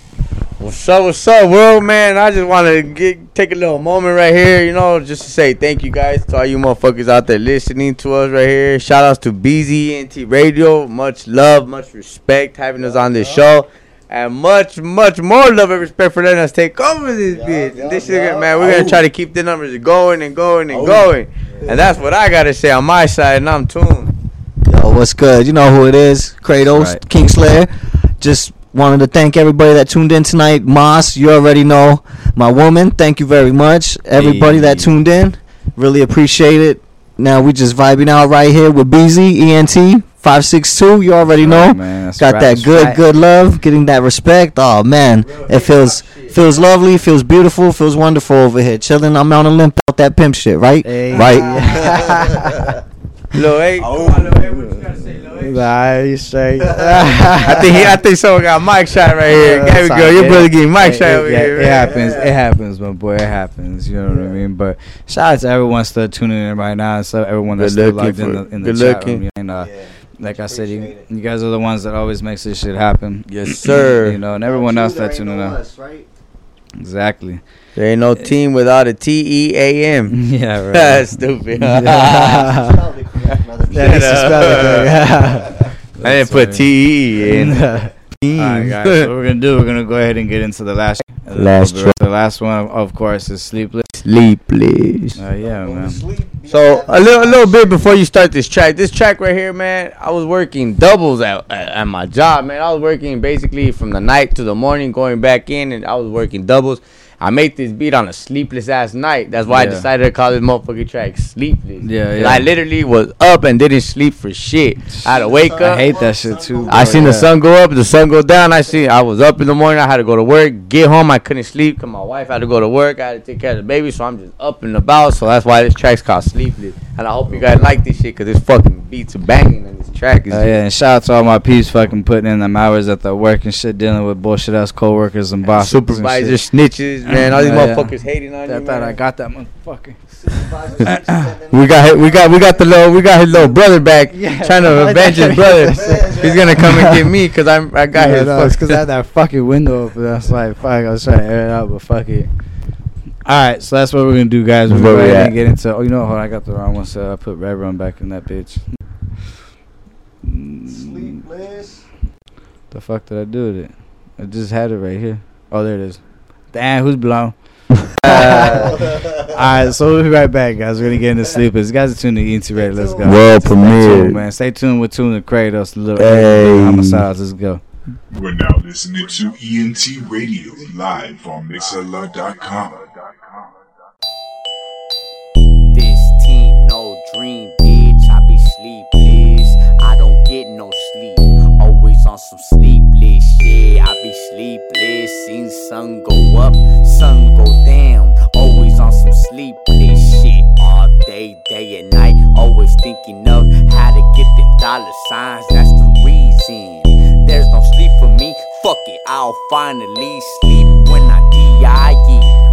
What's up, what's up, world, man? I just want to get take a little moment right here, you know, just to say thank you guys to all you motherfuckers out there listening to us right here. Shout outs to BZNT Radio. Much love, much respect having us on this show. And much, much more love and respect for letting us take over this bitch. this shit, man, we're going to oh. try to keep the numbers going and going and oh. going. And that's what I got to say on my side, and I'm tuned. Yo, what's good? You know who it is. Kratos, Right. Kingslayer. Just wanted to thank everybody that tuned in tonight. Moss, you already know. My woman, thank you very much. Everybody that tuned in, really appreciate it. Now we just vibing out right here with BZ, ENT, 562. You already know. Right, man. Got right. that good, right. good love, getting that respect. Oh man, it feels feels lovely, feels beautiful, feels wonderful over here. Chilling, I'm on a limp out that pimp shit, right? Right. [laughs] [laughs] Lil A, come on, Lil A, what you got to say, Lil Nah, you straight. [laughs] I think he, I think someone got mic shot right here. There we go. Your brother getting mic shot over yeah, here. It man. happens. It happens, my boy. It happens. You know what I mean? But shout out to everyone still tuning in right now. And so everyone that's Good still logged in the, in the chat looking. room. And uh, like I said, you, you guys are the ones that always makes this shit happen. Yes, [clears throat] sir. you know, and everyone else that tuning in. Exactly. There ain't no team without a T E A M. [laughs] Yeah, [laughs] right. That's stupid. Yeah, they should spell it correct. I didn't put T E in. [laughs] Alright, guys. So what we're gonna do? We're gonna go ahead and get into the last. Last track. The last one, of course, is sleepless. Sleepless. Uh, yeah, man. So a little, a little bit before you start this track, this track right here, man. I was working doubles at, at, at my job, man. I was working basically from the night to the morning, going back in, and I was working doubles. I made this beat on a sleepless ass night. That's why I decided to call this motherfucking track "Sleepless." Yeah, yeah. I literally was up and didn't sleep for shit. I had to wake up. I hate that shit too. I bro, seen the sun go up, the sun go down. I see. I was up in the morning. I had to go to work. Get home. I couldn't sleep because my wife had to go to work. I had to take care of the baby, so I'm just up and about. So that's why this track's called "Sleepless." And I hope you guys like this shit because this fucking beats are banging and this track is. Oh yeah, and shout out to all my peeps fucking putting in them hours at the work and shit, dealing with bullshit ass coworkers and bosses, supervisors, snitches, man. All these Oh, yeah. motherfuckers hating on I you. I thought man. I got that motherfucker. We got we got we got the little we got his little brother back trying to [laughs] avenge his brother. [laughs] He's gonna come and get me [laughs] because I'm I got yeah, his. no, it's because I had that fucking window open. That's like fuck. I was trying to air it out, but fuck it. All right, so that's what we're gonna do, guys. We're Where gonna we go ahead at? and get into. Oh, you know, hold on, I got the wrong one, so I put Red Run back in that bitch. Sleepless. The fuck did I do with it? I just had it right here. Oh, there it is. Damn, who's blown? [laughs] All right, so we'll be right back, guys. We're gonna get into sleepers. You guys are tuned to ENT Radio. Let's go. World Stay premiere. tuned, man. Stay tuned with Tune and Kratos. Little Hey. homicides. Let's go. We're now listening to ENT Radio live on Mixlr.com. This team, no dream, bitch. I be sleepless. I don't get no sleep. Always on some sleepless shit. I be sleepless. Seen sun go up, sun go down. Always on some sleepless shit. All day, day and night. Always thinking of how to get them dollar signs. That's the reason. There's no sleep for me. Fuck it, I'll finally sleep when I die.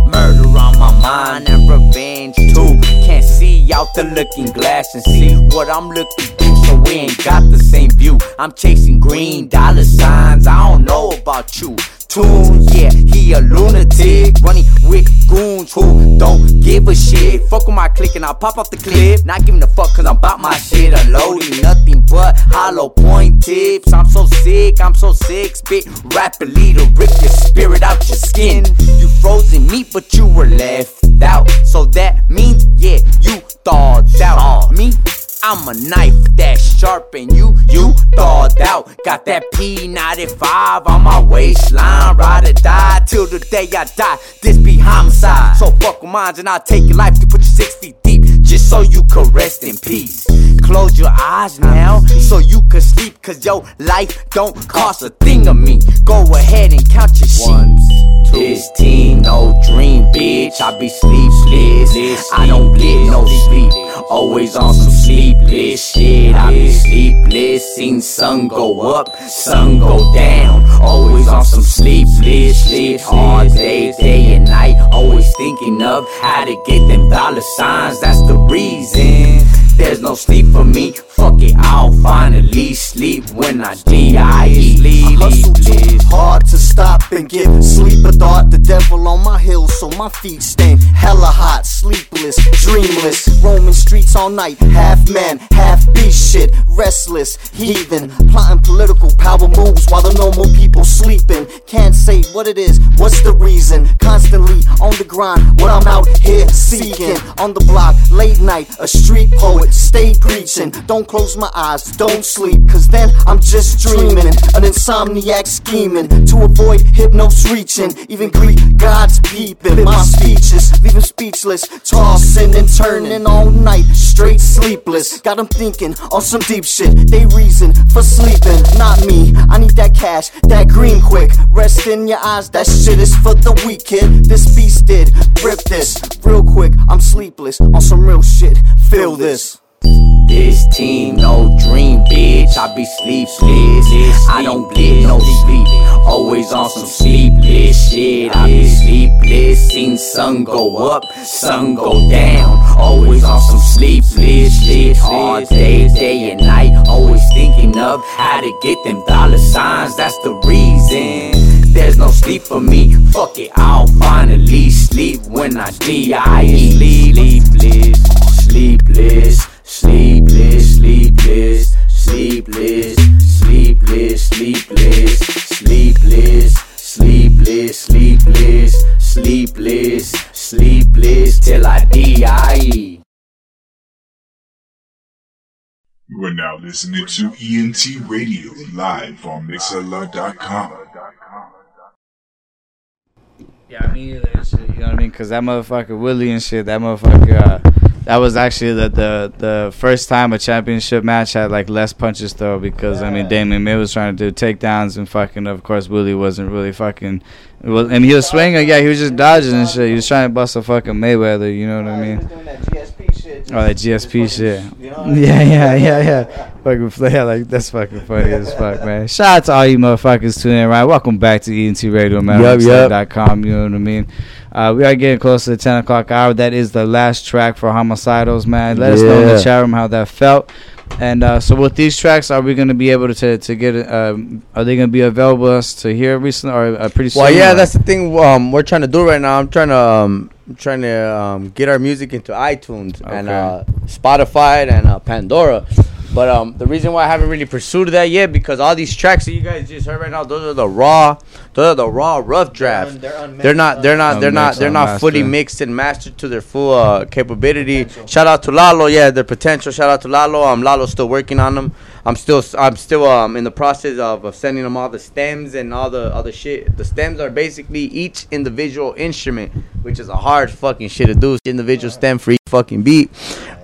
Murder on my mind and revenge too. Can't see out the looking glass and see what I'm looking we ain't got the same view. I'm chasing green dollar signs. I don't know about you. Tunes, yeah, he a lunatic. Running with goons who don't give a shit. Fuck with my click and I'll pop off the clip. Not giving a fuck cause I'm about my shit. Unloading nothing but hollow point tips. I'm so sick, I'm so sick. Spit rapidly to rip your spirit out your skin. You frozen meat, but you were left out. So that means, yeah, you thawed out. Me, I'm a knife that's sharp and you, you thawed out. Got that P95 on my waistline. Ride or die till the day I die. This be homicide. So fuck with mine and I'll take your life to put you six feet deep. Just so you could rest in peace. Close your eyes now so you can sleep. Cause your life don't cost a thing of me. Go ahead and count your sheep. This team, no dream, bitch. I be sleepless. I don't get no sleep. Always on some sleepless shit. I be sleepless. Seen sun go up, sun go down. Always on some sleepless shit. All day, day and night. Always thinking of how to get them dollar signs. That's the reason. There's no sleep for me. Fuck it, I'll finally sleep when I D.I.E. Hustle too hard to stop and give sleep thought. The devil on my heels, so my feet stain hella hot, sleepless, dreamless. Roaming streets all night, half man, half beast shit, restless, heathen, plotting political power moves while the normal people sleeping. Can't say what it is, what's the reason? Constantly on the grind, what I'm out here seeking on the block, late night, a street poet, stay preaching. Don't close my eyes, don't sleep, cause then I'm just dreaming. An insomniac scheming to avoid hypnos reaching. Even Greek gods peeping. My speeches leave 'em speechless, tossing and turning all night, straight sleepless. Got 'em thinking on some deep shit. They reason for sleeping, not me. I need that cash, that green quick. Rest in your eyes, that shit is for the weak kid. This beast did rip this real quick. I'm sleepless on some real shit. Feel this. This team, no dream, bitch. I be sleepless. I don't get no sleep. Always on some sleepless shit. I be sleepless. Seen sun go up, sun go down. Always on some sleepless shit. All day, day and night. Always thinking of how to get them dollar signs. That's the reason. There's no sleep for me. Fuck it, I'll finally sleep when I D.I.E. Sleepless, sleepless, sleepless, sleepless, sleepless, sleepless, sleepless, sleepless, sleepless, sleepless, sleepless, sleepless till I D.I.E. You are now listening to ENT Radio live on Mixlr.com. Yeah, I mean, that shit, you know what I mean? Cause that motherfucker Woodley and shit, that motherfucker, uh, that was actually the, the the first time a championship match had like less punches throw because I mean Demian Maia was trying to do takedowns and fucking of course Woodley wasn't really fucking, well, and he was swinging, yeah, he was just dodging and shit. He was trying to bust a fucking Mayweather, you know what I mean? Oh, that GSP shit. Yeah, yeah, yeah, yeah. Fucking play [laughs] like that's fucking funny as fuck, man. Shout out to all you motherfuckers tuning in, right? Welcome back to ENT Radio, man. Yup, yup. Website.com, you know what I mean? Uh, we are getting close to the 10 o'clock hour. That is the last track for Homicidals, man. Let us know in the chat room how that felt. And uh, so with these tracks, are we going to be able to to get? Um, are they going to be available us to hear recently or uh, pretty soon? Well, yeah, or- that's the thing. Um, we're trying to do right now. I'm trying to um, I'm trying to um, get our music into iTunes and uh, Spotify and uh, Pandora. But um, the reason why I haven't really pursued that yet because all these tracks that you guys just heard right now, those are the raw, those are the raw rough draft. they're unmixed, They're not, they're not, they're not, Unmixed, they're not fully mixed and mastered to their full uh, capability. Shout out to Lalo, yeah, their potential. Shout out to Lalo. Um, Lalo's still working on them. I'm still, I'm still um in the process of, of sending them all the stems and all the other shit. The stems are basically each individual instrument, which is a hard fucking shit to do. Individual stem for each fucking beat.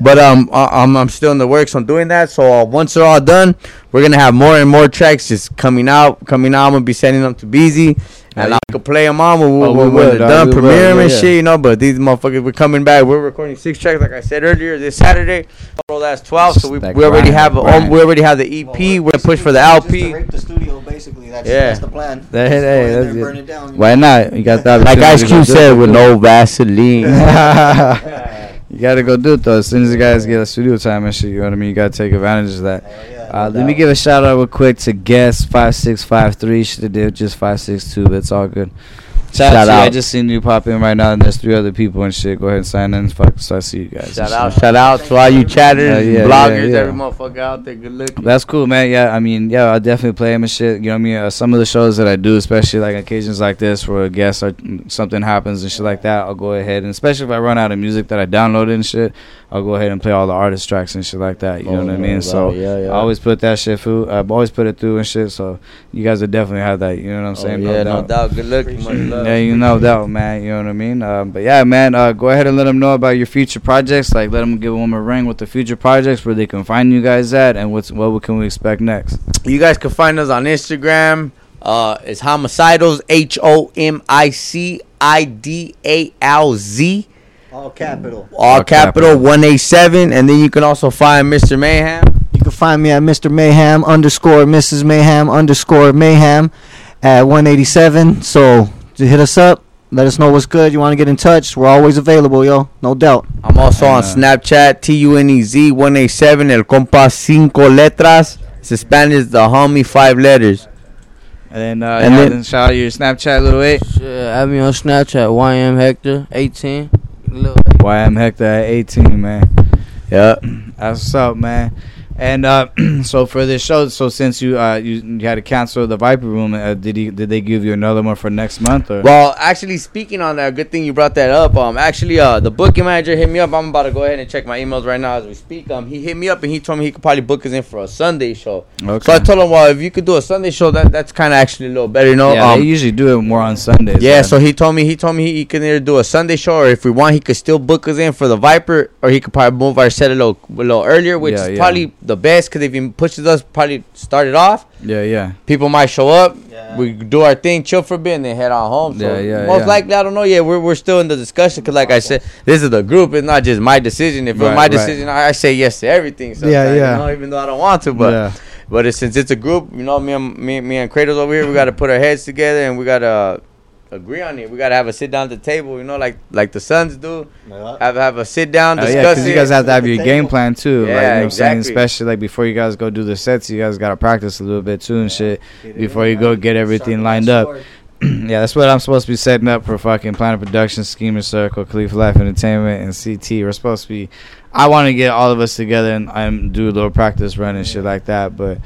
But um, I, I'm I'm still in the works on doing that. So uh, once they're all done, we're gonna have more and more tracks just coming out, coming out. I'm gonna be sending them to Beezy. And I could play them on when, we, Oh, we when, when would, done, we would, premiere 'em yeah, and yeah. shit, you know. But these motherfuckers, we're coming back. We're recording six tracks, like I said earlier, this Saturday. Total that's twelve. So we, That we already grind, have that um, we already have the EP. we're gonna push for the Just to LP. rape the studio, basically. That's, Yeah. that's the plan. That, hey, in there that's and it. burn it down. Why know? not? You got that. [laughs] Like Ice Cube said, with no Vaseline. [laughs] [laughs] you gotta go do it though. As soon as the guys get a studio time and shit, you know what I mean. You gotta take advantage of that. Uh, let me give a shout out real quick to guest five six five three. Should have did just five six two, but it's all good. Shout, Shout out. you. I just seen you pop in right now, and there's three other people and shit. Go ahead and sign in. Fuck, so I see you guys. Shout out, shout out to all you chatters, Uh, yeah, bloggers, yeah, yeah. every motherfucker out there. Good looking. That's cool, man. Yeah, I mean, yeah, I definitely play him and shit. You know what I mean? Uh, some of the shows that I do, especially like occasions like this where a guest or something happens and shit like that, I'll go ahead and especially if I run out of music that I downloaded and shit, I'll go ahead and play all the artist tracks and shit like that. You know Oh, what I yeah, mean? So yeah, yeah. I always put that shit through. I've always put it through and shit. So you guys will definitely have that. You know what I'm saying? Oh, saying? yeah, no doubt. Good looking, much love. Yeah, you know that, man. You know what I mean. Um, but yeah, man, uh, go ahead and let them know about your future projects. Like, let them give them a ring with the future projects where they can find you guys at, and what's what can we expect next? You guys can find us on Instagram. Uh, it's homicidals. H O M I C I D A L Z. All capital. All capital one eight seven, and then you can also find Mr. Mayhem. You can find me at Mr. Mayhem underscore Mrs. Mayhem underscore Mayhem at 187. So just hit us up. Let us know what's good. You want to get in touch? We're always available, yo. No doubt. I'm also on Snapchat, T U N E Z 187, El Compa Cinco Letras. It's in Spanish, the homie five letters. And then, uh, And yeah, then- then shout out your Snapchat, little eight. Shit, add me on Snapchat, YM Hector, 18. Lil YM Hector at 18, man. Yep. That's what's up, man. And uh, [clears throat] so for this show, so since you uh you, you had to cancel the Viper Room, uh, did he did they give you another one for next month or? Well, actually, speaking on that, good thing you brought that up. Um, actually, uh, the booking manager hit me up. I'm about to go ahead and check my emails right now as we speak. Um, he hit me up and he told me he could probably book us in for a Sunday show. Okay. So I told him, well, if you could do a Sunday show, that that's kind of actually a little better, you know. yeah, um, they usually do it more on Sundays. yeah, man. so he told me he told me he, he can either do a Sunday show or if we want, he could still book us in for the Viper, or he could probably move our set a little a little earlier, which Yeah, is yeah. probably the best because if he pushes us, probably start it off. yeah, yeah. People might show up. Yeah. We do our thing, chill for a bit, and then head on home. So Yeah, yeah, most yeah. likely, I don't know. Yeah, we're, we're still in the discussion because, like I said, this is the group. It's not just my decision. If it was Right, my right. decision, I, I say yes to everything. Sometimes, Yeah, yeah. You know, even though I don't want to, but Yeah. but it's, since it's a group, you know, me and me, me and Kratos over here, we got to put our heads together and we got to agree on it. We got to have a sit down at the table. You know, like like the Suns do. Have have a sit down, Oh, discuss yeah, because you guys have to have your game plan too. like, you know Yeah, what I'm saying? exactly. Especially like before you guys go do the sets, you guys gotta practice a little bit too and shit before you go get everything lined up. [clears throat] yeah, that's what I'm supposed to be setting up for fucking Planet Production, Schemer Circle, Khalifa Life Entertainment, and CT. We're supposed to be. I want to get all of us together and um, do a little practice run and shit like that, but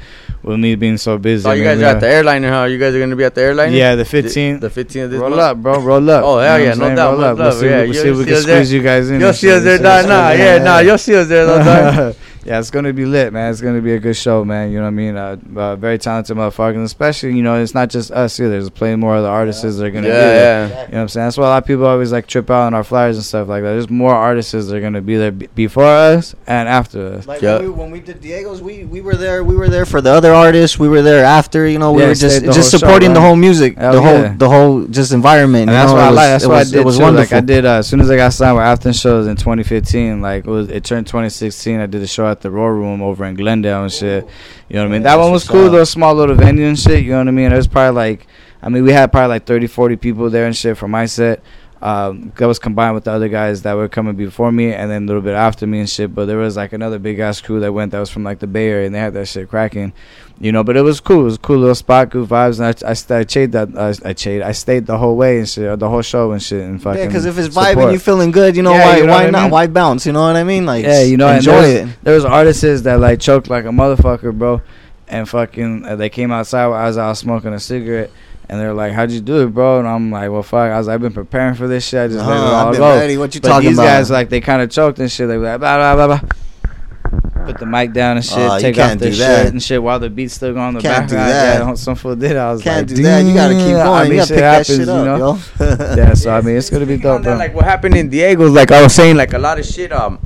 with me being so busy, Oh, you guys we are at the airliner, huh? You guys are gonna be at the airliner? Yeah, the 15th. The 15th of this Roll month? up, bro. Roll up. Oh, hell You know yeah, no saying? doubt. Roll up. Let's see, yeah, we'll see if we can there. squeeze you guys in. You'll see us there, nah, nah, yeah, nah. You'll see us there. Yeah, it's gonna be lit, man. It's gonna be a good show, man. You know what I mean? Uh, uh, very talented motherfuckers, and especially you know it's not just us either. There's plenty more other artists that are gonna Yeah, be there. yeah. You know what I'm saying? That's why a lot of people always like trip out on our flyers and stuff like that. There's more artists that are gonna be there b- before us and after us. Like when, we, when we did Diego's, we, we were there. We were there for the other artists. We were there after. You know, we Yeah, were just just whole show, supporting the whole music, Hell the whole the whole just environment. And you that's know? what I like. That's it what I did It was too. wonderful. Like I did uh, as soon as I got signed with Afton Shows in 2015. Like it was it turned 2016. I did a show at the Roar Room over in Glendale and shit. You know what I mean? That one was cool. Little small little venue and shit. You know what I mean? There was probably like, I mean, we had probably like 30, 40 people there and shit for my set. Um, that was combined with the other guys that were coming before me and then a little bit after me and shit. But there was like another big ass crew that went that was from like the Bay Area and they had that shit cracking, you know. But it was cool. It was a cool little spot, good vibes. And I, I, st- I stayed that uh, I stayed I stayed the whole way and shit, the whole show and shit and fucking. Yeah, because if it's vibing, support. you feeling good. You know Yeah, why? you know why I not? mean? Why bounce? You know what I mean? Like Yeah, you know, enjoy there it. there was artists that like choked like a motherfucker, bro, and fucking uh, they came outside while I was out smoking a cigarette, and they're like, "How'd you do it, bro?" And I'm like, "Well, fuck, I was, I've been preparing for this shit. I just let it Uh-huh, I've all been go." ready. What you but talking these about? guys like they kind of choked and shit. They were like, blah blah blah blah. Put the mic down and shit, you take off their do shit and shit while the beat's still going on the Can't do background. that. Yeah, some fool did. I was Can't like, do that. You gotta keep going. I You mean, gotta shit pick that happens, shit you know? yo. [laughs] yeah, so I mean, it's gonna be dope, bro. like what happened in Diego's, like I was saying, like a lot of shit. Um,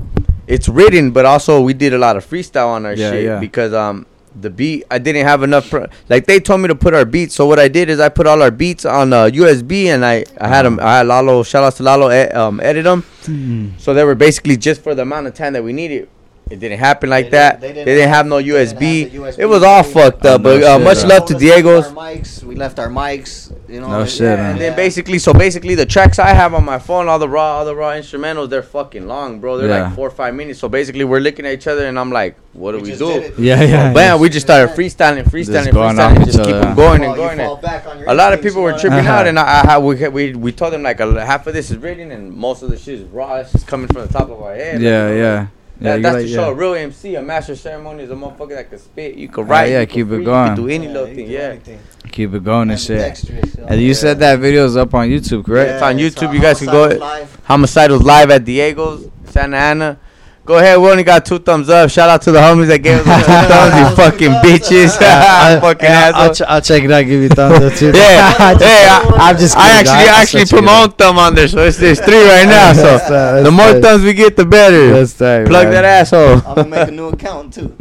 it's written, but also we did a lot of freestyle on our Yeah, shit yeah. because um the beat I didn't have enough. Pro- like they told me to put our beats, so what I did is I put all our beats on uh, USB and I I had them. I had Lalo. Shout out to Lalo. E- um, edit them. Hmm. So they were basically just for the amount of time that we needed. It didn't happen like They that. didn't- They they didn't, didn't have no they didn't have USB. USB It was all fucked up. Oh, but no uh, much shit. love to Told Diego's. Our mics. We left our mics. You know. No and- shit, yeah, man. And then yeah. basically, so basically, the tracks I have on my phone, all the raw, all the raw instrumentals, they're fucking long, bro. They're Yeah. like four or five minutes. So basically, we're looking at each other, and I'm like, "What do we, just do?" did. Yeah, yeah. So, bam, we just started freestyling, freestyling, going freestyling, off and just keep them going and going. And back on a lot of people were tripping Uh-huh. out, and I, I we, we we told them like a, half of this is written, and most of the shit is raw. It's just coming from the top of our head. like, Yeah, you yeah. Yeah, That, you that's like- to show yeah. a real MC, a master ceremony is a motherfucker that can spit. You can write, yeah, you can keep it free, You going. can do any Yeah, little thing, yeah. anything. Keep it going and shit. Ambidextrous. And you said that video's up on YouTube, correct? It's on Yeah, it's YouTube. You guys can go. Homicidals Live. Homicidals live at Diego's, Santa Ana. Go ahead. We only got two thumbs up. Shout out to the homies that gave us the two thumbs. You [laughs] fucking bitches. [laughs] [laughs] fucking Yeah, I'll, assholes. ch- I'll check it out. Give you thumbs up too. Yeah, hey, I, I'm just. I kidding, actually I'll actually check put my own thumb on there, so it's there's three right now. So That's, uh, that's the more tight. thumbs we get, the better. That's tight, Plug man. that asshole. I'm gonna make a new account too.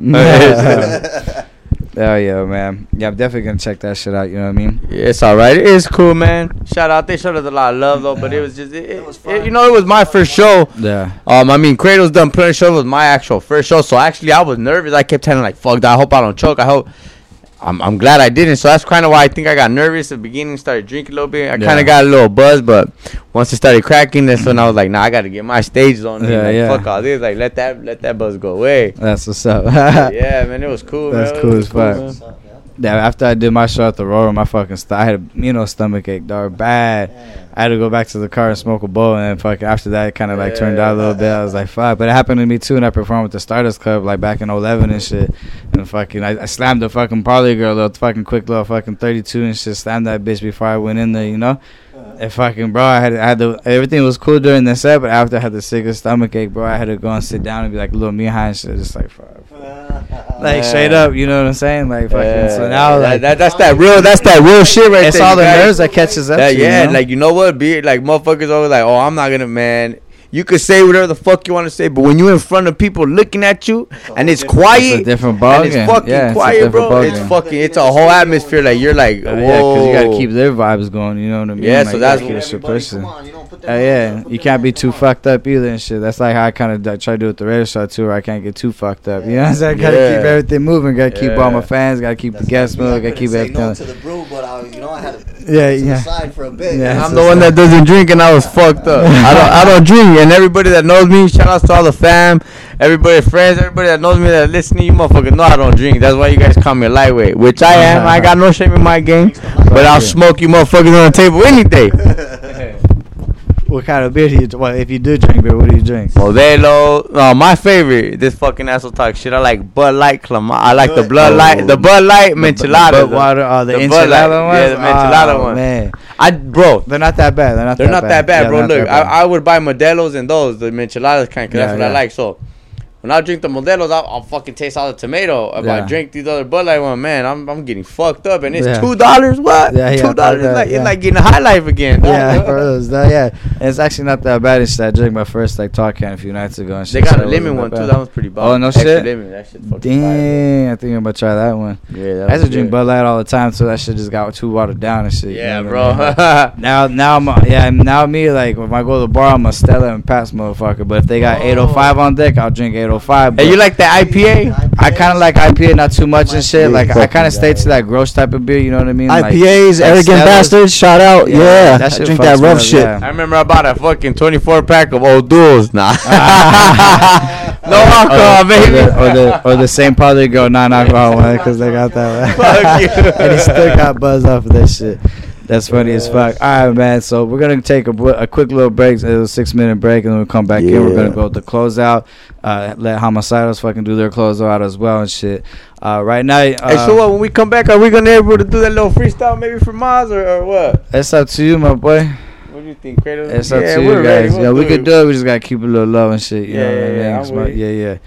Hell yeah, man. Yeah, I'm definitely gonna check that shit out. You know what I mean? Yeah, it's all right. It is cool, man. Shout out. They showed us a lot of love though, but it was just it, it, was it- you know, it was my first show. Yeah. Um, I mean, Kratos' done plenty of shows. It was my actual first show, so actually, I was nervous. I kept telling like, "Fuck, that. I hope I don't choke. I hope." I'm, I'm glad I didn't. So that's kind of why I think I got nervous at the beginning. Started drinking a little bit. I Yeah. kind of got a little buzz, but once it started cracking, that's when I was like, "Nah, I got to get my stage on." Yeah, like, yeah. Fuck all this. Like, let that let that buzz go away. That's what's up. yeah, man, it was cool. [laughs] That's man. Cool as fuck. man. Yeah, after I did my show at the Roar, my fucking st- I had a, you know stomach ache, dog, bad. I had to go back to the car and smoke a bowl, and fucking after that, it kind of like turned out a little bit. I was like, fuck, but it happened to me too, and I performed with the Stardust Club like back in 11 and shit, and fucking I, I slammed the fucking parley girl, little fucking quick little fucking 32 and shit, slammed that bitch before I went in there, you know. And fucking bro, I had I had to everything was cool during the set, but after I had the sickest stomach ache, bro, I had to go and sit down and be like little me high and shit, just like fuck. Like straight up, you know what I'm saying? Like fucking. so now, like that, that's that real. That's that real shit right it's there. all the nerves that catches up. That- you, yeah, you know? like you know what? Be like motherfuckers always like, oh, I'm not gonna man. You could say whatever the fuck you want to say, but when you're in front of people looking at you and it's quiet, It's a different and it's fucking Yeah, it's a quiet, different bro. It's ballgame. fucking, it's a whole atmosphere. Like you're like, Uh, yeah, because you gotta keep their vibes going. You know what I mean? Yeah, like, so you that's- gotta keep the shit pushing. Uh, yeah, you can't be too fucked up either and shit. That's like how I kind of try to do with the radio show too, where I can't get too fucked up. You know what I'm saying? Gotta Yeah. keep everything moving. Gotta keep all my fans. Gotta keep the guests moving. Gotta keep say everything. no to the brew, but I, you know, I had to Yeah, to yeah. the side for a bit. Yeah, I'm a the one that doesn't drink, and I was fucked up. I don't, I don't drink, and everybody that knows me, shout outs to all the fam, everybody, friends, everybody that knows me that listening, you motherfuckers know I don't drink. That's why you guys call me a lightweight, which I am. I got no shame in my game, but I'll smoke you motherfuckers on the table any day. [laughs] What kind of beer do you? Well, if you do drink beer, what do you drink? Modelo, no, my favorite. This fucking asshole talk shit. I like Bud Light, Clama- I like the Blood Light, the Bud Light Menchilada. Bud water, oh, the, Bud enchilada ones. Yeah, the Menchilada oh, one. Man, I bro, they're not that bad. They're not. They're that not bad. that bad, Yeah, bro. Look, bad. I, I would buy Modelos and those, the Micheladas kind, cause Yeah, that's what yeah. I like. So when I drink the Modelos, I'll, I'll fucking taste all the tomato. If I drink these other Bud Light one, man, I'm I'm getting fucked up, and it's Yeah. two dollars. What? Yeah, yeah, two dollars. that, like yeah. it's like getting a high life again. Yeah, [laughs] for those, that, yeah. And it's actually not that bad. It's that I drank my first like talk can a few nights ago. And shit, They got so a lemon one that too. That one's pretty bomb. Oh no Extra shit. lemon. That shit fucking Dang, I think I'm gonna try that one. Yeah, that I used to drink. Bud Light all the time, so that shit just got too watered down and shit. you Yeah, know bro. I mean? [laughs] Now, now I'm, yeah, now me like if I go to the bar, I'm a Stella and Pat's motherfucker. But if they got 805 on deck, I'll drink 805. Hey, you like the IPA? I kind of like IPA, not too much and shit. Like I kind of stay to that gross type of beer. You know what I mean? IPAs, like arrogant Stellas. bastards. Shout out, yeah. that I shit drink that me rough up, shit. yeah. I remember I bought a fucking 24 pack of O'Doul's. Nah. [laughs] no alcohol, or, baby. Or the, or the or the same party go non alcohol one because they got that one. Fuck [laughs] you. and he still got buzz off of that shit. That's funny as fuck. All right, man. So we're gonna take a, a quick little break, a six minute break, and then we'll come back in. We're gonna go to close out. Uh, let homicidals fucking do their close out as well and shit. Uh, right now, uh, hey, so what? When we come back, are we gonna be able to do that little freestyle maybe for Maz or, or what? That's up to you, my boy. What do you think, Kratos? It's up yeah, to we're you ready. guys. We'll yeah, we do could do it. We just gotta keep a little love and shit. You Yeah, know what I yeah, mean? yeah, 'Cause I'm my- with yeah, yeah.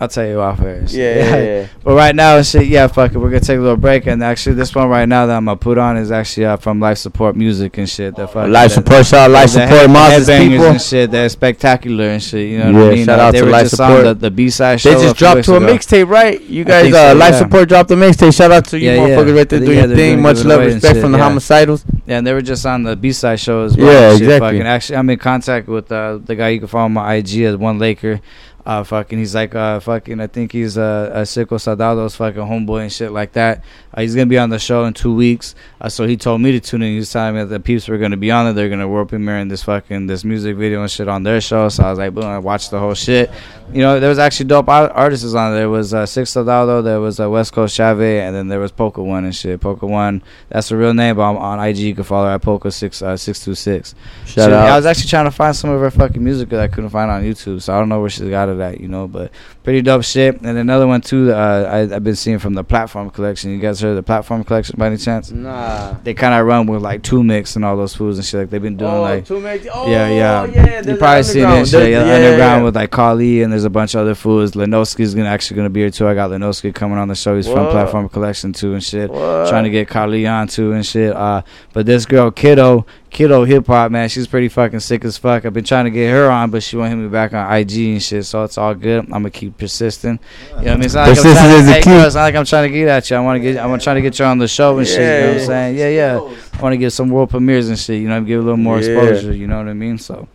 I'll tell you off air. Yeah, yeah, yeah. [laughs] But right now, and shit, yeah, fuck it. We're gonna take a little break, and actually, this one right now that I'm gonna put on is actually uh, from Life Support Music and shit. The fucking Life the- Support, shout out Life Support, head- Maz's headbangers people. and shit. They're spectacular and shit. You know what Yeah, I mean? shout Uh, out they to were Life just Support. on the, the B side show. They just dropped to a mixtape, right? You guys, think uh, so, Life. Support dropped the mixtape. Shout out to you, Yeah, yeah. motherfuckers, right there doing they're your thing. Much love, respect from the homicidals. Yeah, and they were just on the B side show as well. Yeah, shit, exactly. Fucking actually, I'm in contact with uh, the guy you can follow on my IG as One Laker. Uh, fucking, he's like, uh, fucking, I think he's uh, a Cico Saldado's fucking homeboy and shit like that. Uh, he's gonna be on the show in two weeks. Uh, so he told me to tune in. He was telling me that the peeps were gonna be on it. They're gonna world premiere in this fucking this music video and shit on their show. So I was like, boom, I watched the whole shit. You know, there was actually dope art- artists on there. There was uh, Six Soldado, there was uh, West Coast Chave, and then there was Polka One and shit. Polka One, that's the real name. But on, on IG, you can follow her at Polka Six uh, Six Two Six. Shout Shit, out. I was actually trying to find some of her fucking music that I couldn't find on YouTube. So I don't know where she's got it at, you know. But pretty dope shit. And another one too. Uh, I, I've been seeing from the Platform Collection. You guys heard of the Platform Collection by any chance? Nah. They kind of run with like two mix and all those foods and shit. Like they've been doing Oh, like Two Mix- oh, yeah, yeah. yeah, you probably seen it. Shit, yeah, yeah, underground yeah. with like Kali and there's a bunch of other foods. Lenoski's gonna actually gonna be here too. I got Lenoski coming on the show. He's from Platform Collection too and shit. Trying to get Kali on too and shit. Uh, but this girl Kiddo, Kiddo Hip Hop man, she's pretty fucking sick as fuck. I've been trying to get her on, but she won't hit me back on IG and shit. So it's all good. I'm gonna keep persisting. You know what I mean? It's not like I'm Persistence trying to, hey, key. it's not like I'm trying to get at you. I want to get. I'm trying to get you on the show and shit. You know what I'm saying? Yeah, yeah. I want to get some world premieres and shit. You know, give a little more Yeah. exposure. You know what I mean? So.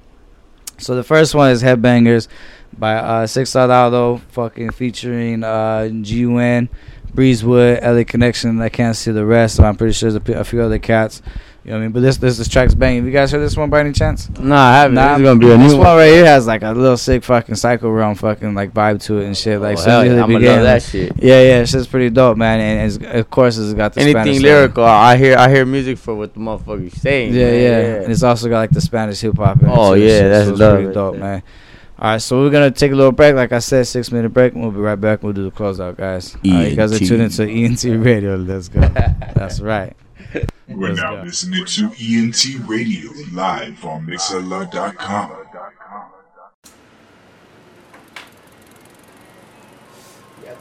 So the first one is Headbangers by uh, Six Soldado, fucking featuring uh, G-Wen, Breezewood, LA Connection. I can't see the rest, so I'm pretty sure there's a, p- a few other cats. You know what I mean? But this this this track's banging. Have you guys heard this one by any chance? Nah, I haven't. This is gonna be a this new one one. right here has like a little sick fucking Psycho Realm fucking like vibe to it and shit. Like Oh, so hell yeah. I'ma that shit. Yeah, yeah, it's just pretty dope, man. And it's, of course it's got the Anything Spanish lyrical, I hear. I hear music for what the motherfucker's saying. yeah, man. yeah, And it's also got like the Spanish hip hop. Oh, yeah, that's so it's pretty dope, there. man. All right, so we're gonna take a little break. Like I said, six minute break. We'll be right back. We'll do the closeout, guys. All right, you guys are tuned into ENT Radio. Let's go. [laughs] That's right. We're now go. listening to ENT Radio live on Mixlr.com.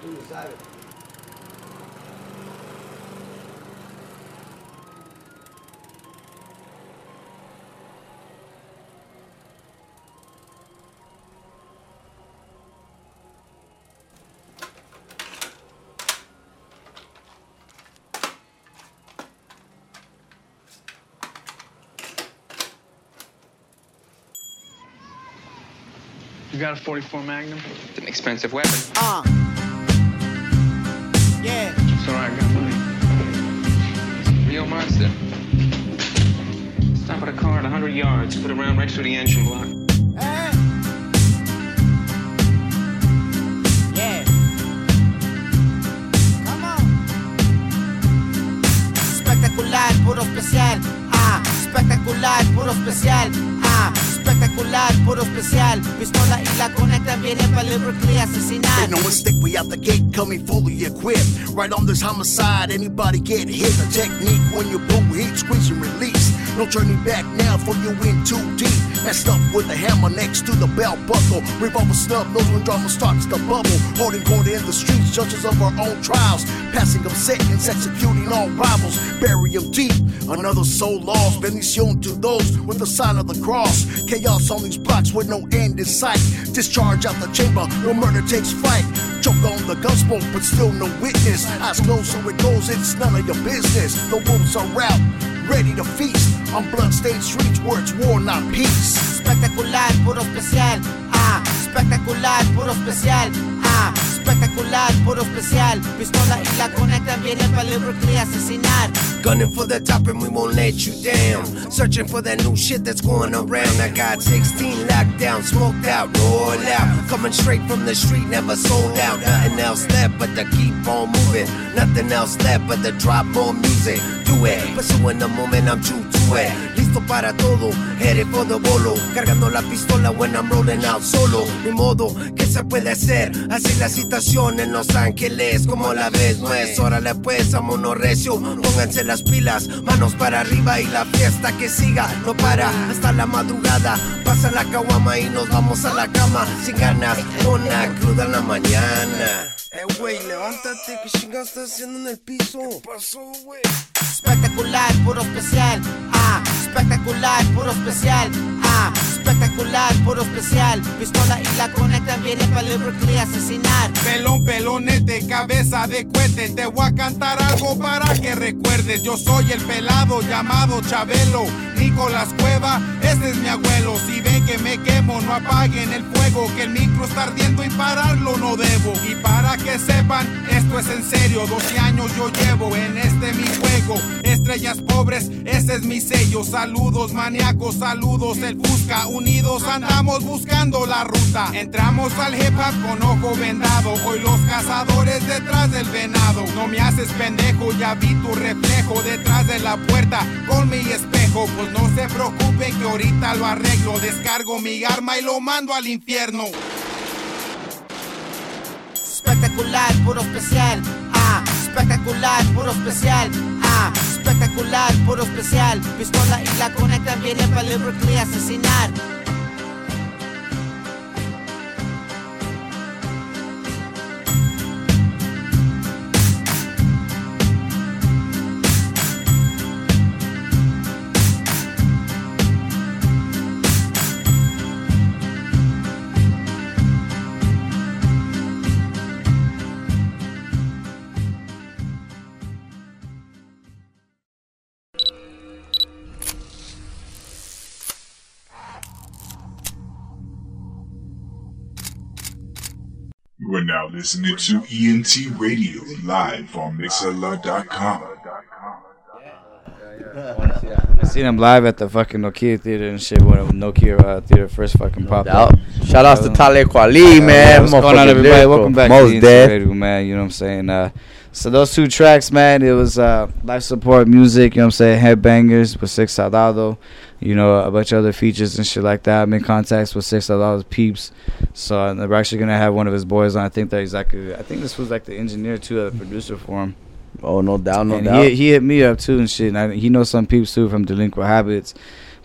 You got a 44 Magnum? It's an expensive weapon. Uh. Yeah. It's alright, I got money. Real monster. Stop at a car at 100 yards, put around right through the engine block. Eh. Yeah. Come on. Espectacular, puro especial. Ah, espectacular, puro especial. Ah, espectacular, puro especial. Pistola y la conecta viene para asesinar. Ain't no mistake, we out the gate coming fully equipped. Right on this homicide, anybody get hit. A technique when you boom, heat, squeeze and release. No turning back now for you in too deep. Messed up with a hammer next to the belt buckle. Revolver snub, knows when drama starts to bubble. Holding court in the streets, judges of our own trials. Passing up sentence, executing all rivals. Bury 'em deep. Another soul lost. Bendición to those with the sign of the cross. Chaos on these blocks with no end in sight. Discharge out the chamber, no murder takes flight. Choke on the gun smoke, but still no witness. Eyes closed, so it goes, it's none of your business. The wolves are out, ready to feast. On bloodstained streets where it's war, not peace. Espectacular, puro especial. Ah, espectacular, puro especial. Espectacular, puro especial. Pistola y la conecta viene para lyrically asesinar. Gunning for the top and we won't let you down. Searching for that new shit that's going around. I got 16 locked down, smoked out, roll out. Coming straight from the street, never sold out. Nothing else left but to keep on moving. Nothing else left but to drop more music. Do it, pursuing the moment, I'm true to it. Listo para todo, for the bolo. Cargando la pistola when I'm rolling out solo. Ni modo, ¿qué se puede hacer? Así la situación en Los Ángeles, como la ves, no es. Órale pues, vámonos recio. Pónganse las pilas, manos para arriba y la fiesta que siga. No para hasta la madrugada. Pasa la caguama y nos vamos a la cama. Sin ganas, la cruda en la mañana. Eh, güey, levántate, ¿qué chingados estás haciendo en el piso? ¿Qué pasó, güey? Espectacular, puro especial. Ah, espectacular, puro especial. Espectacular, puro especial. Pistola y la conecta viene para lyrically asesinar. Pelón, pelonete, cabeza de cohete. Te voy a cantar algo para que recuerdes. Yo soy el pelado llamado Chabelo. Ni Nicolás Cueva, ese es mi abuelo. Si ven que me quemo, no apaguen el fuego, que el micro está ardiendo y pararlo no debo. Y para que sepan, esto es en serio, 12 años yo llevo en este mi juego. Estrellas pobres, ese es mi sello. Saludos maníacos, saludos el busca. Unidos andamos buscando la ruta. Entramos al hip con ojo vendado. Hoy los cazadores detrás del venado. No me haces pendejo, ya vi tu reflejo detrás de la puerta con mi espejo. Pues no se preocupen que ahorita lo arreglo. Descargo mi arma y lo mando al infierno. Espectacular, puro especial. Ah, espectacular, puro especial. Ah, espectacular, puro especial. Pistola y la conectan viene para lyrically asesinar. You are now listening to ENT Radio live on Mixlr.com. I seen him live at the fucking Nokia theater and shit when Nokia uh, theater first fucking popped doubt. up. Shout outs to Talib Kweli, man. What's going on, everybody? lyrical. Welcome back Most to the dead. Radio, man. You know what I'm saying? Uh, so those two tracks, man, it was uh, life support music. You know what I'm saying? Headbangers with Six Salado. You know, a bunch of other features and shit like that. I'm in contacts with Six Salado's peeps. So uh, we're actually gonna have one of his boys on. I think that exactly. I think this was like the engineer too, the producer for him. Oh, no doubt, no and doubt. He, he hit me up too and shit. And I, he knows some peeps too from Delinquent Habits.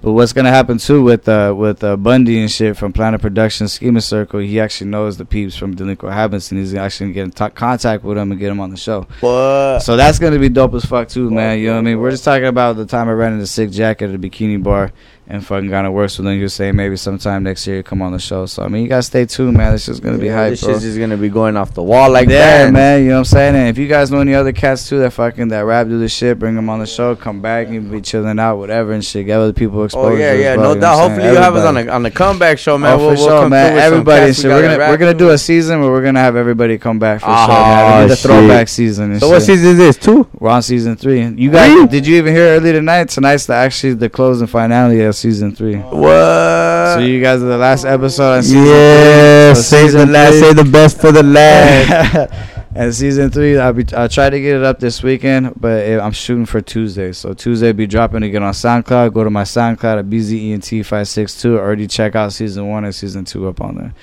But what's gonna happen too with uh with uh Bundy and shit from Planet Production Schema Circle? He actually knows the peeps from Delinquent Habits, and he's actually gonna get in t- contact with them and get them on the show. What? So that's gonna be dope as fuck too, man. You know what I mean? We're just talking about the time I ran into Sick Jack at a bikini bar and fucking kind of works with. He was saying maybe sometime next year come on the show. So I mean, you gotta stay tuned, man. This is gonna be Yeah, hype, this bro. shit's just gonna be going off the wall like yeah, that, man. You know what I'm saying? And if you guys know any other cats too that fucking that rap do this shit, bring them on the show. Come back and be chilling out, whatever and shit. Get other people exposure. Oh yeah, yeah, well, no doubt. Hopefully you have us on a on the comeback show, man. Oh, we'll, for we'll sure, come man. through with some Everybody, shit. we We're gonna we're gonna do a season where we're gonna have everybody come back for Oh, sure. Man. Ah, the shit. throwback season. And So what season is this? Two. We're on season three. You guys, did you even hear earlier tonight? Tonight's the, actually the closing finale of season three. What? So you guys are the last episode on season Yeah, three. So save the last, save the best for the last. [laughs] and season three, I'll be I'll try to get it up this weekend, but it, I'm shooting for Tuesday. So Tuesday be dropping again on SoundCloud. Go to my SoundCloud at bzent562. Already check out season one and season two up on there.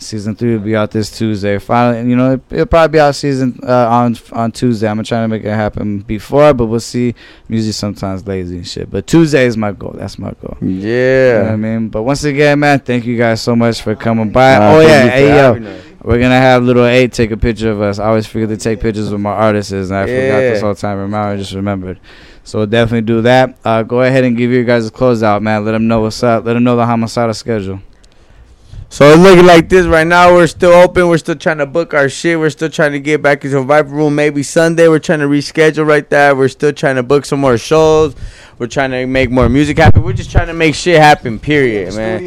Season three will be out this Tuesday. Finally, you know it, it'll probably be out season uh, on on Tuesday. I'm gonna try to make it happen before, but we'll see. Music sometimes lazy and shit, but Tuesday is my goal. That's my goal. You know what yeah. I mean? But once again, man, thank you guys so much for coming by. Nah, oh yeah, hey yo, we're gonna have little eight take a picture of us. I always forget to take pictures with my artists, and I forgot this whole time. Remember, I just remembered. So we'll definitely do that. Uh, go ahead and give you guys a closeout, man. Let them know what's up. Let them know the homicidal schedule. So it's looking like this right now. We're still open. We're still trying to book our shit. We're still trying to get back into Viper Room. Maybe Sunday. We're trying to reschedule right there. We're still trying to book some more shows. We're trying to make more music happen. We're just trying to make shit happen. Period, man.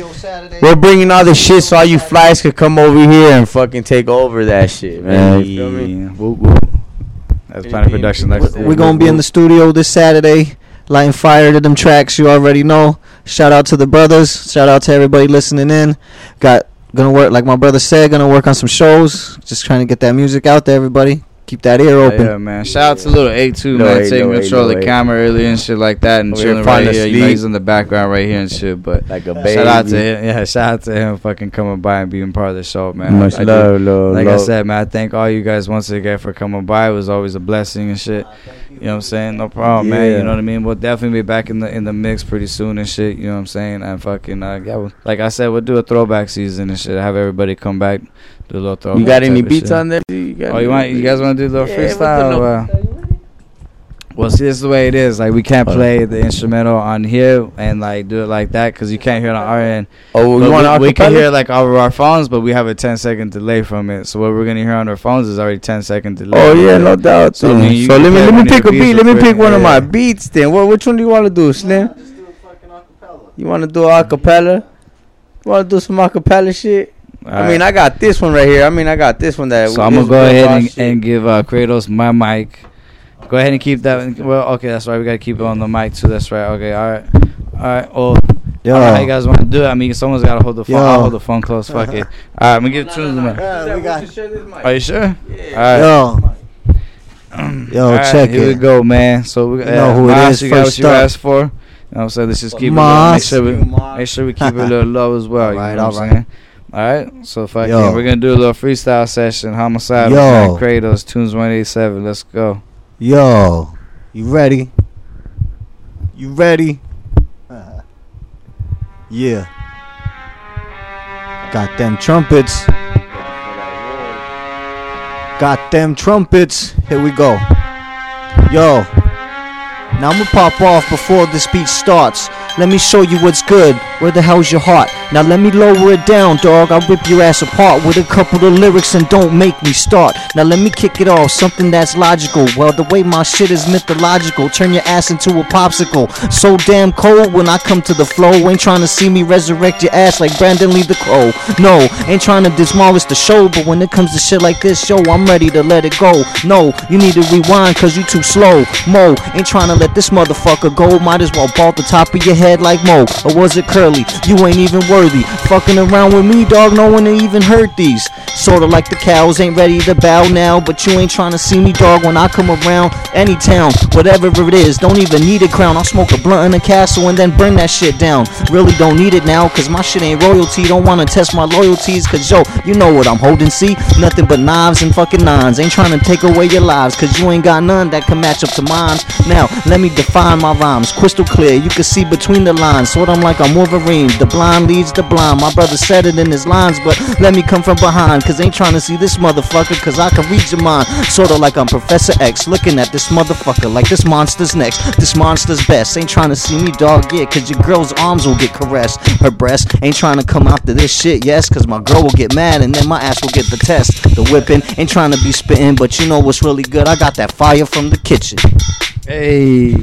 We're bringing all the shit so all you flies could come over here and fucking take over that shit, man. You feel me? Yeah. Whoop, whoop. That's Planet Production next We're gonna be in the studio this Saturday, lighting fire to them tracks you already know. Shout out to the brothers. Shout out to everybody listening in. Got gonna work like my brother said. Gonna work on some shows. Just trying to get that music out there. Everybody, keep that ear open. yeah, man. Shout out to little A too, Lil man, A, taking Lil A, control of Lil the A. camera early and shit like that, and Over chilling right here. You know, he's in the background right here and shit. But Like a baby. shout out to him. Yeah, [laughs] shout out to him fucking coming by and being part of the show, man. Much I do- love, love, Like I said, man, I thank all you guys once again for coming by. It was always a blessing and shit. You know what I'm saying? No problem, man. You know what I mean? We'll definitely be back in the in the mix pretty soon and shit. You know what I'm saying? And fucking uh, yeah, we'll- like I said, we'll do a throwback season and shit. Have everybody come back, do a little throwback. You got any beats on there? You got Oh, you want? You guys want to do a little Yeah, we'll freestyle? No- well, see, this is the way it is. Like, we can't play the instrumental on here and like do it like that because you can't hear it on our end. Oh, But you want we, we can acapella? hear like over our phones, but we have a 10 second delay from it. So what we're gonna hear on our phones is already 10 second delay. Oh yeah, no doubt. So, So, I mean, so let me let me pick a beat. Let me pick quick. one of my beats. Then what? Which one do you want to do, Slim? You want to do a cappella? You want to do some acapella shit? I mean, I got this one right here. I mean, I got this one that. So I'm gonna go ahead and, and give uh, Kratos my mic. Go ahead and keep that. Well, okay, that's right. We gotta keep it on the mic too. That's right. Okay, all right, all right. Well, Yo. I don't know how you guys want to do it. I mean, someone's gotta hold the phone. Yo. I'll hold the phone close. Fuck it. All right, I'm gonna give Tunes the mic. we got. Are you sure? All right. Yo. [clears throat] Yo, All right, check here it. Here we go, man. So we You know who it Mas, is You got what you asked for. You know what I'm saying? Let's just keep it. Low. Make sure we make sure we keep it a little low as well. you Alright, know what I'm alright. saying? All right. So fuck Yo. yeah, we're gonna do a little freestyle session. Homicide. Yo. Kratos. Tunes 187. Let's go. Yo, you ready? You ready? Uh-huh. Yeah. Got them trumpets. Got them trumpets. Here we go. Yo. Now I'm gonna pop off before this beat starts. Let me show you what's good. Where the hell's your heart? Now let me lower it down, dog. I'll rip your ass apart with a couple of lyrics and don't make me start. Now let me kick it off, something that's logical. Well, the way my shit is mythological. Turn your ass into a popsicle. So damn cold when I come to the flow. Ain't trying to see me resurrect your ass like Brandon Lee the Crow. No, ain't trying to demolish the show. But when it comes to shit like this, yo, I'm ready to let it go. No, you need to rewind cause you too slow. Mo, ain't trying to let this motherfucker go. Might as well ball the top of your head like Mo. Or was it curly? You ain't even worthy. Fucking around with me, dog, no one even heard these. Sorta like the cows ain't ready to bow now. But you ain't trying to see me, dog, when I come around. Any town, whatever it is, don't even need a crown. I'll smoke a blunt in a castle and then burn that shit down. Really don't need it now, cause my shit ain't royalty. Don't wanna test my loyalties, cause yo, you know what I'm holding, see? Nothing but knives and fucking nines. Ain't trying to take away your lives, cause you ain't got none that can match up to mine. Now, let me define my rhymes. Crystal clear, you can see between the lines. Sort of like I'm Wolverine. The blind leads the blind. My brother said it in his lines, but let me come from behind, cause ain't trying to see this motherfucker, cause I can read your mind. Sorta like I'm Professor X, looking at this motherfucker like this monster's next. This monster's best. Ain't trying to see me, dog, yeah, cause your girl's arms will get caressed. Her breast ain't trying to come after this shit, yes, cause my girl will get mad and then my ass will get the test. The whipping ain't trying to be spitting, but you know what's really good? I got that fire from the kitchen. Hey.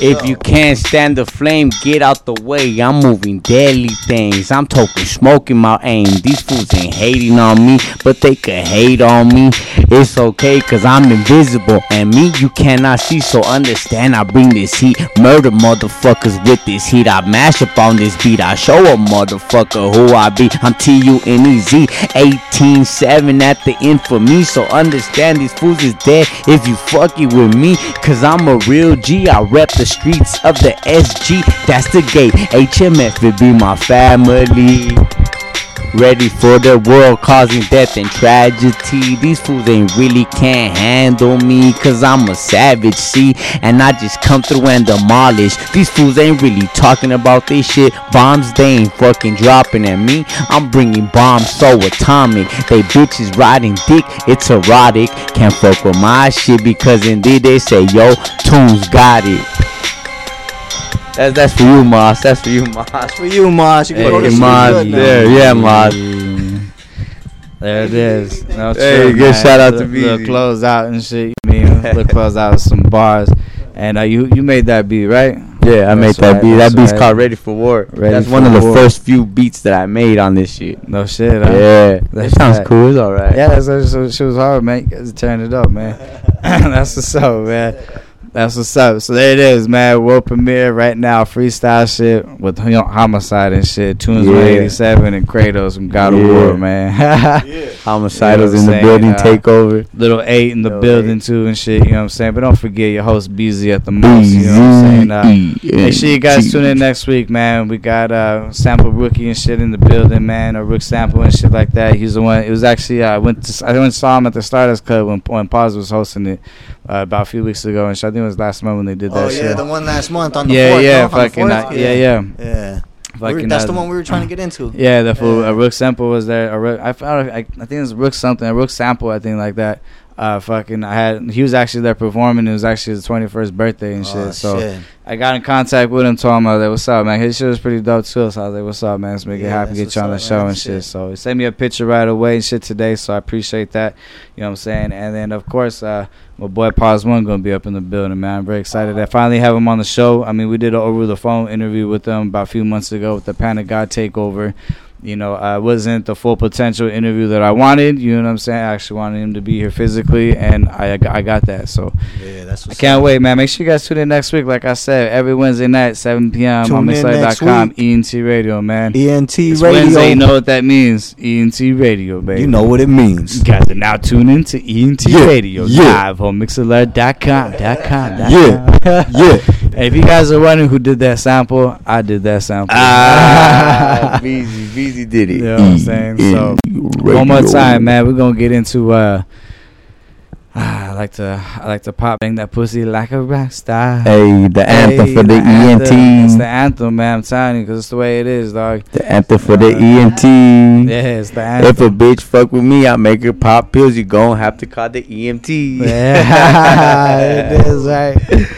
If you can't stand the flame, get out the way. I'm moving deadly things. I'm talking smoking my aim. These fools ain't hating on me, but they could hate on me. It's okay, cause I'm invisible. And me, you cannot see, so understand I bring this heat. Murder motherfuckers with this heat. I mash up on this beat. I show a motherfucker who I be. I'm T U N E Z 187 at the end for me. So understand these fools is dead if you fucking with me. Cause I'm a real G. I rep the streets of the SG. That's the gate. HMF it be my family. Ready for the world causing death and tragedy. These fools ain't really can't handle me. Cause I'm a savage, see? And I just come through and demolish. These fools ain't really talking about this shit. Bombs, they ain't fucking dropping at me. I'm bringing bombs so atomic. They bitches riding dick, it's erotic. Can't fuck with my shit because indeed they say, yo, Tunes got it. That's, that's for you, Moss. That's for you, Moss. For you, Moss. You can go to Hey, sleep Moss. good now. There, yeah, Moss. There it is. No, Hey, true, good man. shout out to Little- little BZ. close out and shit. You mean [laughs] little close out with some bars, and uh, you you made that beat right? Yeah, I made that right, beat. That beat's right. called Ready for War. Ready That's for one of the War. first few beats that I made on this shit. No shit. Huh? Yeah, that That's sounds right. cool. It's alright. Yeah, that's, that's, that's, she was hard, man. You guys turned it up, man. [laughs] [laughs] that's what's up, man. That's what's up. So there it is, man. World premiere right now, freestyle shit with you know, homicide and shit. Tunes Yeah. 187 and Kratos from God of War, man. [laughs] Homicidals You know what in the building, saying? takeover. Little eight in the Little building too and shit. You know what I'm saying? But don't forget your host BZ at the most. You know what I'm saying? Uh, make sure you guys tune in next week, man. We got uh sample rookie and shit in the building, man. Or Rook sample and shit like that. He's the one. It was actually uh, I went to, I went saw him at the Stardust Club when when Paz was hosting it uh, about a few weeks ago, and I think it was last month when they did that Oh shit. yeah, the one last month on the yeah, fourth. yeah, no? Fucking, fourth? uh, yeah, yeah, yeah. We were- Fucking, that's uh, the one we were trying to [laughs] get into. Yeah, the fool. Yeah. A Rook sample was there. A Rook, I found. I, I think it was Rook something. A Rook sample. I think like that. Uh, fucking, I had he was actually there performing. It was actually his 21st birthday and shit. Oh, so shit. I got in contact with him, told him I was like, "What's up, man?" His shit was pretty dope too. So I was like, "What's up, man? Let's make it happen, get you on the show man. and shit." So he sent me a picture right away and shit today. So I appreciate that. You know what I'm saying? And then of course, uh, my boy Pause One gonna be up in the building, man. I'm very excited to finally have him on the show. I mean, we did an over the phone interview with him about a few months ago with the Panic God takeover. You know, I wasn't the full potential interview that I wanted. You know what I'm saying? I actually wanted him to be here physically, and I I got that. So Yeah, that's I can't wait, man. Make sure you guys tune in next week. Like I said, every Wednesday night, 7 p.m. Tune on next ENT Radio, man. ENT It's Radio. Wednesday, you know what that means. ENT Radio, baby. You know what it means. You guys are now tuned in to ENT Yeah, Radio yeah. live on. Dot com, dot Yeah, com. yeah. [laughs] Hey, if you guys are wondering who did that sample, I did that sample. Ah, [laughs] Beezy, Beezy did it. You know what I'm saying? So, one more time, man. We're gonna get into. uh I like to, I like to pop bang that pussy like a rock star. Hey, the anthem for the E anthem. ENT. It's the anthem, man. I'm telling you, because it's the way it is, dog. The anthem for the ENT. Yeah, it's the anthem. If a bitch fuck with me, I make her pop pills. You gon' have to call the EMT. Yeah, [laughs] it is right. [laughs]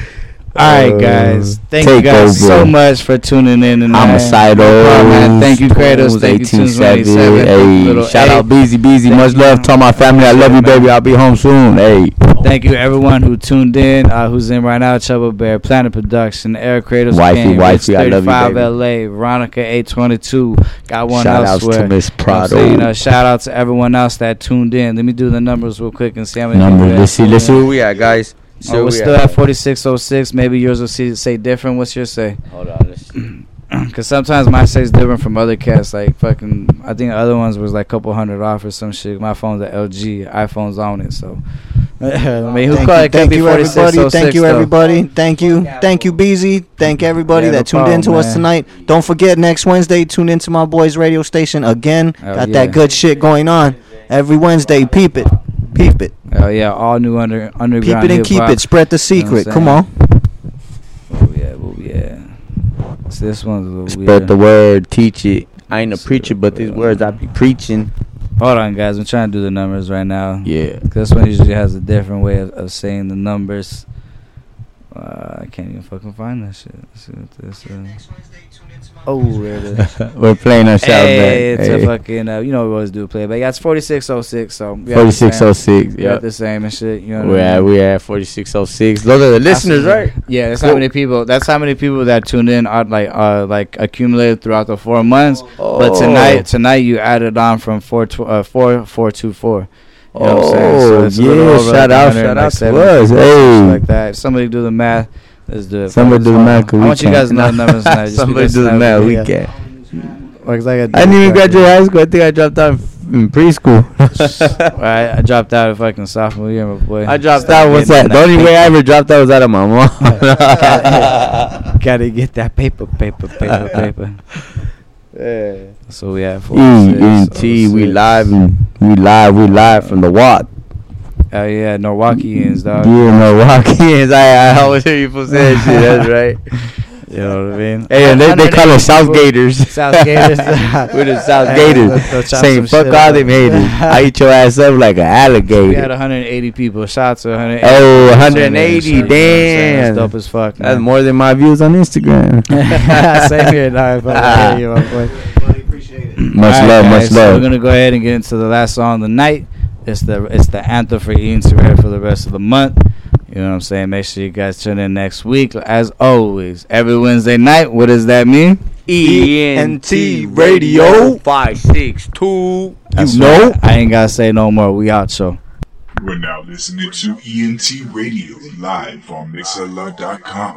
All right, guys. Thank you guys so much for tuning in tonight. Homicidal. No. Thank you, Kratos. Thank you, Tunes 97. Hey, Little shout A. out Beezy Beezy. Much love to all my family. I love you, baby. I'll be home soon. Hey. Thank you, everyone who tuned in, uh, who's in right now. Trouble Bear, Planet Production, Air Kratos, Wifey, King, wifey, I love you, 35 baby. LA, Veronica 822. Got one Shout elsewhere. to Miss You know Prado. Uh, shout out to everyone else that tuned in. Let me do the numbers real quick and see how many Number. people Let's see. Let's see where we at, guys. See Oh, we're still at 4606. Maybe yours will see, say different. What's your say? Hold on. Because [clears throat] sometimes my say's different from other cats. Like fucking, I think other ones was like a couple hundred off or some shit. My phone's an LG. iPhone's on it, so. [laughs] I mean, who Thank called you, it? Could thank be you, everybody. 4606 Thank you, oh though. everybody. Thank you, thank you, Beezy. Thank everybody Yeah, no that tuned in to problem, us tonight. Don't forget next Wednesday, tune into my boys' radio station again. Oh, Got yeah. that good shit going on every Wednesday. Peep it, peep it, Oh yeah, all new under underground. peep it, and keep it. Spread the You know secret. Come on. Oh yeah, oh yeah. So this one's a little Spread weird. the word. Teach it. I ain't a preacher, but these words I be preaching. Hold on, guys. I'm trying to do the numbers right now. Yeah. This one usually has a different way of, of saying the numbers. Uh, I can't even fucking find that shit. Let's see what this is. Oh, there it is. We're playing ourselves hey, back. It's Hey. a fucking, uh, you know we always do play, but yeah, it's 4606, so. we have the same- 4606. Yeah. the same and shit, you know We're I at, mean? we at 4606. Those are the listeners, right? Yeah, that's Cool. how many people. That's how many people that tuned in are like uh like accumulated throughout the four months. But Oh. tonight, tonight you added on from four tw- uh, four four two four. You know what I'm saying? Oh, little yeah, shout out, shout out to 70 us, hey. like that. If somebody do the math. Let's do it. Somebody do the Hold math, on. 'cause I we want you guys to know the numbers tonight. just Somebody do the tonight math, we can't. Like, I, I didn't even graduate high school. I think I dropped out in preschool. [laughs] [laughs] Right, I dropped out of fucking sophomore year, my boy. I dropped Started out. What's getting that? The only way I ever dropped out was out of my mom. [laughs] Gotta get that paper, paper, paper, paper. Yeah. So we have ENT, we live, we live, we live from the Watt. Oh yeah, Milwaukeeans, dog. Yeah, Milwaukeeans. [laughs] I, I always hear people say that shit. That's right. You know what I mean? Hey, and they, they call us South Gators. South Gators. [laughs] [laughs] We're the South Gators. let's go chop Saying fuck all them haters. I eat your ass up like an alligator. We had 180 people. Shout out to 180. Oh, people 180, tuning in, shit, you know what I'm saying? damn. That's dope as fuck. That's more than my views on Instagram. Same here, dog. Fuck, I hear you, my boy. Much All right, love, much guys, so love. we're gonna go ahead and get into the last song of the night. It's the it's the anthem for Ian Surveyor for the rest of the month. You know what I'm saying? Make sure you guys tune in next week. As always, every Wednesday night. What does that mean? ENT Radio 562. That's You know? right. I ain't gotta say no more. We out, so. We're now listening to ENT Radio live on Mixlr.com.